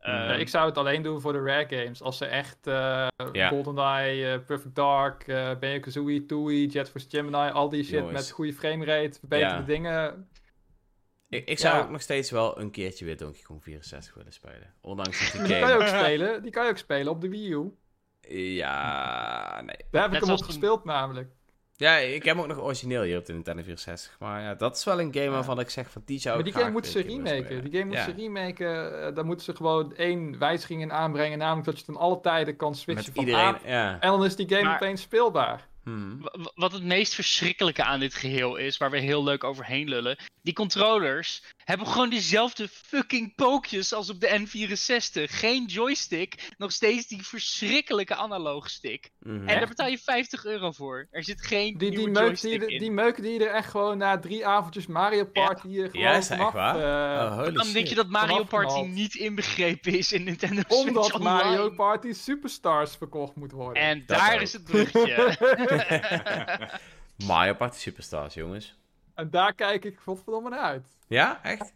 [SPEAKER 1] Ja,
[SPEAKER 3] ehm,
[SPEAKER 2] ik zou het alleen doen voor de rare games. Als ze echt eh
[SPEAKER 1] Ja.
[SPEAKER 2] GoldenEye, eh, Perfect Dark, eh Banjo-Kazooie, Tooie, Jet Force Gemini, al die shit met goede framerate, verbeterde
[SPEAKER 1] Ja.
[SPEAKER 2] dingen.
[SPEAKER 1] Ik, ik zou
[SPEAKER 2] ja.
[SPEAKER 1] ook nog steeds wel een keertje weer Donkey Kong 64 willen spelen. Ondanks dat die
[SPEAKER 2] Die kan je
[SPEAKER 1] game...
[SPEAKER 2] ook spelen. Die kan je ook spelen op de Wii U.
[SPEAKER 1] Ja, nee.
[SPEAKER 2] Daar heb
[SPEAKER 3] Net
[SPEAKER 2] ik hem op gespeeld namelijk.
[SPEAKER 1] Ja, ik heb hem ook nog origineel hier op de Nintendo 64. Maar ja, dat is wel een game
[SPEAKER 2] Ja.
[SPEAKER 1] waarvan ik zeg van die zou
[SPEAKER 2] Maar die game moeten ze remaken. Die game moeten
[SPEAKER 1] Ja.
[SPEAKER 2] ze remaken. eh, daar moeten ze gewoon één wijziging in aanbrengen. Namelijk dat je ten alle tijden kan switchen
[SPEAKER 1] Met
[SPEAKER 2] van
[SPEAKER 1] iedereen,
[SPEAKER 2] aan.
[SPEAKER 1] ja.
[SPEAKER 2] En dan is die game
[SPEAKER 3] Maar-
[SPEAKER 2] opeens speelbaar.
[SPEAKER 1] Hmm.
[SPEAKER 3] Wa- wa- Wat het meest verschrikkelijke aan dit geheel is, waar we heel leuk overheen lullen. Die controllers hebben gewoon dezelfde fucking pookjes als op de N64. Geen joystick, nog steeds die verschrikkelijke analoogstick.
[SPEAKER 1] Mhm.
[SPEAKER 3] En daar betaal je 50 euro voor. Er zit geen
[SPEAKER 2] Die, die,
[SPEAKER 3] nieuwe
[SPEAKER 2] meuk
[SPEAKER 3] joystick
[SPEAKER 2] die, je er-
[SPEAKER 3] in.
[SPEAKER 2] die meuk die je er echt gewoon na drie avondjes Mario Party hier gewoon
[SPEAKER 1] Ja, is
[SPEAKER 2] vanaf,
[SPEAKER 1] waar?
[SPEAKER 2] eh,
[SPEAKER 1] oh,
[SPEAKER 3] Dan denk je dat Mario
[SPEAKER 2] Vanaf
[SPEAKER 3] Party niet inbegrepen is in Nintendo Switch
[SPEAKER 2] Omdat
[SPEAKER 3] Online.
[SPEAKER 2] Mario Party Superstars verkocht moet worden.
[SPEAKER 3] En
[SPEAKER 1] Dat
[SPEAKER 3] daar
[SPEAKER 1] ook.
[SPEAKER 3] is het bruggetje.
[SPEAKER 1] Mario Party Superstars, jongens.
[SPEAKER 2] En daar kijk ik godverdomme naar uit.
[SPEAKER 1] Ja, echt?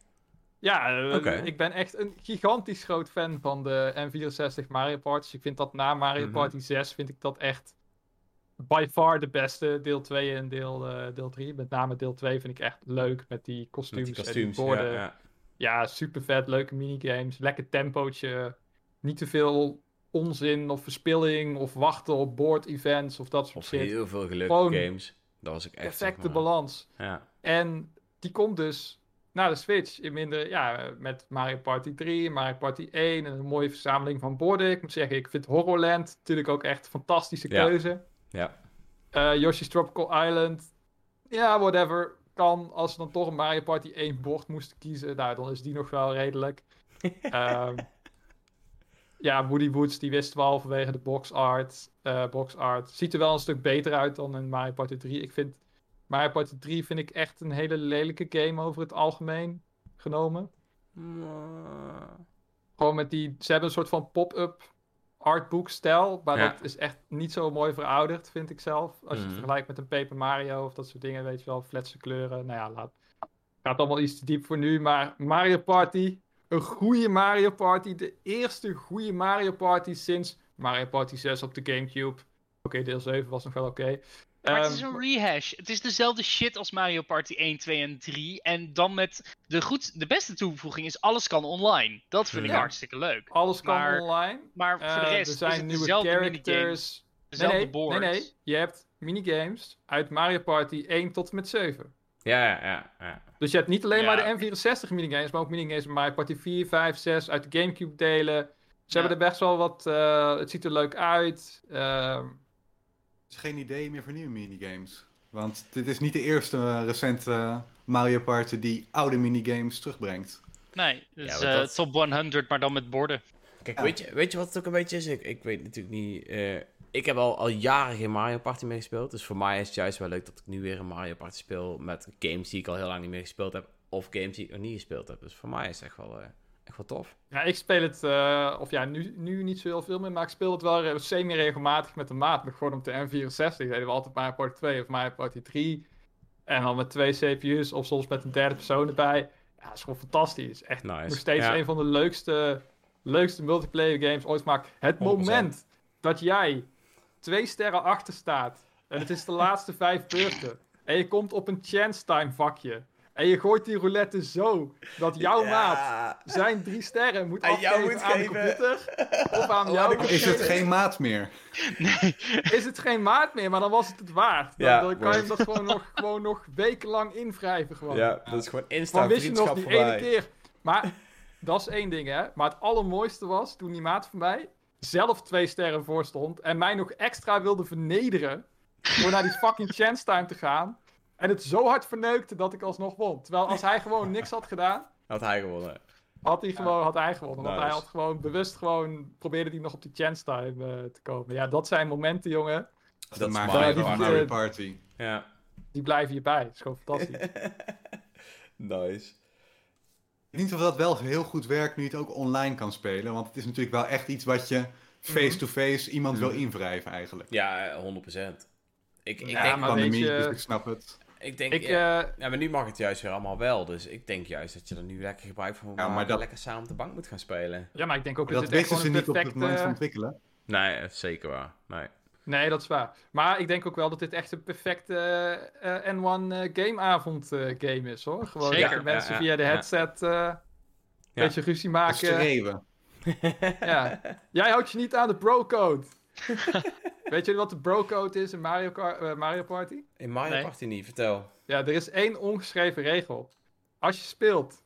[SPEAKER 2] Ja, eh, ik ben echt een gigantisch groot fan van de N64 Mario Party. Dus ik vind dat na Mario
[SPEAKER 1] Mhm.
[SPEAKER 2] Party 6 vind ik dat echt by far de beste. Deel 2 en deel, eh, deel 3. Met name deel 2 vind ik echt leuk met die kostuums, en die borden.
[SPEAKER 1] Ja, ja.
[SPEAKER 2] Ja, super vet. Leuke minigames. Lekker tempootje. Niet te veel onzin of verspilling of wachten op board events of dat soort
[SPEAKER 1] Of
[SPEAKER 2] shit.
[SPEAKER 1] heel veel gelukkige
[SPEAKER 2] Gewoon
[SPEAKER 1] games. Dat was ik echt. zeg
[SPEAKER 2] Perfecte
[SPEAKER 1] maar.
[SPEAKER 2] balans.
[SPEAKER 1] Ja.
[SPEAKER 2] En die komt dus naar de Switch in minder, ja, met Mario Party 3, Mario Party 1 en een mooie verzameling van borden. Ik moet zeggen, ik vind Horrorland natuurlijk ook echt een fantastische keuze.
[SPEAKER 1] Ja.
[SPEAKER 2] Eh, Yoshi's Tropical Island, ja, whatever. Kan, als ze dan toch een Mario Party 1 bord moesten kiezen, nou, dan is die nog wel redelijk. Ehm, ja, Woody Woods, die wist wel vanwege de box art. eh, box art. Ziet er wel een stuk beter uit dan in Mario Party 3. Ik vind Mario Party 3 vind ik echt een hele lelijke game over het algemeen genomen. Gewoon met die, ze hebben een soort van pop-up artbook stijl, maar
[SPEAKER 1] Ja.
[SPEAKER 2] dat is echt niet zo mooi verouderd, vind ik zelf. Als je
[SPEAKER 1] Mhm.
[SPEAKER 2] het vergelijkt met een Paper Mario of dat soort dingen, weet je wel, fletse kleuren. Nou ja, laat. Gaat allemaal iets te diep voor nu, maar Mario Party, een goede Mario Party, de eerste goede Mario Party sinds Mario Party 6 op de Gamecube. Oké, deel 7 was nog wel oké.
[SPEAKER 3] Maar het
[SPEAKER 2] Ehm,
[SPEAKER 3] is een rehash. Het is dezelfde shit als Mario Party 1, 2 en 3. En dan met de, goed, de beste toevoeging is alles kan online. Dat vind ik hartstikke leuk.
[SPEAKER 2] alles kan
[SPEAKER 3] maar-
[SPEAKER 2] online.
[SPEAKER 3] Maar voor de
[SPEAKER 2] Eh,
[SPEAKER 3] rest
[SPEAKER 2] er zijn
[SPEAKER 3] is het
[SPEAKER 2] nieuwe
[SPEAKER 3] dezelfde
[SPEAKER 2] characters. Nee
[SPEAKER 3] dezelfde
[SPEAKER 2] nee,
[SPEAKER 3] board.
[SPEAKER 2] nee, nee. Je hebt minigames uit Mario Party 1 tot en met 7.
[SPEAKER 1] Ja, ja, ja. ja.
[SPEAKER 2] Dus je hebt niet alleen
[SPEAKER 3] Ja.
[SPEAKER 2] maar de N64 minigames, maar ook minigames van Mario Party 4, 5, 6 uit de Gamecube delen. Ze
[SPEAKER 3] Ja.
[SPEAKER 2] hebben er best wel wat, eh, het ziet er leuk uit. Ehm,
[SPEAKER 4] is geen idee meer voor nieuwe minigames. Want dit is niet de eerste eh, recente eh, Mario Party die oude minigames terugbrengt.
[SPEAKER 3] Nee, dus
[SPEAKER 1] Ja,
[SPEAKER 3] eh,
[SPEAKER 1] dat-
[SPEAKER 3] top 100, maar dan met borden.
[SPEAKER 1] Kijk,
[SPEAKER 4] Ja.
[SPEAKER 1] weet, je, weet je wat het ook een beetje is? Ik, ik weet natuurlijk niet... ik heb al, al jaren geen Mario Party meer gespeeld. Dus voor mij is het juist wel leuk dat ik nu weer een Mario Party speel met games die ik al heel lang niet meer gespeeld heb. Of games die ik nog niet gespeeld heb. Dus voor mij is het echt wel, eh, echt wel tof.
[SPEAKER 2] ja, ik speel het, eh, of ja, nu, nu niet zo heel veel meer, maar ik speel het wel re- semi-regelmatig met de maat. Nog Gewoon op de N64 deden we altijd Mario Party 2 of Mario Party 3. En dan met twee CPU's of soms met een derde persoon erbij. Ja, dat is gewoon fantastisch. Echt
[SPEAKER 1] Nice.
[SPEAKER 2] nog steeds
[SPEAKER 1] Ja.
[SPEAKER 2] een van de leukste, leukste multiplayer games ooit gemaakt. Het
[SPEAKER 1] 100%.
[SPEAKER 2] moment dat jij twee sterren achter staat en het is de laatste vijf beurten en je komt op een chance time vakje en je gooit die roulette zo dat jouw maat zijn drie sterren moet
[SPEAKER 1] Aan jou
[SPEAKER 2] afgeven
[SPEAKER 1] moet
[SPEAKER 2] aan de
[SPEAKER 1] geven.
[SPEAKER 2] computer of aan
[SPEAKER 1] Oh,
[SPEAKER 2] jou
[SPEAKER 1] de
[SPEAKER 4] Is het geen maat meer?
[SPEAKER 2] is het geen maat meer, maar dan was het het waard. Dan,
[SPEAKER 1] Ja,
[SPEAKER 2] dan kan je hem
[SPEAKER 1] word.
[SPEAKER 2] dat gewoon nog, gewoon nog wekenlang invrijven gewoon.
[SPEAKER 1] Ja, dat is gewoon instant
[SPEAKER 2] wist je nog
[SPEAKER 1] vriendschap
[SPEAKER 2] die ene keer. Maar dat is één ding, hè. Maar het allermooiste was toen die maat van mij zelf twee sterren voor stond. En mij nog extra wilde vernederen. Door naar die fucking chance time te gaan. En het zo hard verneukte dat ik alsnog won. Terwijl als hij gewoon niks had gedaan,
[SPEAKER 1] Had hij gewonnen.
[SPEAKER 2] had hij gewoon had hij gewonnen. Want
[SPEAKER 1] Nice.
[SPEAKER 2] hij had gewoon bewust gewoon probeerde hij nog op die chance time eh, te komen. Ja, dat zijn momenten, jongen.
[SPEAKER 4] Dat van
[SPEAKER 2] Party.
[SPEAKER 4] Mario Party.
[SPEAKER 1] Ja,
[SPEAKER 2] Die blijven hierbij. Dat is gewoon fantastisch.
[SPEAKER 1] nice.
[SPEAKER 4] Ik denk of dat wel heel goed werkt nu je het ook online kan spelen. Want het is natuurlijk wel echt iets wat je face-to-face iemand wil invrijven eigenlijk.
[SPEAKER 1] Ja, eh, 100%. Ik, ik
[SPEAKER 2] Ja,
[SPEAKER 1] denk,
[SPEAKER 2] maar
[SPEAKER 4] Pandemie,
[SPEAKER 2] weet je-
[SPEAKER 4] dus ik snap het.
[SPEAKER 1] ik denk
[SPEAKER 2] ik,
[SPEAKER 1] ja,
[SPEAKER 2] eh,
[SPEAKER 1] ja, maar nu mag het juist weer allemaal wel. Dus ik denk juist dat je er nu lekker gebruik van moet
[SPEAKER 4] Ja, maar
[SPEAKER 1] maken.
[SPEAKER 4] dat-
[SPEAKER 1] Lekker samen op de bank moet gaan spelen.
[SPEAKER 2] ja, maar ik denk ook
[SPEAKER 4] Maar
[SPEAKER 2] dat,
[SPEAKER 4] dat
[SPEAKER 2] dit echt
[SPEAKER 4] wisten ze
[SPEAKER 2] gewoon
[SPEAKER 4] niet
[SPEAKER 2] een
[SPEAKER 4] op het moment van
[SPEAKER 2] perfecte...
[SPEAKER 4] ontwikkelen.
[SPEAKER 1] Nee, zeker waar. Nee.
[SPEAKER 2] Nee, dat is waar. Maar ik denk ook wel dat dit echt een perfecte eh, N1 eh, gameavond eh, game is, hoor. Gewoon
[SPEAKER 3] Zeker.
[SPEAKER 2] dat de mensen via de
[SPEAKER 1] ja.
[SPEAKER 2] headset eh, een beetje ruzie maken.
[SPEAKER 4] Schreeuwen.
[SPEAKER 2] Ja. Jij houdt je niet aan de bro-code. Weet jullie wat de bro-code is in Mario, eh, Mario Party?
[SPEAKER 1] In Mario
[SPEAKER 3] Nee.
[SPEAKER 1] Party niet, vertel.
[SPEAKER 2] Ja, er is één ongeschreven regel. Als je speelt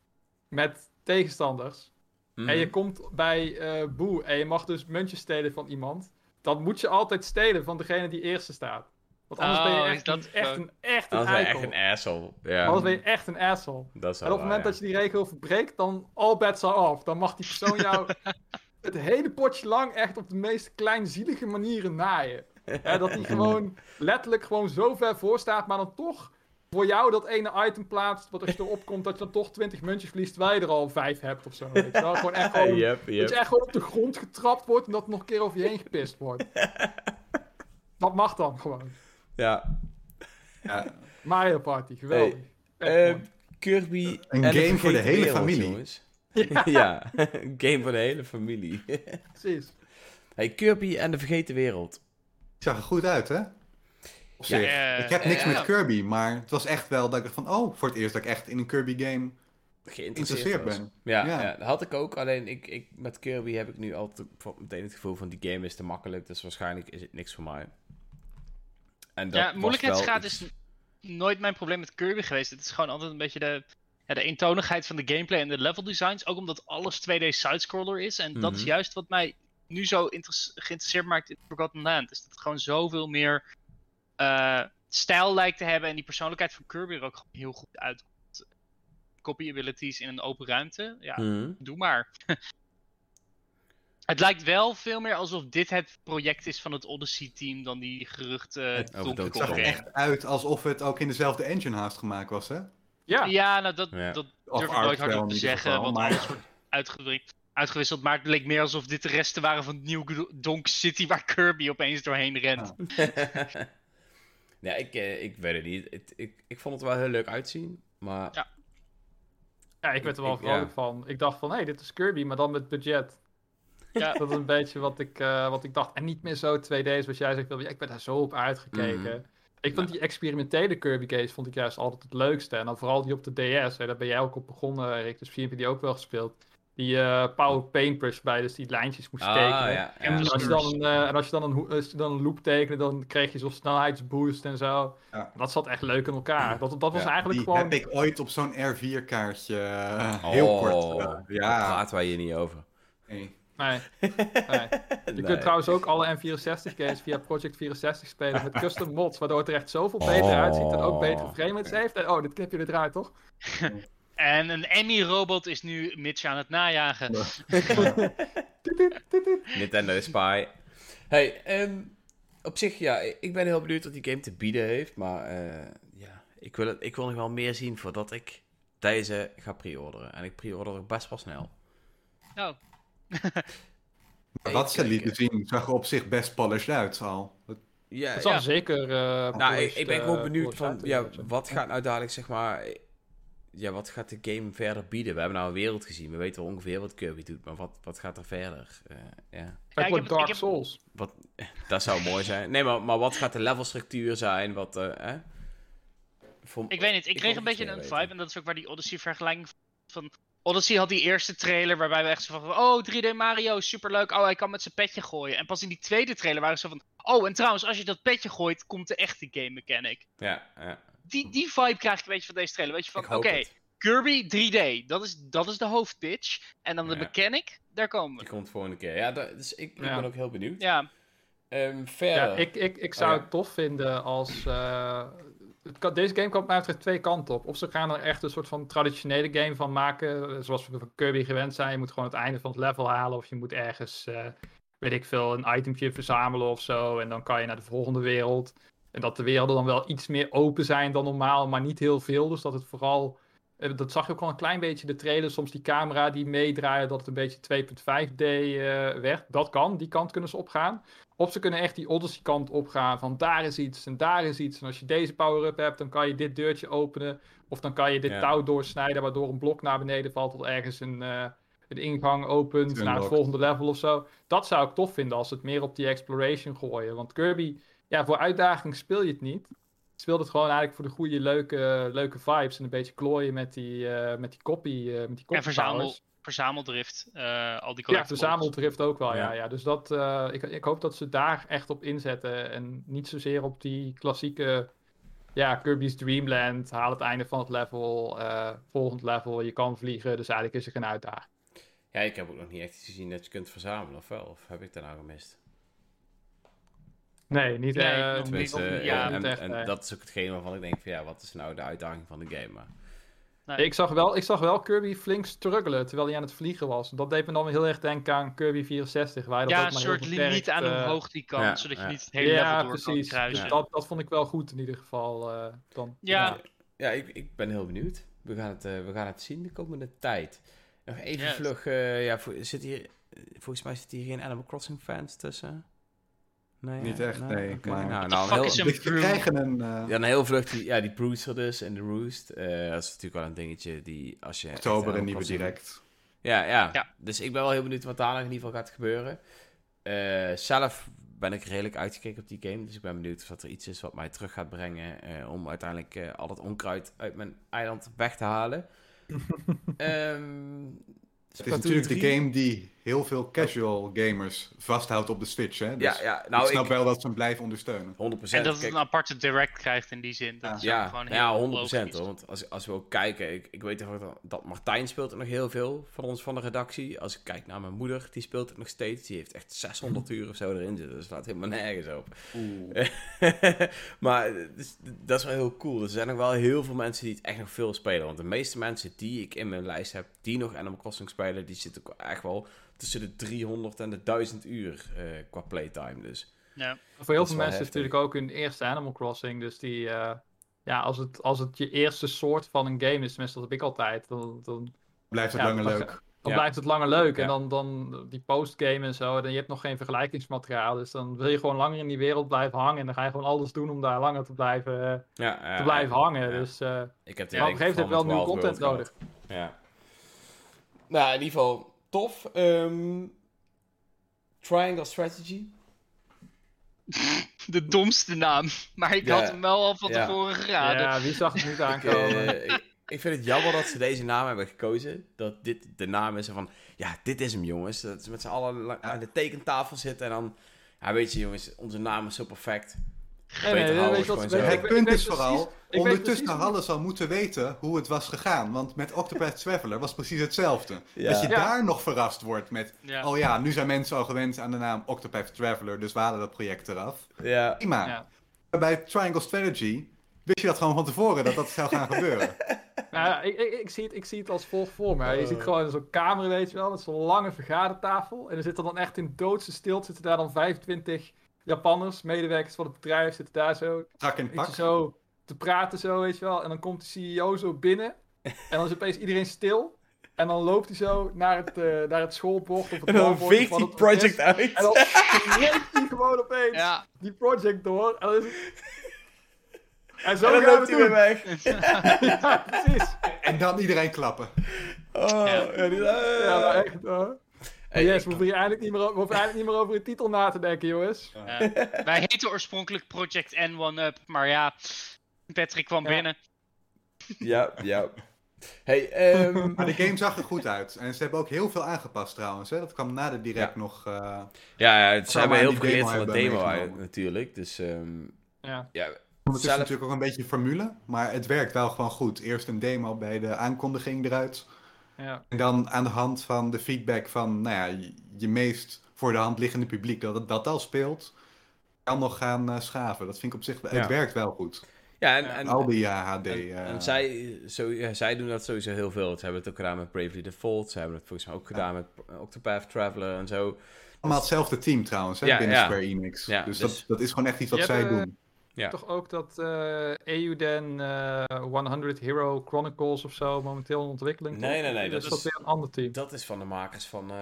[SPEAKER 2] met tegenstanders
[SPEAKER 1] Mhm.
[SPEAKER 2] en je komt bij eh Boe en je mag dus muntjes stelen van iemand, dan moet je altijd stelen van degene die eerste staat. Want anders ben je
[SPEAKER 3] Oh,
[SPEAKER 2] echt,
[SPEAKER 3] dat
[SPEAKER 2] een, echt een, echt een
[SPEAKER 1] Anders ben je
[SPEAKER 2] eikel.
[SPEAKER 1] echt een asshole. Ja,
[SPEAKER 2] Anders ben je echt een asshole.
[SPEAKER 1] dat is
[SPEAKER 2] En op het moment dat je die regel verbreekt, dan all bets are off. Dan mag die persoon jou het hele potje lang echt op de meest kleinzielige manieren naaien. Hè, dat die gewoon letterlijk gewoon zo ver voor staat, maar dan toch voor jou dat ene item plaatst, wat als je erop komt, dat je dan toch 20 muntjes verliest, terwijl je er al 5 hebt of zo. Weet je wel? Gewoon echt gewoon,
[SPEAKER 1] Yep,
[SPEAKER 2] Dat je echt gewoon op de grond getrapt wordt en dat nog een keer over je heen gepist wordt. dat mag dan gewoon.
[SPEAKER 1] Ja.
[SPEAKER 4] Ja,
[SPEAKER 2] Mario Party, geweldig.
[SPEAKER 1] Eh. Kirby
[SPEAKER 4] Een
[SPEAKER 1] en de
[SPEAKER 4] game voor de
[SPEAKER 1] vergeten
[SPEAKER 4] hele
[SPEAKER 1] wereld,
[SPEAKER 4] familie.
[SPEAKER 1] jongens. ja, een game voor de hele familie.
[SPEAKER 2] Precies.
[SPEAKER 1] hey, Kirby en de vergeten wereld.
[SPEAKER 4] het zag er goed uit, hè? Op zich.
[SPEAKER 3] eh,
[SPEAKER 4] ik heb niks
[SPEAKER 3] ja.
[SPEAKER 4] met Kirby, maar het was echt wel dat ik dacht van... Oh, voor het eerst dat ik echt in een Kirby game
[SPEAKER 1] Geïnteresseerd
[SPEAKER 4] ben.
[SPEAKER 1] Ja,
[SPEAKER 4] Ja.
[SPEAKER 1] ja. dat had ik ook. Alleen ik, ik, met Kirby heb ik nu altijd meteen het gevoel van die game is te makkelijk. Dus waarschijnlijk is het niks voor mij. En dat
[SPEAKER 3] Ja,
[SPEAKER 1] was
[SPEAKER 3] moeilijkheidsgraad
[SPEAKER 1] wel
[SPEAKER 3] is
[SPEAKER 1] iets-
[SPEAKER 3] nooit mijn probleem met Kirby geweest. Het is gewoon altijd een beetje de, ja, de eentonigheid van de gameplay en de level designs. Ook omdat alles 2D sidescroller is. En dat is
[SPEAKER 1] Mhm.
[SPEAKER 3] juist wat mij nu zo geïnteresseerd maakt in Forgotten Land. Is dat het gewoon zoveel meer eh, stijl lijkt te hebben. En die persoonlijkheid van Kirby er ook gewoon heel goed uitkomt. Copy abilities in een open ruimte. Ja,
[SPEAKER 1] Mhm.
[SPEAKER 3] doe maar. het lijkt wel veel meer alsof dit het project is van het Odyssey-team dan die geruchte
[SPEAKER 1] Het- over
[SPEAKER 3] Donkey
[SPEAKER 4] Het zag er echt uit alsof het ook in dezelfde engine haast gemaakt was, hè?
[SPEAKER 2] Ja,
[SPEAKER 3] Ja, nou dat,
[SPEAKER 1] Ja.
[SPEAKER 3] dat durf ik nooit hardop te zeggen,
[SPEAKER 4] geval,
[SPEAKER 3] want
[SPEAKER 4] maar-
[SPEAKER 3] alles wordt uitgedrukt, uitgewisseld. Maar het leek meer alsof dit de resten waren van New Donk City waar Kirby opeens doorheen rent.
[SPEAKER 1] ja, ik, eh, ik weet het niet. Ik, ik vond het wel heel leuk uitzien. Maar
[SPEAKER 3] Ja.
[SPEAKER 2] Ja, ik werd er wel vrolijk
[SPEAKER 1] ja.
[SPEAKER 2] van. Ik dacht van, hé, hey, dit is Kirby, maar dan met budget.
[SPEAKER 3] Ja.
[SPEAKER 2] Dat is een beetje wat ik, eh, wat ik dacht. En niet meer zo 2D's, wat jij zegt. Wil. Ja, ik ben daar zo op uitgekeken.
[SPEAKER 1] Mhm.
[SPEAKER 2] Ik vond die experimentele Kirby games vond ik juist altijd het leukste. En dan vooral die op de DS. Hè, daar ben jij ook op begonnen, Rick. Dus misschien heb je die ook wel gespeeld. Die eh, power paintbrush bij, dus die lijntjes moest
[SPEAKER 1] Ah,
[SPEAKER 2] tekenen.
[SPEAKER 1] ja.
[SPEAKER 2] En
[SPEAKER 1] ja.
[SPEAKER 2] als je dan, een, eh, en als je dan een, als je dan een loop tekende, dan kreeg je zo'n snelheidsboost en zo.
[SPEAKER 4] Ja.
[SPEAKER 2] Dat zat echt leuk in elkaar. Dat, dat was
[SPEAKER 1] Ja,
[SPEAKER 2] eigenlijk
[SPEAKER 4] Die
[SPEAKER 2] gewoon...
[SPEAKER 4] heb ik ooit op zo'n R4-kaartje heel kort.
[SPEAKER 1] Oh,
[SPEAKER 4] eh,
[SPEAKER 1] Daar
[SPEAKER 4] ja.
[SPEAKER 1] praten wij hier niet over.
[SPEAKER 4] Nee.
[SPEAKER 2] Nee, nee. Je
[SPEAKER 1] Nee.
[SPEAKER 2] kunt trouwens ook alle N64 games via Project 64 spelen met custom mods, waardoor het er echt zoveel beter uitziet en ook betere frame rates heeft. En, oh, dit knip je eruit, toch?
[SPEAKER 3] En een Emmy-robot is nu Mitch aan het najagen.
[SPEAKER 1] Nintendo Spy. Hey, ehm, op zich, ja, ik ben heel benieuwd wat die game te bieden heeft. Maar eh, ja, ik wil, het, ik wil nog wel meer zien voordat ik deze ga pre-orderen. En ik pre-order er best wel snel.
[SPEAKER 3] Oh,
[SPEAKER 4] Maar wat ze
[SPEAKER 1] Ik-
[SPEAKER 4] lieten
[SPEAKER 1] ik-
[SPEAKER 4] zien, zag er op zich best polished uit al.
[SPEAKER 1] Ja,
[SPEAKER 2] Dat
[SPEAKER 1] ja.
[SPEAKER 2] zal zeker... eh,
[SPEAKER 1] Nou, ik, ben
[SPEAKER 2] eh,
[SPEAKER 1] gewoon benieuwd van, ja,
[SPEAKER 2] eh,
[SPEAKER 1] wat gaat nou dadelijk, zeg maar, ja, wat gaat de game verder bieden? We hebben nou een wereld gezien, we weten ongeveer wat Kirby doet, maar wat, wat gaat er verder? Eh, ja,
[SPEAKER 3] Ja,
[SPEAKER 2] Dark
[SPEAKER 3] ik heb-
[SPEAKER 2] Souls.
[SPEAKER 1] dat zou mooi zijn. Nee, maar, maar wat gaat de levelstructuur zijn? Wat, eh,
[SPEAKER 3] ik weet niet. Ik,
[SPEAKER 1] Ik
[SPEAKER 3] kreeg een beetje een
[SPEAKER 1] weten.
[SPEAKER 3] vibe. En dat is ook waar die Odyssey-vergelijking van... Odyssey had die eerste trailer waarbij we echt zo van... Oh, 3D Mario, superleuk. Oh, hij kan met zijn petje gooien. En pas in die tweede trailer waren ze van... Oh, en trouwens, als je dat petje gooit, komt de echte game mechanic.
[SPEAKER 1] Ja, ja.
[SPEAKER 3] Die, die vibe krijg ik een beetje van deze trailer. Weet je van, oké. Kirby 3D. Dat is, dat is de hoofdpitch. En dan de mechanic, daar komen
[SPEAKER 1] Die
[SPEAKER 3] we.
[SPEAKER 1] komt volgende keer. Ja, dat, dus ik, ik ben ook heel benieuwd.
[SPEAKER 3] Ja,
[SPEAKER 1] Ehm, verder.
[SPEAKER 2] Ja, ik, ik, ik zou
[SPEAKER 1] Oh, ja.
[SPEAKER 2] het tof vinden als. eh, het kan- deze game kan op mij betreft twee kanten op. Of ze gaan er echt een soort van traditionele game van maken. Zoals we van Kirby gewend zijn. Je moet gewoon het einde van het level halen. Of je moet ergens, eh, weet ik veel, een itemje verzamelen of zo. En dan kan je naar de volgende wereld. En dat de werelden dan wel iets meer open zijn dan normaal, maar niet heel veel. Dus dat het vooral. eh, Dat zag je ook al een klein beetje de trailer. Soms die camera die meedraaien, dat het een beetje 2.5D eh, werd. Dat kan, die kant kunnen ze opgaan. Of ze kunnen echt die Odyssey kant opgaan van daar is iets en daar is iets. En als je deze power-up hebt, dan kan je dit deurtje openen. Of dan kan je dit
[SPEAKER 1] Ja.
[SPEAKER 2] touw doorsnijden, waardoor een blok naar beneden valt tot ergens een, een ingang opent naar het volgende level of zo. Dat zou ik tof vinden als ze het meer op die exploration gooien. Want Kirby, ja, voor uitdaging speel je het niet. Je speelt het gewoon eigenlijk voor de goede, leuke, leuke vibes. En een beetje klooien met die, eh met die copy, eh, met die copy
[SPEAKER 3] en verzamel, verzameldrift. eh, al die
[SPEAKER 2] Ja, verzameldrift ook wel, ja.
[SPEAKER 1] Ja.
[SPEAKER 2] ja. Dus dat, eh, ik, ik hoop dat ze daar echt op inzetten. En niet zozeer op die klassieke ja, Kirby's Dream Land. Haal het einde van het level, eh, volgend level, je kan vliegen. Dus eigenlijk is er geen uitdaging.
[SPEAKER 1] Ja, ik heb ook nog niet echt iets gezien dat je kunt verzamelen, of wel? Of heb ik dat nou gemist?
[SPEAKER 2] Nee, niet,
[SPEAKER 3] Nee,
[SPEAKER 2] eh, niet-
[SPEAKER 1] eh,
[SPEAKER 3] ja,
[SPEAKER 1] en,
[SPEAKER 2] echt,
[SPEAKER 1] en
[SPEAKER 2] nee.
[SPEAKER 1] dat is ook hetgeen waarvan ik denk van, ja, wat is nou de uitdaging van de game? Maar,
[SPEAKER 3] Nee.
[SPEAKER 2] Ik zag, wel, ik zag wel Kirby flink struggelen terwijl hij aan het vliegen was. Dat deed me dan heel erg denken aan Kirby 64. Waar je dat
[SPEAKER 3] ja,
[SPEAKER 2] ook
[SPEAKER 3] een
[SPEAKER 2] maar
[SPEAKER 3] soort limiet
[SPEAKER 2] beperkt,
[SPEAKER 3] aan hoe
[SPEAKER 2] eh,
[SPEAKER 3] hoog die kan,
[SPEAKER 1] ja,
[SPEAKER 3] zodat je niet het hele level
[SPEAKER 2] Ja,
[SPEAKER 3] door
[SPEAKER 2] precies.
[SPEAKER 3] kruisen.
[SPEAKER 2] Dus dat, dat vond ik wel goed in ieder geval. eh, dan.
[SPEAKER 3] Ja.
[SPEAKER 1] ja, ik, ik ben heel benieuwd. We gaan het, eh, we gaan het zien de komende tijd. Nog even
[SPEAKER 3] Yes.
[SPEAKER 1] vlug, eh, ja, voor- zit hier, volgens mij zit hier geen Animal Crossing fans tussen. Nee,
[SPEAKER 4] Niet echt, nee, maar-
[SPEAKER 1] Nou, nou,
[SPEAKER 3] fuck
[SPEAKER 1] heel,
[SPEAKER 3] is een
[SPEAKER 4] We
[SPEAKER 3] broom?
[SPEAKER 4] krijgen een... eh,
[SPEAKER 1] Ja, een heel vlucht, die, ja, die Brewster dus en de Roost. Eh, dat is natuurlijk wel een dingetje die als je...
[SPEAKER 4] oktober een nieuwe direct.
[SPEAKER 1] Ja, ja,
[SPEAKER 3] Ja.
[SPEAKER 1] Dus ik ben wel heel benieuwd wat daar nog in ieder geval gaat gebeuren. Eh, zelf ben ik redelijk uitgekeken op die game. Dus ik ben benieuwd of er iets is wat mij terug gaat brengen. eh, om uiteindelijk eh, al het onkruid uit mijn eiland weg te halen. Ehm
[SPEAKER 4] Het is natuurlijk de game die heel veel casual gamers vasthoudt op de Switch. Hè? Dus
[SPEAKER 1] Ja, ja, nou
[SPEAKER 4] ik snap
[SPEAKER 1] ik...
[SPEAKER 4] wel dat ze hem blijven ondersteunen.
[SPEAKER 1] 100%.
[SPEAKER 3] En dat het
[SPEAKER 1] kijk,
[SPEAKER 3] een aparte direct krijgt in die zin. Dat
[SPEAKER 4] Ja.
[SPEAKER 3] is
[SPEAKER 1] ja, ja,
[SPEAKER 3] heel
[SPEAKER 1] 100%
[SPEAKER 3] logisch.
[SPEAKER 1] hoor. Want als, als we ook kijken, ik, ik weet dat, dat Martijn speelt er nog heel veel van ons van de redactie. Als ik kijk naar mijn moeder, die speelt het nog steeds. Die heeft echt 600 uur of zo erin zitten. Dus slaat helemaal nergens op. maar dus, dat is wel heel cool. Er zijn nog wel heel veel mensen die het echt nog veel spelen. Want de meeste mensen die ik in mijn lijst heb, die nog Animal Crossing spelen, die zitten ook echt wel tussen de 300 en de 1000 uur eh, qua playtime. Dus
[SPEAKER 3] Ja.
[SPEAKER 2] Voor heel veel mensen is het natuurlijk ook hun eerste Animal Crossing. Dus die, eh, ja, als het, als het je eerste soort van een game is, tenminste dat heb ik altijd, dan, dan,
[SPEAKER 4] Blijft het
[SPEAKER 2] Ja,
[SPEAKER 4] langer
[SPEAKER 2] dan-
[SPEAKER 4] leuk.
[SPEAKER 2] dan
[SPEAKER 1] Ja.
[SPEAKER 2] blijft het langer leuk.
[SPEAKER 1] Ja.
[SPEAKER 2] En dan, dan die postgame en zo, en je hebt nog geen vergelijkingsmateriaal. Dus dan wil je gewoon langer in die wereld blijven hangen. En dan ga je gewoon alles doen om daar langer te blijven, eh, te blijven hangen.
[SPEAKER 1] ja.
[SPEAKER 2] Dus eh,
[SPEAKER 1] ik heb
[SPEAKER 2] maar op een gegeven moment heb je wel nieuwe content nodig.
[SPEAKER 1] Ja. Nou, in ieder geval tof. Ehm, Triangle Strategy.
[SPEAKER 3] De domste naam. Maar ik
[SPEAKER 1] Ja.
[SPEAKER 3] had hem wel al van
[SPEAKER 1] Ja.
[SPEAKER 3] tevoren geraden.
[SPEAKER 2] Ja, wie zag het niet
[SPEAKER 1] Ik,
[SPEAKER 2] aankomen?
[SPEAKER 1] eh, ik, ik vind het jammer dat ze deze naam hebben gekozen. Dat dit de naam is van, ja, dit is hem jongens. Dat ze met z'n allen aan de tekentafel zitten en dan, ja weet je jongens, onze naam is zo perfect.
[SPEAKER 2] Nee, nee, weet wat-
[SPEAKER 4] Het
[SPEAKER 2] ik-
[SPEAKER 4] punt is vooral, ondertussen
[SPEAKER 2] precies-
[SPEAKER 4] hadden ze al moeten weten hoe het was gegaan. Want met Octopath Traveler was precies hetzelfde.
[SPEAKER 1] Ja.
[SPEAKER 4] Dat je
[SPEAKER 2] Ja.
[SPEAKER 4] daar nog verrast wordt met,
[SPEAKER 3] Ja.
[SPEAKER 4] oh ja, nu zijn mensen al gewend aan de naam Octopath Traveler, dus we halen dat project eraf.
[SPEAKER 1] Ja,
[SPEAKER 4] Prima. Bij Triangle Strategy wist je dat gewoon van tevoren, dat dat zou gaan gebeuren.
[SPEAKER 2] Nou ja, ik, ik, ik, zie het, ik zie het als volgt voor me. Je
[SPEAKER 1] Oh.
[SPEAKER 2] ziet gewoon zo'n kamer, weet je wel, met zo'n lange vergadertafel. En er zitten dan echt in doodse stilte, zitten daar dan 25 Japanners, medewerkers van het bedrijf, zitten daar zo,
[SPEAKER 4] in pak.
[SPEAKER 2] zo te praten zo, weet je wel. En dan komt de CEO zo binnen en dan is opeens iedereen stil. En dan loopt hij zo naar het, eh, naar het schoolbord of het
[SPEAKER 1] en dan veegt
[SPEAKER 2] het
[SPEAKER 1] project uit.
[SPEAKER 2] En dan rent hij gewoon opeens
[SPEAKER 3] Ja.
[SPEAKER 2] die project door. En, dan is het... en zo
[SPEAKER 1] en dan
[SPEAKER 2] gaan
[SPEAKER 1] loopt hij weer weg.
[SPEAKER 2] Ja, precies.
[SPEAKER 4] En dan iedereen klappen.
[SPEAKER 1] Oh,
[SPEAKER 3] Ja.
[SPEAKER 1] ja. die-
[SPEAKER 2] Ja, maar echt hoor.
[SPEAKER 1] Hey,
[SPEAKER 2] yes,
[SPEAKER 1] ik-
[SPEAKER 2] we hoeven hier eigenlijk niet meer, o- we hoeven eigenlijk niet meer over de titel na te denken, jongens.
[SPEAKER 3] Ja. Wij heten oorspronkelijk Project N1-Up, maar ja, Patrick kwam
[SPEAKER 2] Ja.
[SPEAKER 3] binnen.
[SPEAKER 1] Ja, ja. Hey, ehm,
[SPEAKER 4] Maar de game zag er goed uit. En ze hebben ook heel veel aangepast trouwens. Hè? Dat kwam na de direct
[SPEAKER 1] Ja.
[SPEAKER 4] nog. eh,
[SPEAKER 1] ja, ja, ze hebben
[SPEAKER 4] maar
[SPEAKER 1] heel veel geleerd
[SPEAKER 4] demo
[SPEAKER 1] van de demo uit, natuurlijk. Dus ehm,
[SPEAKER 2] Ja.
[SPEAKER 1] ja,
[SPEAKER 4] Het is
[SPEAKER 1] zelf...
[SPEAKER 4] natuurlijk ook een beetje formule, maar het werkt wel gewoon goed. Eerst een demo bij de aankondiging eruit.
[SPEAKER 2] Ja.
[SPEAKER 4] En dan aan de hand van de feedback van nou ja, je, je meest voor de hand liggende publiek dat het dat al speelt, kan nog gaan eh, schaven. Dat vind ik op zich,
[SPEAKER 1] Ja.
[SPEAKER 4] het werkt wel goed.
[SPEAKER 1] Ja, en,
[SPEAKER 2] Ja.
[SPEAKER 1] en,
[SPEAKER 4] Al die eh, HD.
[SPEAKER 1] en,
[SPEAKER 4] eh,
[SPEAKER 1] en zij, zo, ja, zij doen dat sowieso heel veel. Ze hebben het ook gedaan met Bravely Default. Ze hebben het volgens mij ook gedaan met eh, Octopath Traveler en zo.
[SPEAKER 4] Allemaal hetzelfde team trouwens, hè,
[SPEAKER 1] Ja,
[SPEAKER 4] binnen
[SPEAKER 1] ja.
[SPEAKER 4] Square Enix.
[SPEAKER 1] Ja,
[SPEAKER 4] dus
[SPEAKER 1] dus-
[SPEAKER 4] Dat, dat is gewoon echt iets wat zij
[SPEAKER 2] hebt, eh,
[SPEAKER 4] doen.
[SPEAKER 1] Ja.
[SPEAKER 2] Toch ook dat eh Euden eh 100 Hero Chronicles of zo momenteel in ontwikkeling.
[SPEAKER 1] Nee, nee, nee,
[SPEAKER 2] Of
[SPEAKER 1] dat
[SPEAKER 2] is dat
[SPEAKER 1] is-
[SPEAKER 2] weer een ander team.
[SPEAKER 1] Dat is van de makers van eh,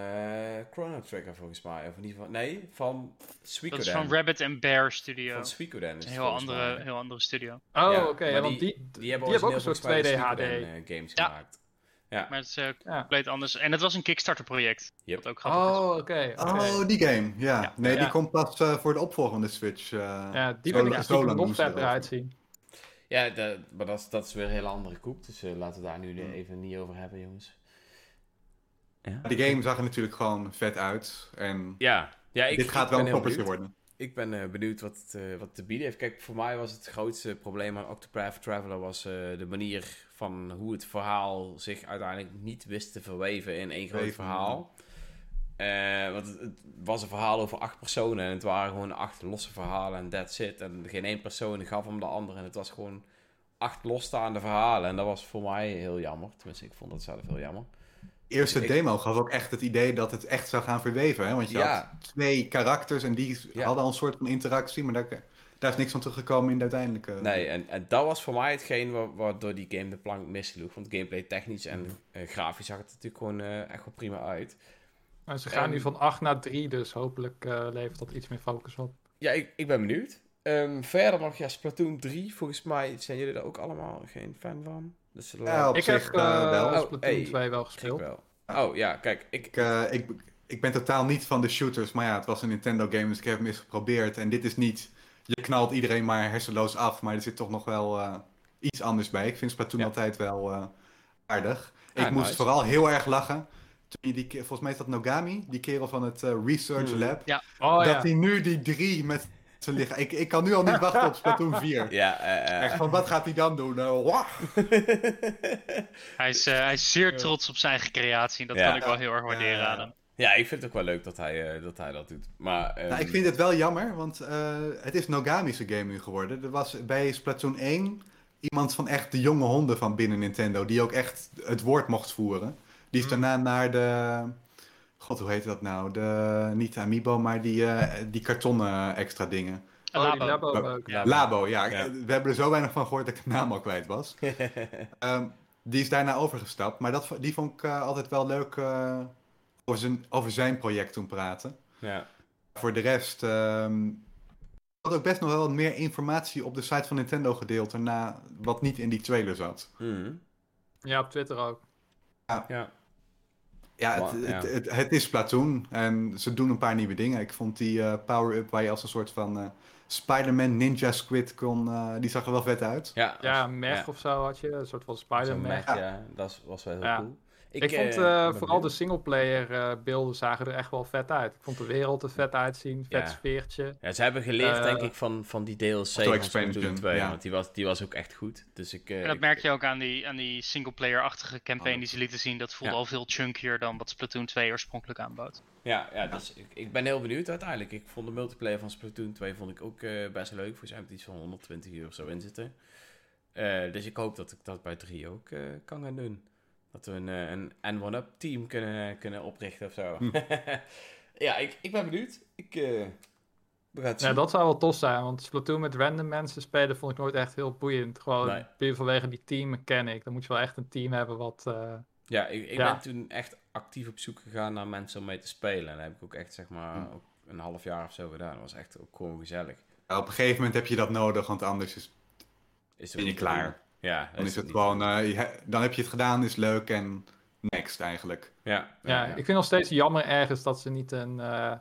[SPEAKER 1] Chrono Trigger volgens mij. Of in ieder geval, nee, van Suikoden.
[SPEAKER 3] Dat is van Rabbit and Bear Studio.
[SPEAKER 1] Van Suikoden is
[SPEAKER 3] Een heel andere,
[SPEAKER 1] mij.
[SPEAKER 3] heel andere studio.
[SPEAKER 2] Oh,
[SPEAKER 1] Ja,
[SPEAKER 2] oké. ja, want
[SPEAKER 1] die-
[SPEAKER 2] die,
[SPEAKER 1] Die hebben,
[SPEAKER 2] die hebben ook een soort
[SPEAKER 1] volgens mij
[SPEAKER 2] 2D HD.
[SPEAKER 1] games
[SPEAKER 3] Ja.
[SPEAKER 1] gemaakt. Ja.
[SPEAKER 3] Maar het is eh,
[SPEAKER 2] Ja.
[SPEAKER 3] compleet anders. En het was een Kickstarter project.
[SPEAKER 1] Yep.
[SPEAKER 3] Wat ook grappig.
[SPEAKER 2] Oh, oké.
[SPEAKER 4] Oh, die game. Ja.
[SPEAKER 3] Ja.
[SPEAKER 4] Nee, die komt pas eh, voor de opvolgende Switch. eh.
[SPEAKER 2] Ja, die vind ik
[SPEAKER 4] zo lang
[SPEAKER 2] nog
[SPEAKER 4] erover.
[SPEAKER 2] eruit zien.
[SPEAKER 1] Ja, de- maar dat is, dat is weer een hele andere koek. Dus laten we daar nu
[SPEAKER 4] Hmm.
[SPEAKER 1] even niet over hebben, jongens. Ja,
[SPEAKER 4] Die game zag er natuurlijk gewoon vet uit. En
[SPEAKER 1] ja, ja ik,
[SPEAKER 4] dit gaat
[SPEAKER 1] ik
[SPEAKER 4] wel een toppertje worden.
[SPEAKER 1] Ik ben eh, benieuwd wat het, eh, wat het te bieden heeft. Kijk, voor mij was het grootste probleem aan Octopath Traveler was eh, de manier van hoe het verhaal zich uiteindelijk niet wist te verweven in één groot verhaal. Eh, want het, het was een verhaal over acht personen en het waren gewoon acht losse verhalen en that's it. En geen één persoon gaf om de andere en het was gewoon acht losstaande verhalen. En dat was voor mij heel jammer. Tenminste, ik vond dat zelf heel jammer.
[SPEAKER 4] De eerste demo gaf ook echt het idee dat het echt zou gaan verweven. Hè? Want je
[SPEAKER 1] Ja.
[SPEAKER 4] had twee karakters en die
[SPEAKER 1] Ja.
[SPEAKER 4] hadden al een soort van interactie. Maar daar, daar is niks van teruggekomen in de uiteindelijke...
[SPEAKER 1] Nee, en, en dat was voor mij hetgeen wa- waardoor die game de plank misloeg. Want gameplay technisch en eh, grafisch zag het natuurlijk gewoon eh, echt wel prima uit.
[SPEAKER 2] En ze gaan nu van 8 naar 3, dus hopelijk eh, levert dat iets meer focus op.
[SPEAKER 1] Ja, ik, ik ben benieuwd. Ehm, verder nog, ja, Splatoon 3. Volgens mij zijn jullie daar ook allemaal geen fan van. Dus
[SPEAKER 4] Ja, op
[SPEAKER 2] ik
[SPEAKER 4] zich
[SPEAKER 2] heb
[SPEAKER 4] wel.
[SPEAKER 1] Oh,
[SPEAKER 2] Splatoon
[SPEAKER 1] hey.
[SPEAKER 2] 2 wel
[SPEAKER 1] ik
[SPEAKER 2] gespeeld.
[SPEAKER 1] wel. Oh ja, kijk, ik,
[SPEAKER 4] Ik, ik, ik ben totaal niet van de shooters, maar ja, het was een Nintendo game, dus ik heb hem eens geprobeerd. En dit is niet, je knalt iedereen maar hersenloos af, maar er zit toch nog wel eh, iets anders bij. Ik vind Splatoon
[SPEAKER 1] Ja.
[SPEAKER 4] altijd wel eh, aardig. Ik moest
[SPEAKER 1] nice.
[SPEAKER 4] vooral heel erg lachen. Toen die, volgens mij is dat Nogami, die kerel van het eh, Research
[SPEAKER 1] Hmm.
[SPEAKER 4] Lab.
[SPEAKER 2] Oh
[SPEAKER 4] dat
[SPEAKER 2] ja.
[SPEAKER 4] hij nu die drie met zijn liggen. Ik, ik kan nu al niet wachten op Splatoon 4.
[SPEAKER 1] ja, eh, eh,
[SPEAKER 4] Echt van, wat gaat hij dan doen?
[SPEAKER 3] Hij is, hij is zeer trots op zijn eigen creatie. Dat
[SPEAKER 1] Ja.
[SPEAKER 3] kan ik wel heel erg waarderen aan hem.
[SPEAKER 1] Ja, ik vind het ook wel leuk dat hij, eh, dat, hij dat doet. Maar, ehm,
[SPEAKER 4] Nou, ik vind het wel jammer, want eh, het is Nogami's game nu geworden. Er was bij Splatoon 1 iemand van echt de jonge honden van binnen Nintendo, die ook echt het woord mocht voeren. Die is
[SPEAKER 2] Hmm.
[SPEAKER 4] daarna naar de... God, hoe heet dat nou? De, niet Amiibo, maar die, eh, die kartonnen extra dingen.
[SPEAKER 2] Oh,
[SPEAKER 3] Labo.
[SPEAKER 2] Labo
[SPEAKER 4] Labo.
[SPEAKER 2] ook.
[SPEAKER 1] Ja.
[SPEAKER 4] Labo, ja.
[SPEAKER 1] Ja.
[SPEAKER 4] We hebben er zo weinig van gehoord dat ik de naam al kwijt was. Ehm, die is daarna overgestapt, maar dat, die vond ik altijd wel leuk eh, over, zijn, over zijn project toen praten.
[SPEAKER 1] ja.
[SPEAKER 4] Voor de rest ehm had ook best nog wel wat meer informatie op de site van Nintendo gedeeld daarna wat niet in die trailer zat.
[SPEAKER 1] Mhm.
[SPEAKER 2] Ja, op Twitter ook.
[SPEAKER 1] ja.
[SPEAKER 4] Ja, het,
[SPEAKER 1] ja.
[SPEAKER 4] Het, het, het is Platoon en ze doen een paar nieuwe dingen. Ik vond die eh, power-up waar je als een soort van eh, Spider-Man Ninja Squid kon, eh, die zag er wel vet uit.
[SPEAKER 1] Ja,
[SPEAKER 2] Ja, mech
[SPEAKER 1] ja.
[SPEAKER 2] of zo had je, een soort van Spider-Man.
[SPEAKER 1] mech,
[SPEAKER 4] Ja.
[SPEAKER 1] ja. Dat was wel heel
[SPEAKER 2] Ja.
[SPEAKER 1] cool.
[SPEAKER 2] Ik, vond
[SPEAKER 1] eh,
[SPEAKER 2] eh, vooral de singleplayer eh beelden zagen er echt wel vet uit. Ik vond de wereld er vet uitzien, vet
[SPEAKER 1] Ja.
[SPEAKER 2] sfeertje.
[SPEAKER 1] Ja, ze hebben geleerd, denk ik, van, van die DLC van Splatoon 2.
[SPEAKER 4] ja.
[SPEAKER 1] Want die was, die was ook echt goed. Dus ik, eh,
[SPEAKER 3] En dat
[SPEAKER 1] ik-
[SPEAKER 3] merk je ook aan die, aan die singleplayer-achtige campaign
[SPEAKER 1] Oh.
[SPEAKER 3] die ze lieten zien. Dat voelde
[SPEAKER 1] Ja.
[SPEAKER 3] al veel chunkier dan wat Splatoon 2 oorspronkelijk aanbood.
[SPEAKER 1] Ja, ja dus ik, ik ben heel benieuwd uiteindelijk. Ik vond de multiplayer van Splatoon 2 vond ik ook eh, best leuk. Volgens mij heeft iets van 120 uur of zo in zitten. Eh, dus ik hoop dat ik dat bij 3 ook eh, kan gaan doen. Dat we een, eh, een N1-up team kunnen, kunnen oprichten of zo.
[SPEAKER 4] Hm.
[SPEAKER 1] ja, ik, ik ben benieuwd. Ik, eh we gaan het
[SPEAKER 2] Ja, dat zou wel tof zijn, want Splatoon met random mensen spelen vond ik nooit echt heel boeiend. Gewoon
[SPEAKER 1] Nee.
[SPEAKER 2] puur vanwege die team mechanic. Dan moet je wel echt een team hebben wat... eh,
[SPEAKER 1] Ja, ik, ik
[SPEAKER 2] Ja.
[SPEAKER 1] ben toen echt actief op zoek gegaan naar mensen om mee te spelen. En dat heb ik ook echt, zeg maar,
[SPEAKER 4] Hm.
[SPEAKER 1] ook een half jaar of zo gedaan. Dat was echt ook gewoon gezellig.
[SPEAKER 4] Ja, op een gegeven moment heb je dat nodig, want anders is,
[SPEAKER 1] Is het
[SPEAKER 4] ben je klaar.
[SPEAKER 1] Ja,
[SPEAKER 4] Dan is het
[SPEAKER 1] niet-
[SPEAKER 4] gewoon, eh, dan heb je het gedaan, is leuk en next eigenlijk.
[SPEAKER 1] Ja,
[SPEAKER 2] ja, ik vind nog steeds jammer ergens dat ze niet een, eh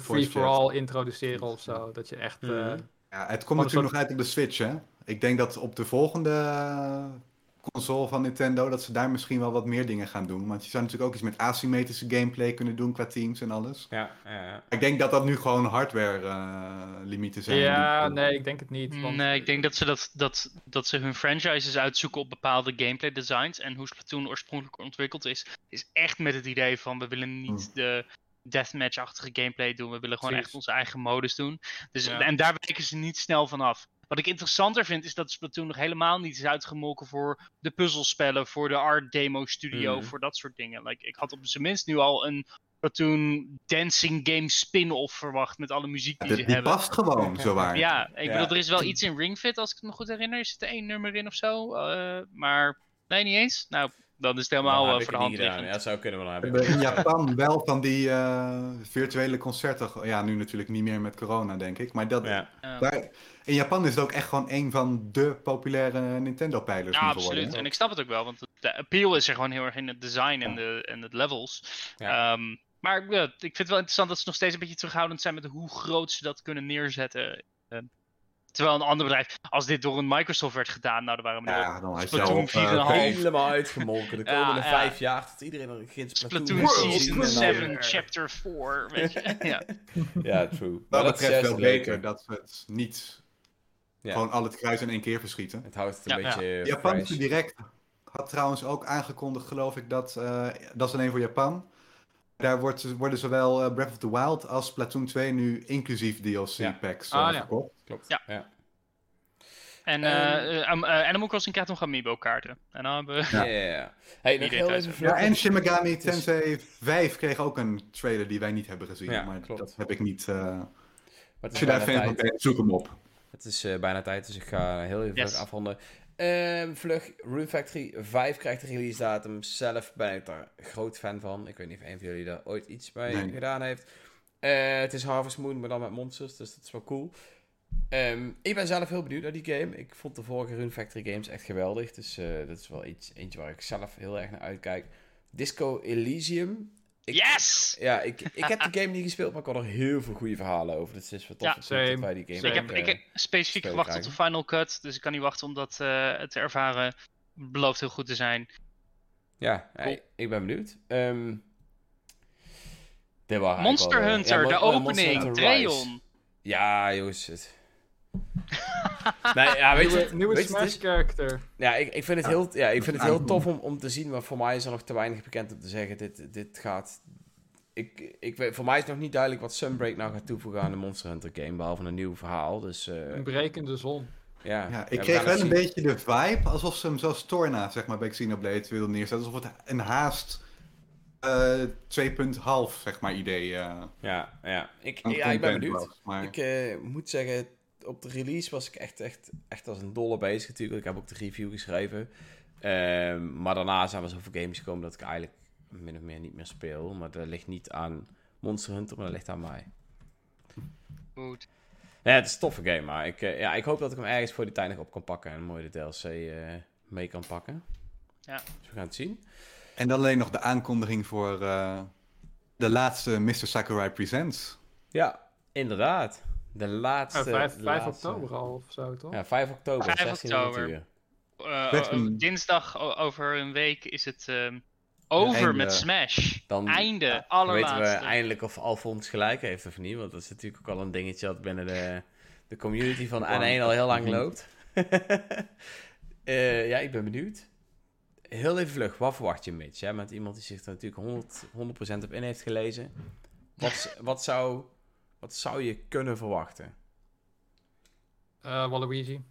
[SPEAKER 2] free-for-all introduceren of zo. Dat je echt... eh,
[SPEAKER 1] Mhm.
[SPEAKER 4] Ja, het komt natuurlijk nog uit op de Switch, hè? Ik denk dat op de volgende eh, console van Nintendo, dat ze daar misschien wel wat meer dingen gaan doen. Want je zou natuurlijk ook iets met asymmetrische gameplay kunnen doen qua teams en alles.
[SPEAKER 1] Ja, ja, ja.
[SPEAKER 4] Ik denk dat dat nu gewoon hardware eh, limieten zijn.
[SPEAKER 2] ja,
[SPEAKER 4] Die-
[SPEAKER 2] nee, ik denk het niet. Want,
[SPEAKER 3] Nee, ik denk dat ze, dat, dat, dat ze hun franchises uitzoeken op bepaalde gameplay designs. En hoe Splatoon oorspronkelijk ontwikkeld is, is echt met het idee van we willen niet
[SPEAKER 4] Hmm.
[SPEAKER 3] de deathmatch-achtige gameplay doen. We willen gewoon
[SPEAKER 2] Precies.
[SPEAKER 3] echt onze eigen modus doen. Dus,
[SPEAKER 2] Ja.
[SPEAKER 3] En daar wijken ze niet snel van af. Wat ik interessanter vind, is dat Splatoon nog helemaal niet is uitgemolken voor de puzzelspellen, voor de art demo studio,
[SPEAKER 1] Mhm.
[SPEAKER 3] voor dat soort dingen. Like, ik had op zijn minst nu al een Splatoon dancing game spin-off verwacht met alle muziek die
[SPEAKER 4] Die,
[SPEAKER 3] ze
[SPEAKER 4] die
[SPEAKER 3] hebben.
[SPEAKER 4] past gewoon, zo waar.
[SPEAKER 3] Ja, ik
[SPEAKER 1] Ja.
[SPEAKER 3] bedoel, er is wel iets in Ring Fit, als ik het me goed herinner. Er zit er één nummer in of zo. eh, maar nee, niet eens. Nou, dan is het helemaal
[SPEAKER 1] Dan heb
[SPEAKER 3] voor de hand liggend.
[SPEAKER 1] Ja, dat zou kunnen wel
[SPEAKER 4] We
[SPEAKER 1] hebben.
[SPEAKER 4] hebben in Japan wel van die eh, virtuele concerten. Ja, nu natuurlijk niet meer met corona, denk ik. Maar dat,
[SPEAKER 1] Ja.
[SPEAKER 3] Ja.
[SPEAKER 4] daar, in Japan is het ook echt gewoon een van de populaire Nintendo-pijlers
[SPEAKER 3] Ja, absoluut. En ik snap het ook wel, want de appeal is er gewoon heel erg in het design en, de, en het levels.
[SPEAKER 1] Ja.
[SPEAKER 3] Ehm, maar ja, ik vind het wel interessant dat ze nog steeds een beetje terughoudend zijn met hoe groot ze dat kunnen neerzetten. Terwijl een ander bedrijf, als dit door een Microsoft werd gedaan, nou, dan waren we
[SPEAKER 4] Ja, dan
[SPEAKER 3] Splatoon
[SPEAKER 4] al op, eh,
[SPEAKER 3] 4,5.
[SPEAKER 1] Helemaal uitgemolken. De
[SPEAKER 3] Ja,
[SPEAKER 1] komende
[SPEAKER 3] ja.
[SPEAKER 1] vijf jaar tot iedereen er begint
[SPEAKER 3] Splatoon
[SPEAKER 1] World
[SPEAKER 3] Season
[SPEAKER 1] te zien en dan-
[SPEAKER 3] 7, Chapter 4, weet je. ja.
[SPEAKER 1] Ja, true. Dat is
[SPEAKER 4] betreft wel beter dat we het niet
[SPEAKER 1] Ja.
[SPEAKER 4] gewoon al het kruis in één keer verschieten.
[SPEAKER 1] Het houdt het een
[SPEAKER 3] ja.
[SPEAKER 1] beetje
[SPEAKER 4] Japanse
[SPEAKER 1] fresh.
[SPEAKER 4] Direct had trouwens ook aangekondigd, geloof ik, dat, eh, dat is alleen voor Japan. Daar wordt, worden zowel eh, Breath of the Wild als Splatoon 2 nu inclusief
[SPEAKER 1] Ja.
[SPEAKER 4] DLC-packs
[SPEAKER 2] Ah, ja.
[SPEAKER 4] verkocht.
[SPEAKER 1] Klopt.
[SPEAKER 3] Ja.
[SPEAKER 1] ja.
[SPEAKER 3] En eh, eh, um, eh, Animal Crossing krijgt nog Amiibo-kaarten. En dan hebben we...
[SPEAKER 1] Ja. ja, ja. Hey, nog heel even.
[SPEAKER 4] Ja, en Shin Megami
[SPEAKER 1] Het is-
[SPEAKER 4] Tensei 5 kreeg ook een trailer die wij niet hebben gezien.
[SPEAKER 1] Ja,
[SPEAKER 4] maar
[SPEAKER 1] klopt.
[SPEAKER 4] dat heb ik niet... eh, als
[SPEAKER 1] is
[SPEAKER 4] je daar
[SPEAKER 1] bijna
[SPEAKER 4] fan van bent, zoek hem op.
[SPEAKER 1] Het is eh, bijna tijd, dus ik ga heel even
[SPEAKER 3] Yes.
[SPEAKER 1] afronden. Ehm, vlug, Rune Factory 5 krijgt de release datum. Zelf ben ik daar groot fan van. Ik weet niet of een van jullie daar ooit iets bij
[SPEAKER 4] Nee.
[SPEAKER 1] gedaan heeft. Eh, het is Harvest Moon, maar dan met monsters, dus dat is wel cool. Ehm, ik ben zelf heel benieuwd naar die game. Ik vond de vorige Rune Factory games echt geweldig. Dus eh, dat is wel iets, eentje waar ik zelf heel erg naar uitkijk. Disco Elysium. Ik-
[SPEAKER 3] Yes!
[SPEAKER 1] Ja, ik, ik heb de game niet gespeeld, maar ik hoor er heel veel goede verhalen over. Dus het is wat tof
[SPEAKER 3] Ja,
[SPEAKER 1] dat wij die game.
[SPEAKER 3] Ik heb, ik
[SPEAKER 1] eh,
[SPEAKER 3] heb specifiek gewacht tot de final cut, dus ik kan niet wachten om dat eh, te ervaren. Belooft heel goed te zijn.
[SPEAKER 1] Ja,
[SPEAKER 3] Cool.
[SPEAKER 1] hey, ik ben benieuwd. Ehm
[SPEAKER 3] Monster
[SPEAKER 1] eh,
[SPEAKER 3] Hunter,
[SPEAKER 1] ja,
[SPEAKER 3] de
[SPEAKER 1] Monster
[SPEAKER 3] opening,
[SPEAKER 1] Hunter.
[SPEAKER 3] Dreon.
[SPEAKER 1] Ja, jongens. Het... nee, ja, weet je,
[SPEAKER 2] nieuwe
[SPEAKER 1] weet
[SPEAKER 2] Smash character.
[SPEAKER 1] ja, ik, ik vind het heel, ja, ik vind het
[SPEAKER 4] Ja,
[SPEAKER 1] heel tof om, om te zien, maar voor mij is er nog te weinig bekend om te zeggen, dit, dit gaat... Ik, ik weet, voor mij is nog niet duidelijk wat Sunbreak nou gaat toevoegen aan de Monster Hunter game, behalve een nieuw verhaal. Dus eh,
[SPEAKER 2] Een brekende zon.
[SPEAKER 1] ja.
[SPEAKER 4] Ja, ik kreeg wel een
[SPEAKER 1] zien.
[SPEAKER 4] beetje de vibe alsof ze hem zoals Torna, zeg maar, bij Xenoblade wilden neerzetten. Alsof het een haast eh 2.5, zeg maar, idee eh
[SPEAKER 1] Ja, ja. Ik, ja, ik ben benieuwd.
[SPEAKER 4] was. Maar
[SPEAKER 1] Ik eh, moet zeggen, op de release was ik echt, echt, echt als een dolle bezig natuurlijk. Ik heb ook de review geschreven. Ehm, maar daarna zijn er zoveel games gekomen dat ik eigenlijk min of meer niet meer speel. Maar dat ligt niet aan Monster Hunter, maar dat ligt aan mij.
[SPEAKER 3] Goed.
[SPEAKER 1] Ja, het is een toffe game, maar ik, eh, ja, ik hoop dat ik hem ergens voor die tijd nog op kan pakken. En mooi de DLC eh, mee kan pakken.
[SPEAKER 3] Ja.
[SPEAKER 1] Dus we gaan het zien.
[SPEAKER 4] En dan alleen nog de aankondiging voor eh, de laatste Mr. Sakurai Presents.
[SPEAKER 1] Ja, inderdaad. De laatste.
[SPEAKER 2] Ja, 5, 5
[SPEAKER 1] laatste-
[SPEAKER 2] oktober al of zo, toch?
[SPEAKER 1] Ja, 5 oktober,
[SPEAKER 3] 5
[SPEAKER 1] 1600
[SPEAKER 3] oktober.
[SPEAKER 1] uur.
[SPEAKER 3] Eh,
[SPEAKER 4] Met een-
[SPEAKER 3] dinsdag over een week is het ehm, over met Smash.
[SPEAKER 1] Dan
[SPEAKER 3] Einde,
[SPEAKER 1] dan weten
[SPEAKER 3] allerlaatste.
[SPEAKER 1] we eindelijk of Alphonse gelijk heeft of niet. Want dat is natuurlijk ook al een dingetje dat binnen de, de community van N1 al heel lang loopt. Eh, ja, ik ben benieuwd. Heel even vlug, wat verwacht je, Mitch? Jij bent iemand die zich er natuurlijk 100, 100% op in heeft gelezen. Wat, wat, zou, wat zou je kunnen verwachten?
[SPEAKER 2] Eh, Waluigi.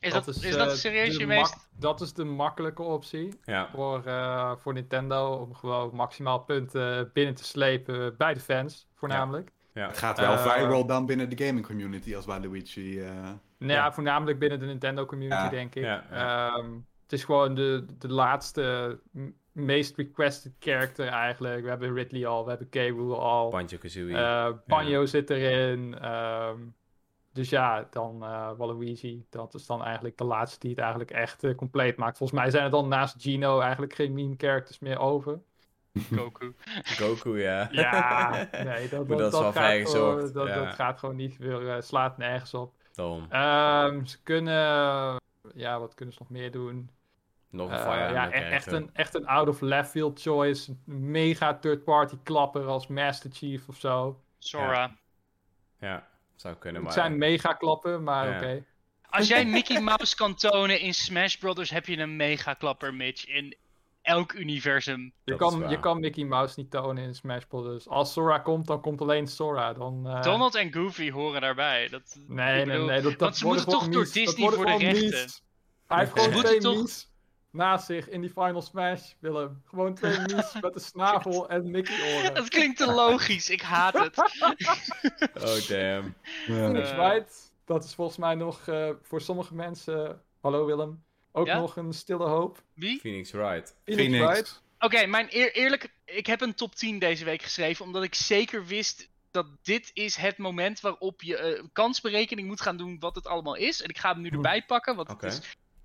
[SPEAKER 3] Is dat, is,
[SPEAKER 2] eh,
[SPEAKER 3] dat serieus
[SPEAKER 2] de
[SPEAKER 3] je meest...
[SPEAKER 2] Dat is de makkelijke optie
[SPEAKER 1] Ja,
[SPEAKER 2] voor, eh, voor Nintendo om gewoon maximaal punten binnen te slepen bij de fans, voornamelijk.
[SPEAKER 1] ja.
[SPEAKER 4] Het gaat wel
[SPEAKER 2] Eh,
[SPEAKER 4] viral dan binnen de gaming community als Waluigi. eh
[SPEAKER 2] Nou ja,
[SPEAKER 1] Ja.
[SPEAKER 2] voornamelijk binnen de Nintendo community,
[SPEAKER 4] Ja,
[SPEAKER 2] denk ik.
[SPEAKER 1] ja,
[SPEAKER 2] Ehm, het is gewoon de, de laatste, meest requested character eigenlijk. We hebben Ridley al, we hebben K. Rool al.
[SPEAKER 1] Banjo-Kazooie.
[SPEAKER 2] Eh, Banjo zit erin. ehm, dus ja, dan eh, Waluigi. Dat is dan eigenlijk de laatste die het eigenlijk echt eh, compleet maakt. Volgens mij zijn er dan naast Gino eigenlijk geen meme characters meer over.
[SPEAKER 3] Goku.
[SPEAKER 1] Goku, ja.
[SPEAKER 2] Ja, nee, dat, dat, gaat, gewoon, dat,
[SPEAKER 1] ja.
[SPEAKER 2] dat gaat gewoon niet weer, eh, slaat nergens op. Ehm, ze kunnen, ja, wat kunnen ze nog meer doen?
[SPEAKER 1] Nog een
[SPEAKER 2] Eh,
[SPEAKER 1] Fire
[SPEAKER 2] ja, e- echt een, echt een out of left field choice. Mega third party klapper als Master Chief of zo.
[SPEAKER 3] Sora.
[SPEAKER 1] Ja, zou kunnen, maar...
[SPEAKER 2] Het zijn mega klappen, maar
[SPEAKER 1] Ja.
[SPEAKER 2] oké.
[SPEAKER 3] Als jij Mickey Mouse kan tonen in Smash Brothers, heb je een mega klapper, Mitch. In elk universum.
[SPEAKER 2] Je,
[SPEAKER 1] Dat
[SPEAKER 2] kan, je kan Mickey Mouse niet tonen in Smash Bros. Als Sora komt, dan komt alleen Sora. Dan, eh,
[SPEAKER 3] Donald en Goofy horen daarbij. Dat,
[SPEAKER 2] Nee,
[SPEAKER 3] bedoel,
[SPEAKER 2] nee, nee. Dat, dat
[SPEAKER 3] want ze
[SPEAKER 2] worden
[SPEAKER 3] moeten toch door
[SPEAKER 2] mies. Dat
[SPEAKER 3] Disney voor de rechten.
[SPEAKER 2] mies. Hij heeft
[SPEAKER 1] Ze
[SPEAKER 2] gewoon twee
[SPEAKER 3] toch-
[SPEAKER 2] mies naast zich in die Final Smash, Willem. Gewoon twee mies met een snavel en Mickey-oren.
[SPEAKER 3] Dat klinkt te logisch. Ik haat het.
[SPEAKER 1] Oh, damn.
[SPEAKER 2] Phoenix. Wright, dat is volgens mij nog eh, voor sommige mensen, hallo Willem, ook
[SPEAKER 3] Ja?
[SPEAKER 2] nog een stille hoop.
[SPEAKER 3] Wie?
[SPEAKER 1] Phoenix Wright.
[SPEAKER 2] Phoenix, Wright.
[SPEAKER 3] Oké, mijn eer- eerlijk, ik heb een top 10 deze week geschreven, omdat ik zeker wist dat dit is het moment waarop je eh, kansberekening moet gaan doen wat het allemaal is. En ik ga hem nu erbij pakken, want het is,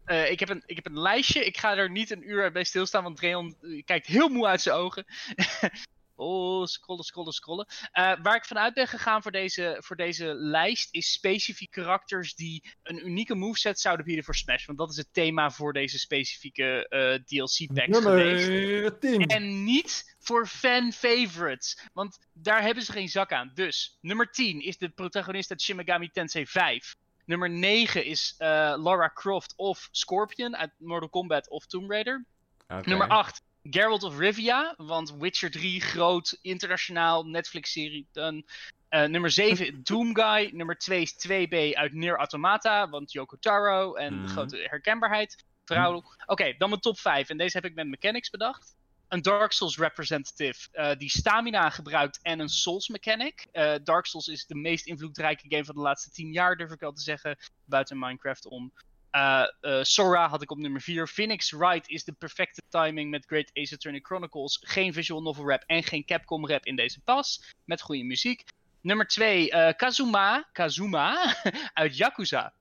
[SPEAKER 3] eh, ik, heb een, ik heb een lijstje. Ik ga er niet een uur bij stilstaan, want Dreon eh, kijkt heel moe uit zijn ogen. oh, scrollen, scrollen, scrollen. Eh, waar ik vanuit ben gegaan voor deze, voor deze lijst is specifiek karakters die een unieke moveset zouden bieden voor Smash. Want dat is het thema voor deze specifieke eh, DLC-pack geweest.
[SPEAKER 2] Nummer 10.
[SPEAKER 3] En niet voor fan favorites. Want daar hebben ze geen zak aan. Dus, nummer 10 is de protagonist uit Shin Megami Tensei 5. Nummer 9 is eh, Lara Croft of Scorpion uit Mortal Kombat of Tomb Raider.
[SPEAKER 1] Oké.
[SPEAKER 3] Nummer 8, Geralt of Rivia. Want Witcher 3, groot, internationaal, Netflix-serie. Dan, eh, nummer 7, Doomguy. Nummer 2 is 2B uit Nier Automata. Want Yoko Taro en
[SPEAKER 1] Mhm.
[SPEAKER 3] de grote herkenbaarheid. Vrouwelijk. Oké, dan mijn top 5. En deze heb ik met mechanics bedacht. Een Dark Souls representative eh, die stamina gebruikt en een Souls mechanic. Eh, Dark Souls is de meest invloedrijke game van de laatste 10 jaar, durf ik wel te zeggen. Buiten Minecraft om. Eh, Sora had ik op nummer 4. Phoenix Wright is de perfecte timing met Great Ace Attorney Chronicles. Geen visual novel rap en geen Capcom rap in deze pas. Met goede muziek. Nummer 2, Kazuma, Kazuma uit Yakuza.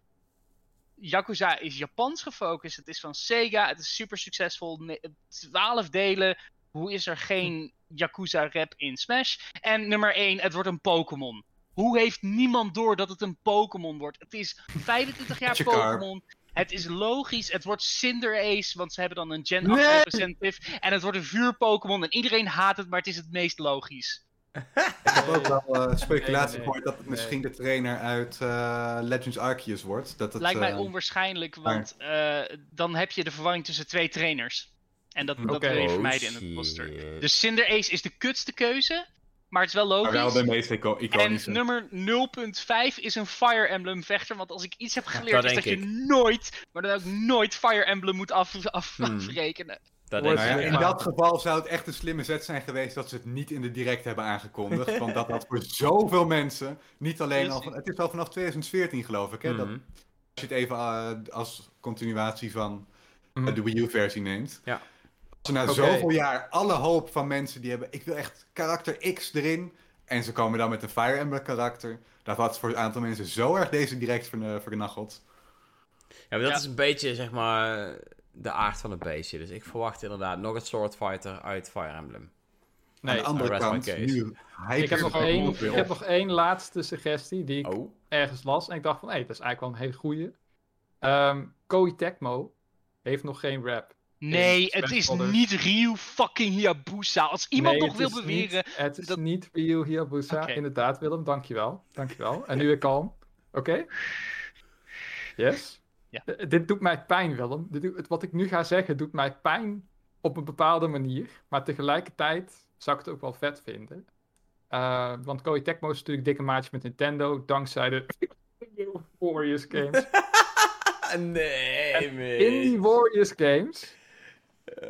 [SPEAKER 3] Yakuza is Japans gefocust. Het is van Sega. Het is super succesvol. Ne- 12 delen. Hoe is er geen Yakuza rap in Smash? En nummer 1, het wordt een Pokémon. Hoe heeft niemand door dat het een Pokémon wordt? Het is 25 jaar. Pokémon. Het is logisch. Het wordt Cinder Ace, want ze hebben dan een Gen 8
[SPEAKER 2] Nee!
[SPEAKER 3] representative. En het wordt een vuur-Pokémon. En iedereen haat het, maar het is het meest logisch.
[SPEAKER 4] Ik heb ook wel eh, speculatie
[SPEAKER 2] Nee, nee,
[SPEAKER 4] gehoord dat het
[SPEAKER 2] nee.
[SPEAKER 4] misschien de trainer uit eh, Legends Arceus wordt. Dat het,
[SPEAKER 3] Lijkt mij
[SPEAKER 4] eh,
[SPEAKER 3] onwaarschijnlijk, want eh, dan heb je de verwarring tussen twee trainers. En dat, dat
[SPEAKER 2] Oké.
[SPEAKER 3] wil je
[SPEAKER 1] Oh,
[SPEAKER 3] vermijden in het poster. Dus Cinder Ace is de kutste keuze, maar het is wel
[SPEAKER 4] maar wel
[SPEAKER 3] logisch.
[SPEAKER 4] de meest ico-
[SPEAKER 3] En
[SPEAKER 4] iconische.
[SPEAKER 3] nummer 0.5 is een Fire Emblem vechter. Want als ik iets heb geleerd,
[SPEAKER 1] dat
[SPEAKER 3] is dat je nooit, maar dan ook nooit Fire Emblem moet af, af,
[SPEAKER 1] Hmm.
[SPEAKER 3] afrekenen.
[SPEAKER 1] Dat
[SPEAKER 4] Nou ja, in dat geval zou het echt een slimme zet zijn geweest dat ze het niet in de direct hebben aangekondigd. want dat had voor zoveel mensen, niet alleen al van, het is al vanaf 2014 geloof ik, hè, dat,
[SPEAKER 1] Mhm.
[SPEAKER 4] als je het even eh, als continuatie van eh,
[SPEAKER 2] Mhm.
[SPEAKER 4] de Wii U versie neemt.
[SPEAKER 1] Ja.
[SPEAKER 4] Als ze na zoveel jaar alle hoop van mensen die hebben, ik wil echt karakter X erin. En ze komen dan met een Fire Emblem karakter. Dat had voor een aantal mensen zo erg deze direct vernacheld.
[SPEAKER 1] Ja, maar dat
[SPEAKER 3] Ja.
[SPEAKER 1] is een beetje, zeg maar... de aard van het beestje. Dus ik verwacht inderdaad nog een Sword Fighter uit Fire Emblem.
[SPEAKER 4] Aan
[SPEAKER 2] Nee,
[SPEAKER 4] de andere kant, nu
[SPEAKER 2] ik heb, nog één, ik heb nog één laatste suggestie die ik
[SPEAKER 1] Oh,
[SPEAKER 2] ergens las. En ik dacht van, hé, dat is eigenlijk wel een hele goeie. Ehm Koei Tecmo heeft nog geen rap.
[SPEAKER 3] Nee, het is niet Ryu fucking Hayabusa. Als iemand
[SPEAKER 2] Nee,
[SPEAKER 3] nog wil beweren...
[SPEAKER 2] Niet, het is
[SPEAKER 3] dat-
[SPEAKER 2] niet Ryu Hayabusa.
[SPEAKER 3] Oké.
[SPEAKER 2] Inderdaad, Willem. Dankjewel. Dankjewel. En nu weer kalm. Oké? Yes?
[SPEAKER 3] Ja.
[SPEAKER 2] Eh, dit doet mij pijn, Willem. Dit wat ik nu ga zeggen doet mij pijn op een bepaalde manier. Maar tegelijkertijd zou ik het ook wel vet vinden. Eh, want Koei Tecmo is natuurlijk dikke maatje met Nintendo. Dankzij de Warriors games.
[SPEAKER 1] nee, man.
[SPEAKER 2] In die Warriors games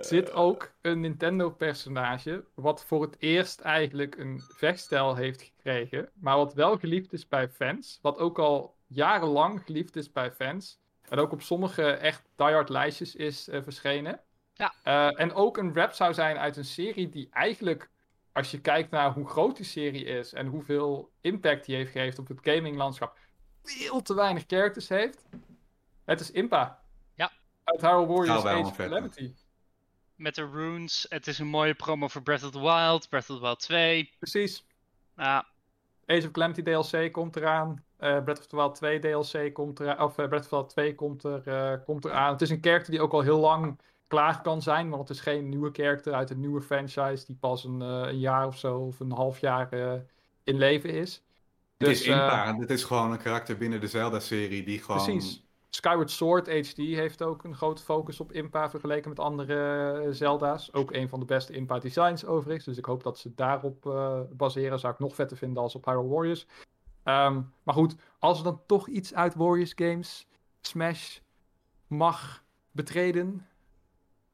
[SPEAKER 2] zit ook een Nintendo-personage. wat voor het eerst eigenlijk een vechtstijl heeft gekregen. maar wat wel geliefd is bij fans. Wat ook al jarenlang geliefd is bij fans. En ook op sommige echt diehard lijstjes is eh, verschenen.
[SPEAKER 3] Ja.
[SPEAKER 2] Eh, en ook een rap zou zijn uit een serie die eigenlijk. Als je kijkt naar hoe groot die serie is en hoeveel impact die heeft gegeven op het gaminglandschap, veel te weinig characters heeft. Het is Impa.
[SPEAKER 3] Ja.
[SPEAKER 2] Uit Hyrule Warriors
[SPEAKER 4] Nou,
[SPEAKER 2] Age of Calamity.
[SPEAKER 3] Met de runes. Het is een mooie promo voor Breath of the Wild. Breath of the Wild 2.
[SPEAKER 2] Precies.
[SPEAKER 3] Ah,
[SPEAKER 2] Age of Calamity DLC komt eraan. Eh Breath of the Wild 2 DLC komt eraan. Of eh, Breath of the Wild 2 komt, er, eh, komt eraan. Het is een character die ook al heel lang klaar kan zijn. Want het is geen nieuwe character uit een nieuwe franchise. Die pas een, een jaar of zo of een half jaar in leven is.
[SPEAKER 4] Het
[SPEAKER 2] Dus,
[SPEAKER 4] is
[SPEAKER 2] eh,
[SPEAKER 4] Impa. Het is gewoon een karakter binnen de Zelda-serie die gewoon...
[SPEAKER 2] Precies. Skyward Sword HD heeft ook een grote focus op Impa vergeleken met andere Zelda's. Ook een van de beste Impa designs overigens. Dus ik hoop dat ze daarop baseren. Zou ik nog vetter vinden als op Hyrule Warriors. Ehm, maar goed, als er dan toch iets uit Warriors games, Smash, mag betreden,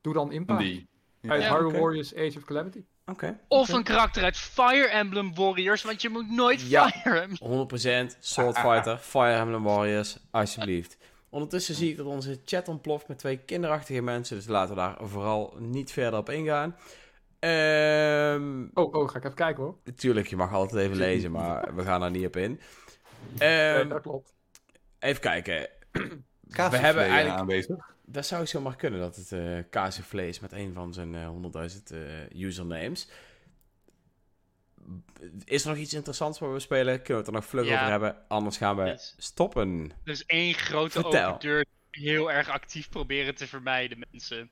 [SPEAKER 2] doe dan Impa.
[SPEAKER 4] Die. Ja.
[SPEAKER 2] Uit
[SPEAKER 3] Ja,
[SPEAKER 2] Hyrule. Warriors Age of Calamity.
[SPEAKER 1] Oké.
[SPEAKER 3] Of een karakter uit Fire Emblem Warriors, want je moet nooit
[SPEAKER 1] Ja.
[SPEAKER 3] Fire Emblem...
[SPEAKER 1] 100% Sword Fighter, Fire Emblem Warriors, alsjeblieft. Ondertussen zie ik dat onze chat ontploft met twee kinderachtige mensen, dus laten we daar vooral niet verder op ingaan. Ehm
[SPEAKER 2] Oh, oh, ga ik even kijken hoor.
[SPEAKER 1] Tuurlijk, je mag altijd even lezen, maar we gaan daar niet op in. Ehm,
[SPEAKER 2] dat klopt.
[SPEAKER 1] even kijken.
[SPEAKER 4] Kaas
[SPEAKER 1] We hebben
[SPEAKER 4] is,
[SPEAKER 1] eigenlijk-
[SPEAKER 4] aanwezig.
[SPEAKER 1] Dat zou zomaar kunnen dat het eh Kaasvlees is met een van zijn eh, 100.000 eh, usernames. Is er nog iets interessants waar we spelen? Kunnen we het er nog vlug
[SPEAKER 3] Ja.
[SPEAKER 1] over hebben? Anders gaan we
[SPEAKER 3] Yes.
[SPEAKER 1] stoppen.
[SPEAKER 3] Dus één grote
[SPEAKER 1] Vertel.
[SPEAKER 3] open deur heel erg actief proberen te vermijden, mensen.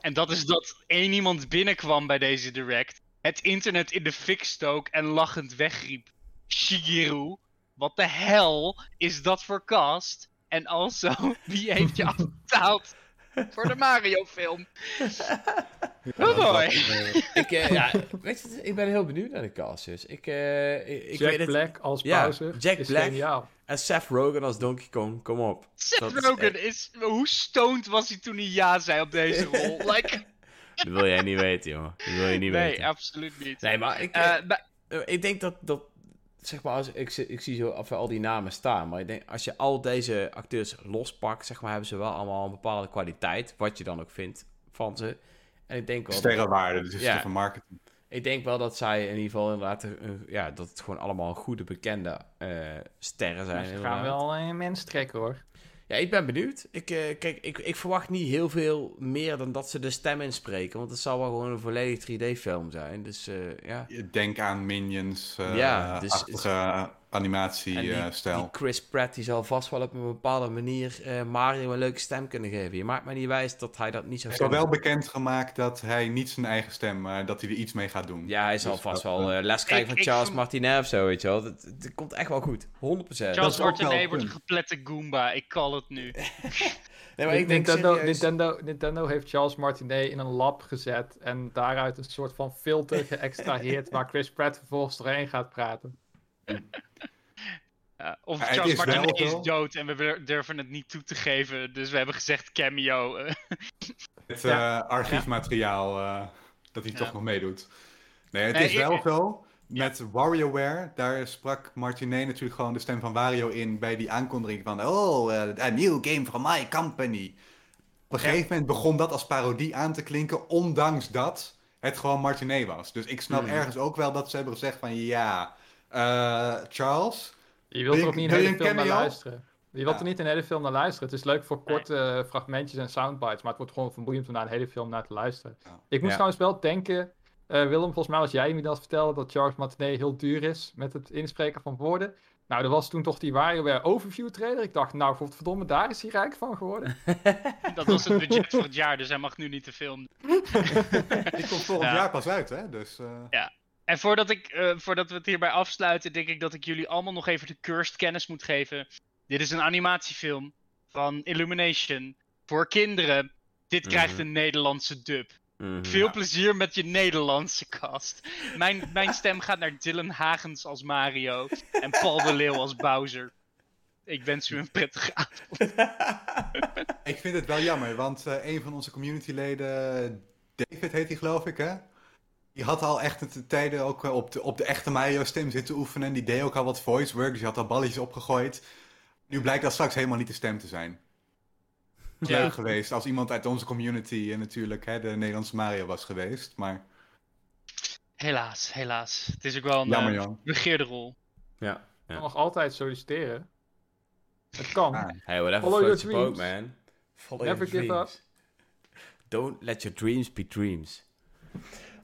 [SPEAKER 3] En dat is dat één iemand binnenkwam bij deze direct, het internet in de fik stook en lachend wegriep. Shigeru, wat de hel is dat voor cast? En also, wie heeft je afbetaald voor de Mario film? Oh boy.
[SPEAKER 1] ik, eh, ja, weet je, ik ben heel benieuwd naar de cast. Dus. Ik, eh, ik, ik
[SPEAKER 2] Jack
[SPEAKER 1] weet het.
[SPEAKER 2] Black als
[SPEAKER 1] Ja,
[SPEAKER 2] Bowser
[SPEAKER 1] Jack
[SPEAKER 2] is
[SPEAKER 1] Black.
[SPEAKER 2] geniaal.
[SPEAKER 1] En Seth Rogen als Donkey Kong, kom op.
[SPEAKER 3] Seth
[SPEAKER 1] Dat is
[SPEAKER 3] Rogen
[SPEAKER 1] echt-
[SPEAKER 3] is, hoe stoned was hij toen hij ja zei op deze rol? Like,
[SPEAKER 1] Dat wil jij niet weten, jongen. Dat wil je niet
[SPEAKER 3] nee,
[SPEAKER 1] weten.
[SPEAKER 3] absoluut niet.
[SPEAKER 1] Nee, maar ik, eh,
[SPEAKER 3] Eh,
[SPEAKER 1] Eh, ik denk dat, dat zeg maar, als, ik, zie- ik zie zo al die namen staan, maar ik denk, als je al deze acteurs lospakt, zeg maar, hebben ze wel allemaal een bepaalde kwaliteit, wat je dan ook vindt van ze. En ik denk wel,
[SPEAKER 4] Sterrenwaarde, dus het is
[SPEAKER 1] Ja.
[SPEAKER 4] van marketing.
[SPEAKER 1] ik denk wel dat zij in ieder geval inderdaad, eh, ja, dat het gewoon allemaal goede, bekende eh, sterren zijn.
[SPEAKER 2] Ze
[SPEAKER 1] inderdaad.
[SPEAKER 2] gaan wel een mens trekken hoor.
[SPEAKER 1] Ja, ik ben benieuwd. Ik, eh, kijk, ik, ik verwacht niet heel veel meer dan dat ze de stem inspreken, want het zal wel gewoon een volledig 3D-film zijn. Dus eh, ja.
[SPEAKER 4] Denk aan Minions, eh
[SPEAKER 1] Ja, dus-
[SPEAKER 4] achtige
[SPEAKER 1] die,
[SPEAKER 4] animatiestijl.
[SPEAKER 1] die Chris Pratt die zal vast wel op een bepaalde manier eh, Mario een leuke stem kunnen geven. Je maakt me niet wijs dat hij dat niet zou
[SPEAKER 4] Hij is al
[SPEAKER 1] kunnen.
[SPEAKER 4] wel bekendgemaakt dat hij niet zijn eigen stem, maar dat hij er iets mee gaat doen.
[SPEAKER 1] Ja, hij zal
[SPEAKER 4] Dus
[SPEAKER 1] vast
[SPEAKER 4] dat,
[SPEAKER 1] wel
[SPEAKER 4] eh,
[SPEAKER 1] eh, les krijgen
[SPEAKER 3] Ik-
[SPEAKER 1] van
[SPEAKER 3] ik
[SPEAKER 1] Charles Martinet of zo, weet je wel. Het komt echt wel goed. 100%.
[SPEAKER 3] Charles Martinet wordt een geplette Goomba, ik call het nu.
[SPEAKER 1] Nee, maar ik denk
[SPEAKER 2] Nintendo,
[SPEAKER 1] serieus-
[SPEAKER 2] Nintendo, Nintendo heeft Charles Martinet in een lab gezet en daaruit een soort van filter geëxtraheerd waar Chris Pratt vervolgens doorheen gaat praten.
[SPEAKER 3] Ja, of
[SPEAKER 4] Ja,
[SPEAKER 3] Charles
[SPEAKER 4] is wel
[SPEAKER 3] Martinet is dood en we dur- durven het niet toe te geven, dus we hebben gezegd cameo. eh.
[SPEAKER 4] Het
[SPEAKER 2] Ja.
[SPEAKER 4] eh, archiefmateriaal eh, dat hij
[SPEAKER 3] Ja.
[SPEAKER 4] toch nog meedoet. Nee, het
[SPEAKER 3] Nee,
[SPEAKER 4] is wel zo. Met WarioWare, daar sprak Martinet natuurlijk gewoon de stem van Wario in bij die aankondiging van Oh, eh, a new game from my company. Op een gegeven moment begon dat als parodie aan te klinken, ondanks dat het gewoon Martinet was. Dus ik snap
[SPEAKER 1] Hmm.
[SPEAKER 4] ergens ook wel dat ze hebben gezegd van ja, eh, Charles,
[SPEAKER 2] Je wilt
[SPEAKER 4] Wil
[SPEAKER 2] er ook niet een hele film naar luisteren. Je wilt
[SPEAKER 4] Ja.
[SPEAKER 2] er niet een hele film naar luisteren. Het is leuk voor korte fragmentjes en soundbites, maar het wordt gewoon vermoeiend om naar een hele film naar te luisteren.
[SPEAKER 4] Ja.
[SPEAKER 2] Ik moest
[SPEAKER 1] Ja.
[SPEAKER 2] trouwens wel denken, eh, Willem, volgens mij was jij me dat vertelde, dat Charles Martinet heel duur is met het inspreken van woorden. Nou, er was toen toch die WarioWare overview trailer. Ik dacht, nou, godverdomme, daar is hij rijk van geworden.
[SPEAKER 3] Dat was het budget voor het jaar, dus hij mag nu niet te filmen.
[SPEAKER 4] Die komt volgend
[SPEAKER 3] Ja.
[SPEAKER 4] jaar pas uit, hè? Dus, eh,
[SPEAKER 3] En voordat, ik, eh, voordat we het hierbij afsluiten, denk ik dat ik jullie allemaal nog even de cursed kennis moet geven. Dit is een animatiefilm van Illumination voor kinderen. Dit krijgt
[SPEAKER 1] Mhm.
[SPEAKER 3] een Nederlandse dub.
[SPEAKER 1] Mhm.
[SPEAKER 3] Veel plezier met je Nederlandse cast. Mijn, mijn stem gaat naar Dylan Hagens als Mario en Paul de Leeuw als Bowser. Ik wens u een prettige avond.
[SPEAKER 4] Ik vind het wel jammer, want eh, een van onze communityleden, David heet hij geloof ik, hè? Die had al echt de tijden ook eh, op de, op de echte Mario-stem zitten oefenen. Die deed ook al wat voice work, dus die had al balletjes opgegooid. Nu blijkt dat straks helemaal niet de stem te zijn.
[SPEAKER 3] Ja.
[SPEAKER 4] Leuk geweest als iemand uit onze community eh, natuurlijk hè, de Nederlandse Mario was geweest. Maar
[SPEAKER 3] Helaas, helaas. Het is ook wel een
[SPEAKER 4] jammer,
[SPEAKER 3] eh, begeerde rol.
[SPEAKER 1] Ja.
[SPEAKER 2] Je kan nog altijd solliciteren. Het kan.
[SPEAKER 4] Ah,
[SPEAKER 1] Hey, whatever
[SPEAKER 2] Follow your
[SPEAKER 1] your boat,
[SPEAKER 2] dreams.
[SPEAKER 1] man. Follow
[SPEAKER 2] Never
[SPEAKER 1] your
[SPEAKER 2] give
[SPEAKER 1] dreams. Don't let your dreams be dreams.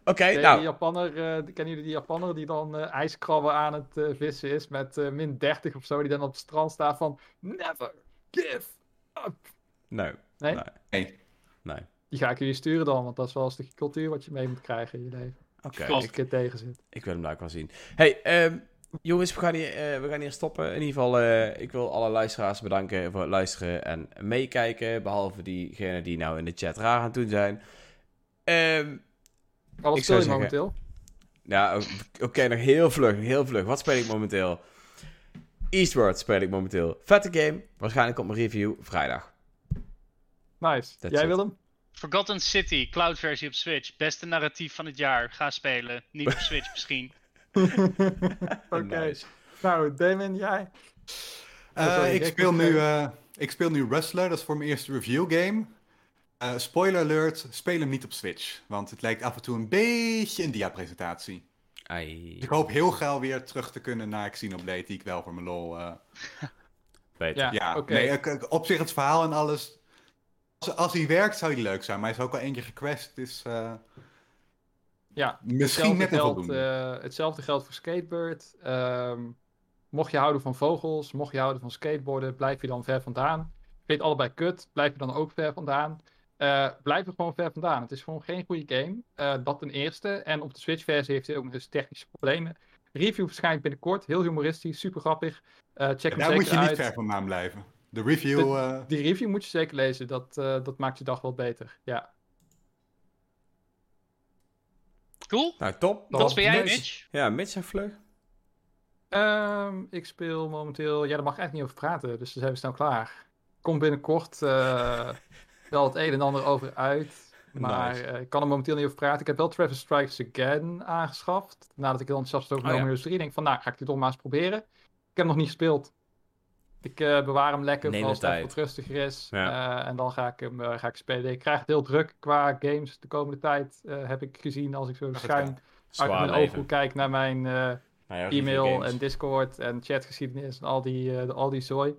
[SPEAKER 1] Oké,
[SPEAKER 2] je
[SPEAKER 1] nou.
[SPEAKER 2] die Japanner, eh, kennen jullie die Japanner die dan eh, ijskrabben aan het eh, vissen is met eh, min 30 of zo, die dan op het strand staat van Never give up.
[SPEAKER 1] Nee.
[SPEAKER 2] Nee?
[SPEAKER 1] Nee.
[SPEAKER 4] Nee.
[SPEAKER 1] Nee.
[SPEAKER 2] Die ga ik jullie sturen dan, want dat is wel een stukje cultuur wat je mee moet krijgen in je leven.
[SPEAKER 1] Oké,
[SPEAKER 2] Als
[SPEAKER 1] ik,
[SPEAKER 2] er tegen zit.
[SPEAKER 1] ik wil hem daar ook wel zien. Hey, ehm, jongens, we gaan, hier, eh, we gaan hier stoppen. In ieder geval, eh, ik wil alle luisteraars bedanken voor het luisteren en meekijken. Behalve diegenen die nou in de chat raar aan het doen zijn. Ehm,
[SPEAKER 2] Maar wat
[SPEAKER 1] Ik
[SPEAKER 2] speel je
[SPEAKER 1] zeggen-
[SPEAKER 2] momenteel?
[SPEAKER 1] Ja, oké, nog heel vlug, heel vlug. Wat speel ik momenteel? Eastward speel ik momenteel. Vette game. Waarschijnlijk komt mijn review vrijdag.
[SPEAKER 2] Nice.
[SPEAKER 1] That's
[SPEAKER 2] Jij
[SPEAKER 1] it.
[SPEAKER 2] Willem?
[SPEAKER 3] Forgotten City, cloud versie op Switch. Beste narratief van het jaar. Ga spelen. Niet op Switch misschien.
[SPEAKER 2] Oké.
[SPEAKER 1] Nice.
[SPEAKER 2] Nou, Damon, jij?
[SPEAKER 4] Eh, ik, speel nu, eh, ik speel nu Wrestler, dat is voor mijn eerste review game. Eh, spoiler alert, speel hem niet op Switch. Want het lijkt af en toe een beetje een dia-presentatie.
[SPEAKER 1] Ai,
[SPEAKER 4] Dus ik hoop heel gauw weer terug te kunnen naar Xenoblade, die ik wel voor mijn lol... eh,
[SPEAKER 1] beter.
[SPEAKER 2] Ja,
[SPEAKER 4] ja,
[SPEAKER 2] oké.
[SPEAKER 4] nee, ik- ik- op zich het verhaal en alles... Als, als hij werkt, zou hij leuk zijn. Maar hij is ook al één keer gecrashed, dus... eh,
[SPEAKER 2] Ja,
[SPEAKER 4] misschien
[SPEAKER 2] hetzelfde
[SPEAKER 4] net een
[SPEAKER 2] geldt,
[SPEAKER 4] voldoende.
[SPEAKER 2] eh, hetzelfde geldt voor Skatebird. Ehm, mocht je houden van vogels, mocht je houden van skateboarden, blijf je dan ver vandaan. Vind je het allebei kut, blijf je dan ook ver vandaan. Eh, blijf er gewoon ver vandaan. Het is gewoon geen goede game. Eh, dat ten eerste. En op de Switch-versie heeft hij ook nog eens technische problemen. Review verschijnt binnenkort. Heel humoristisch, super grappig. Eh, check hem
[SPEAKER 4] Daar moet je niet
[SPEAKER 2] uit.
[SPEAKER 4] ver vandaan blijven. De review... eh,
[SPEAKER 2] Die review moet je zeker lezen. Dat, eh, dat maakt je dag wel beter. Ja.
[SPEAKER 3] Cool.
[SPEAKER 1] Nou, top.
[SPEAKER 2] Dat
[SPEAKER 3] Wat speel jij,
[SPEAKER 1] Mitch. Ja, Mitch en vlug.
[SPEAKER 2] Ehm, ik speel momenteel. Ja, daar mag ik eigenlijk niet over praten, dus dan zijn we snel klaar. Komt binnenkort eh, wel het een en ander over uit. Maar
[SPEAKER 1] Nice.
[SPEAKER 2] eh, ik kan er momenteel niet over praten. Ik heb wel Travis Strikes Again aangeschaft. Nadat ik heel enthousiast was over
[SPEAKER 1] Oh,
[SPEAKER 2] No
[SPEAKER 1] ja.
[SPEAKER 2] Heroes 3. denk van, nou, ga ik dit toch maar eens proberen. Ik heb hem nog niet gespeeld. Ik eh, bewaar hem lekker voor als het wat rustiger is.
[SPEAKER 1] Ja.
[SPEAKER 2] Eh, en dan ga ik hem ga ik spelen. Ik krijg het heel druk qua games de komende tijd. heb ik gezien als ik zo schuin uit mijn ooghoek kijk naar mijn...
[SPEAKER 1] Nou ja,
[SPEAKER 2] e-mail en Discord en chatgeschiedenis en al die, al die zooi.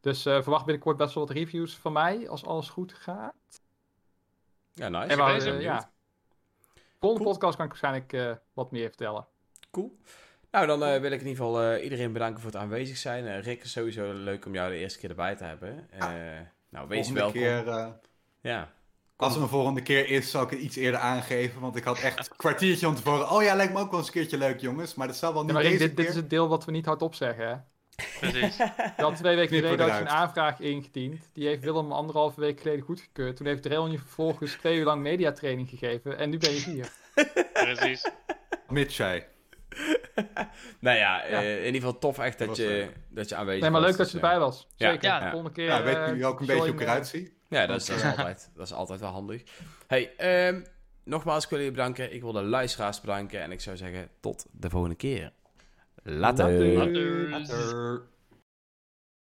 [SPEAKER 2] Dus eh, verwacht binnenkort best wel wat reviews van mij als alles goed gaat.
[SPEAKER 1] Ja, nice.
[SPEAKER 2] En maar, eh,
[SPEAKER 1] benieuwd.
[SPEAKER 2] ja. Volgende
[SPEAKER 1] Cool.
[SPEAKER 2] podcast kan ik waarschijnlijk eh, wat meer vertellen.
[SPEAKER 1] Cool. Nou, dan eh, wil ik in ieder geval eh, iedereen bedanken voor het aanwezig zijn. Eh, Rick, is sowieso leuk om jou de eerste keer erbij te hebben. Eh, nou, wees
[SPEAKER 4] volgende
[SPEAKER 1] welkom.
[SPEAKER 4] keer... eh,
[SPEAKER 1] Ja.
[SPEAKER 4] Als er een volgende keer is, zal ik het iets eerder aangeven. Want ik had echt een kwartiertje van tevoren. Oh ja, lijkt me ook wel eens een keertje leuk, jongens. Maar dat zal wel
[SPEAKER 2] Ja,
[SPEAKER 4] niet
[SPEAKER 2] maar Rick,
[SPEAKER 4] deze
[SPEAKER 2] dit, dit
[SPEAKER 4] keer.
[SPEAKER 2] is het deel wat we niet hardop zeggen. Hè?
[SPEAKER 3] Precies.
[SPEAKER 2] Had twee weken geleden had je een aanvraag ingediend. Die heeft Willem anderhalve week geleden goedgekeurd. Toen heeft Drell je vervolgens twee uur lang mediatraining gegeven. En nu ben je hier.
[SPEAKER 3] Precies.
[SPEAKER 4] Mitch zei.
[SPEAKER 1] Nou ja,
[SPEAKER 2] Ja.
[SPEAKER 1] eh, in ieder geval tof echt dat
[SPEAKER 4] was,
[SPEAKER 1] je,
[SPEAKER 4] eh,
[SPEAKER 1] dat je aanwezig
[SPEAKER 2] Nee, maar
[SPEAKER 1] was.
[SPEAKER 2] leuk dat je
[SPEAKER 1] eh,
[SPEAKER 2] erbij was.
[SPEAKER 1] ja.
[SPEAKER 2] Zeker.
[SPEAKER 3] Ja.
[SPEAKER 2] De volgende keer.
[SPEAKER 4] Ja, weten
[SPEAKER 2] eh,
[SPEAKER 4] jullie ook een beetje hoe ik eruit zie?
[SPEAKER 1] Ja, dat is, dat, is altijd, dat is altijd wel handig. Hey, ehm, nogmaals, ik wil jullie bedanken. Ik wil de luisteraars bedanken. En ik zou zeggen, tot de volgende keer. Later.
[SPEAKER 2] Later.
[SPEAKER 3] Later.
[SPEAKER 4] Later.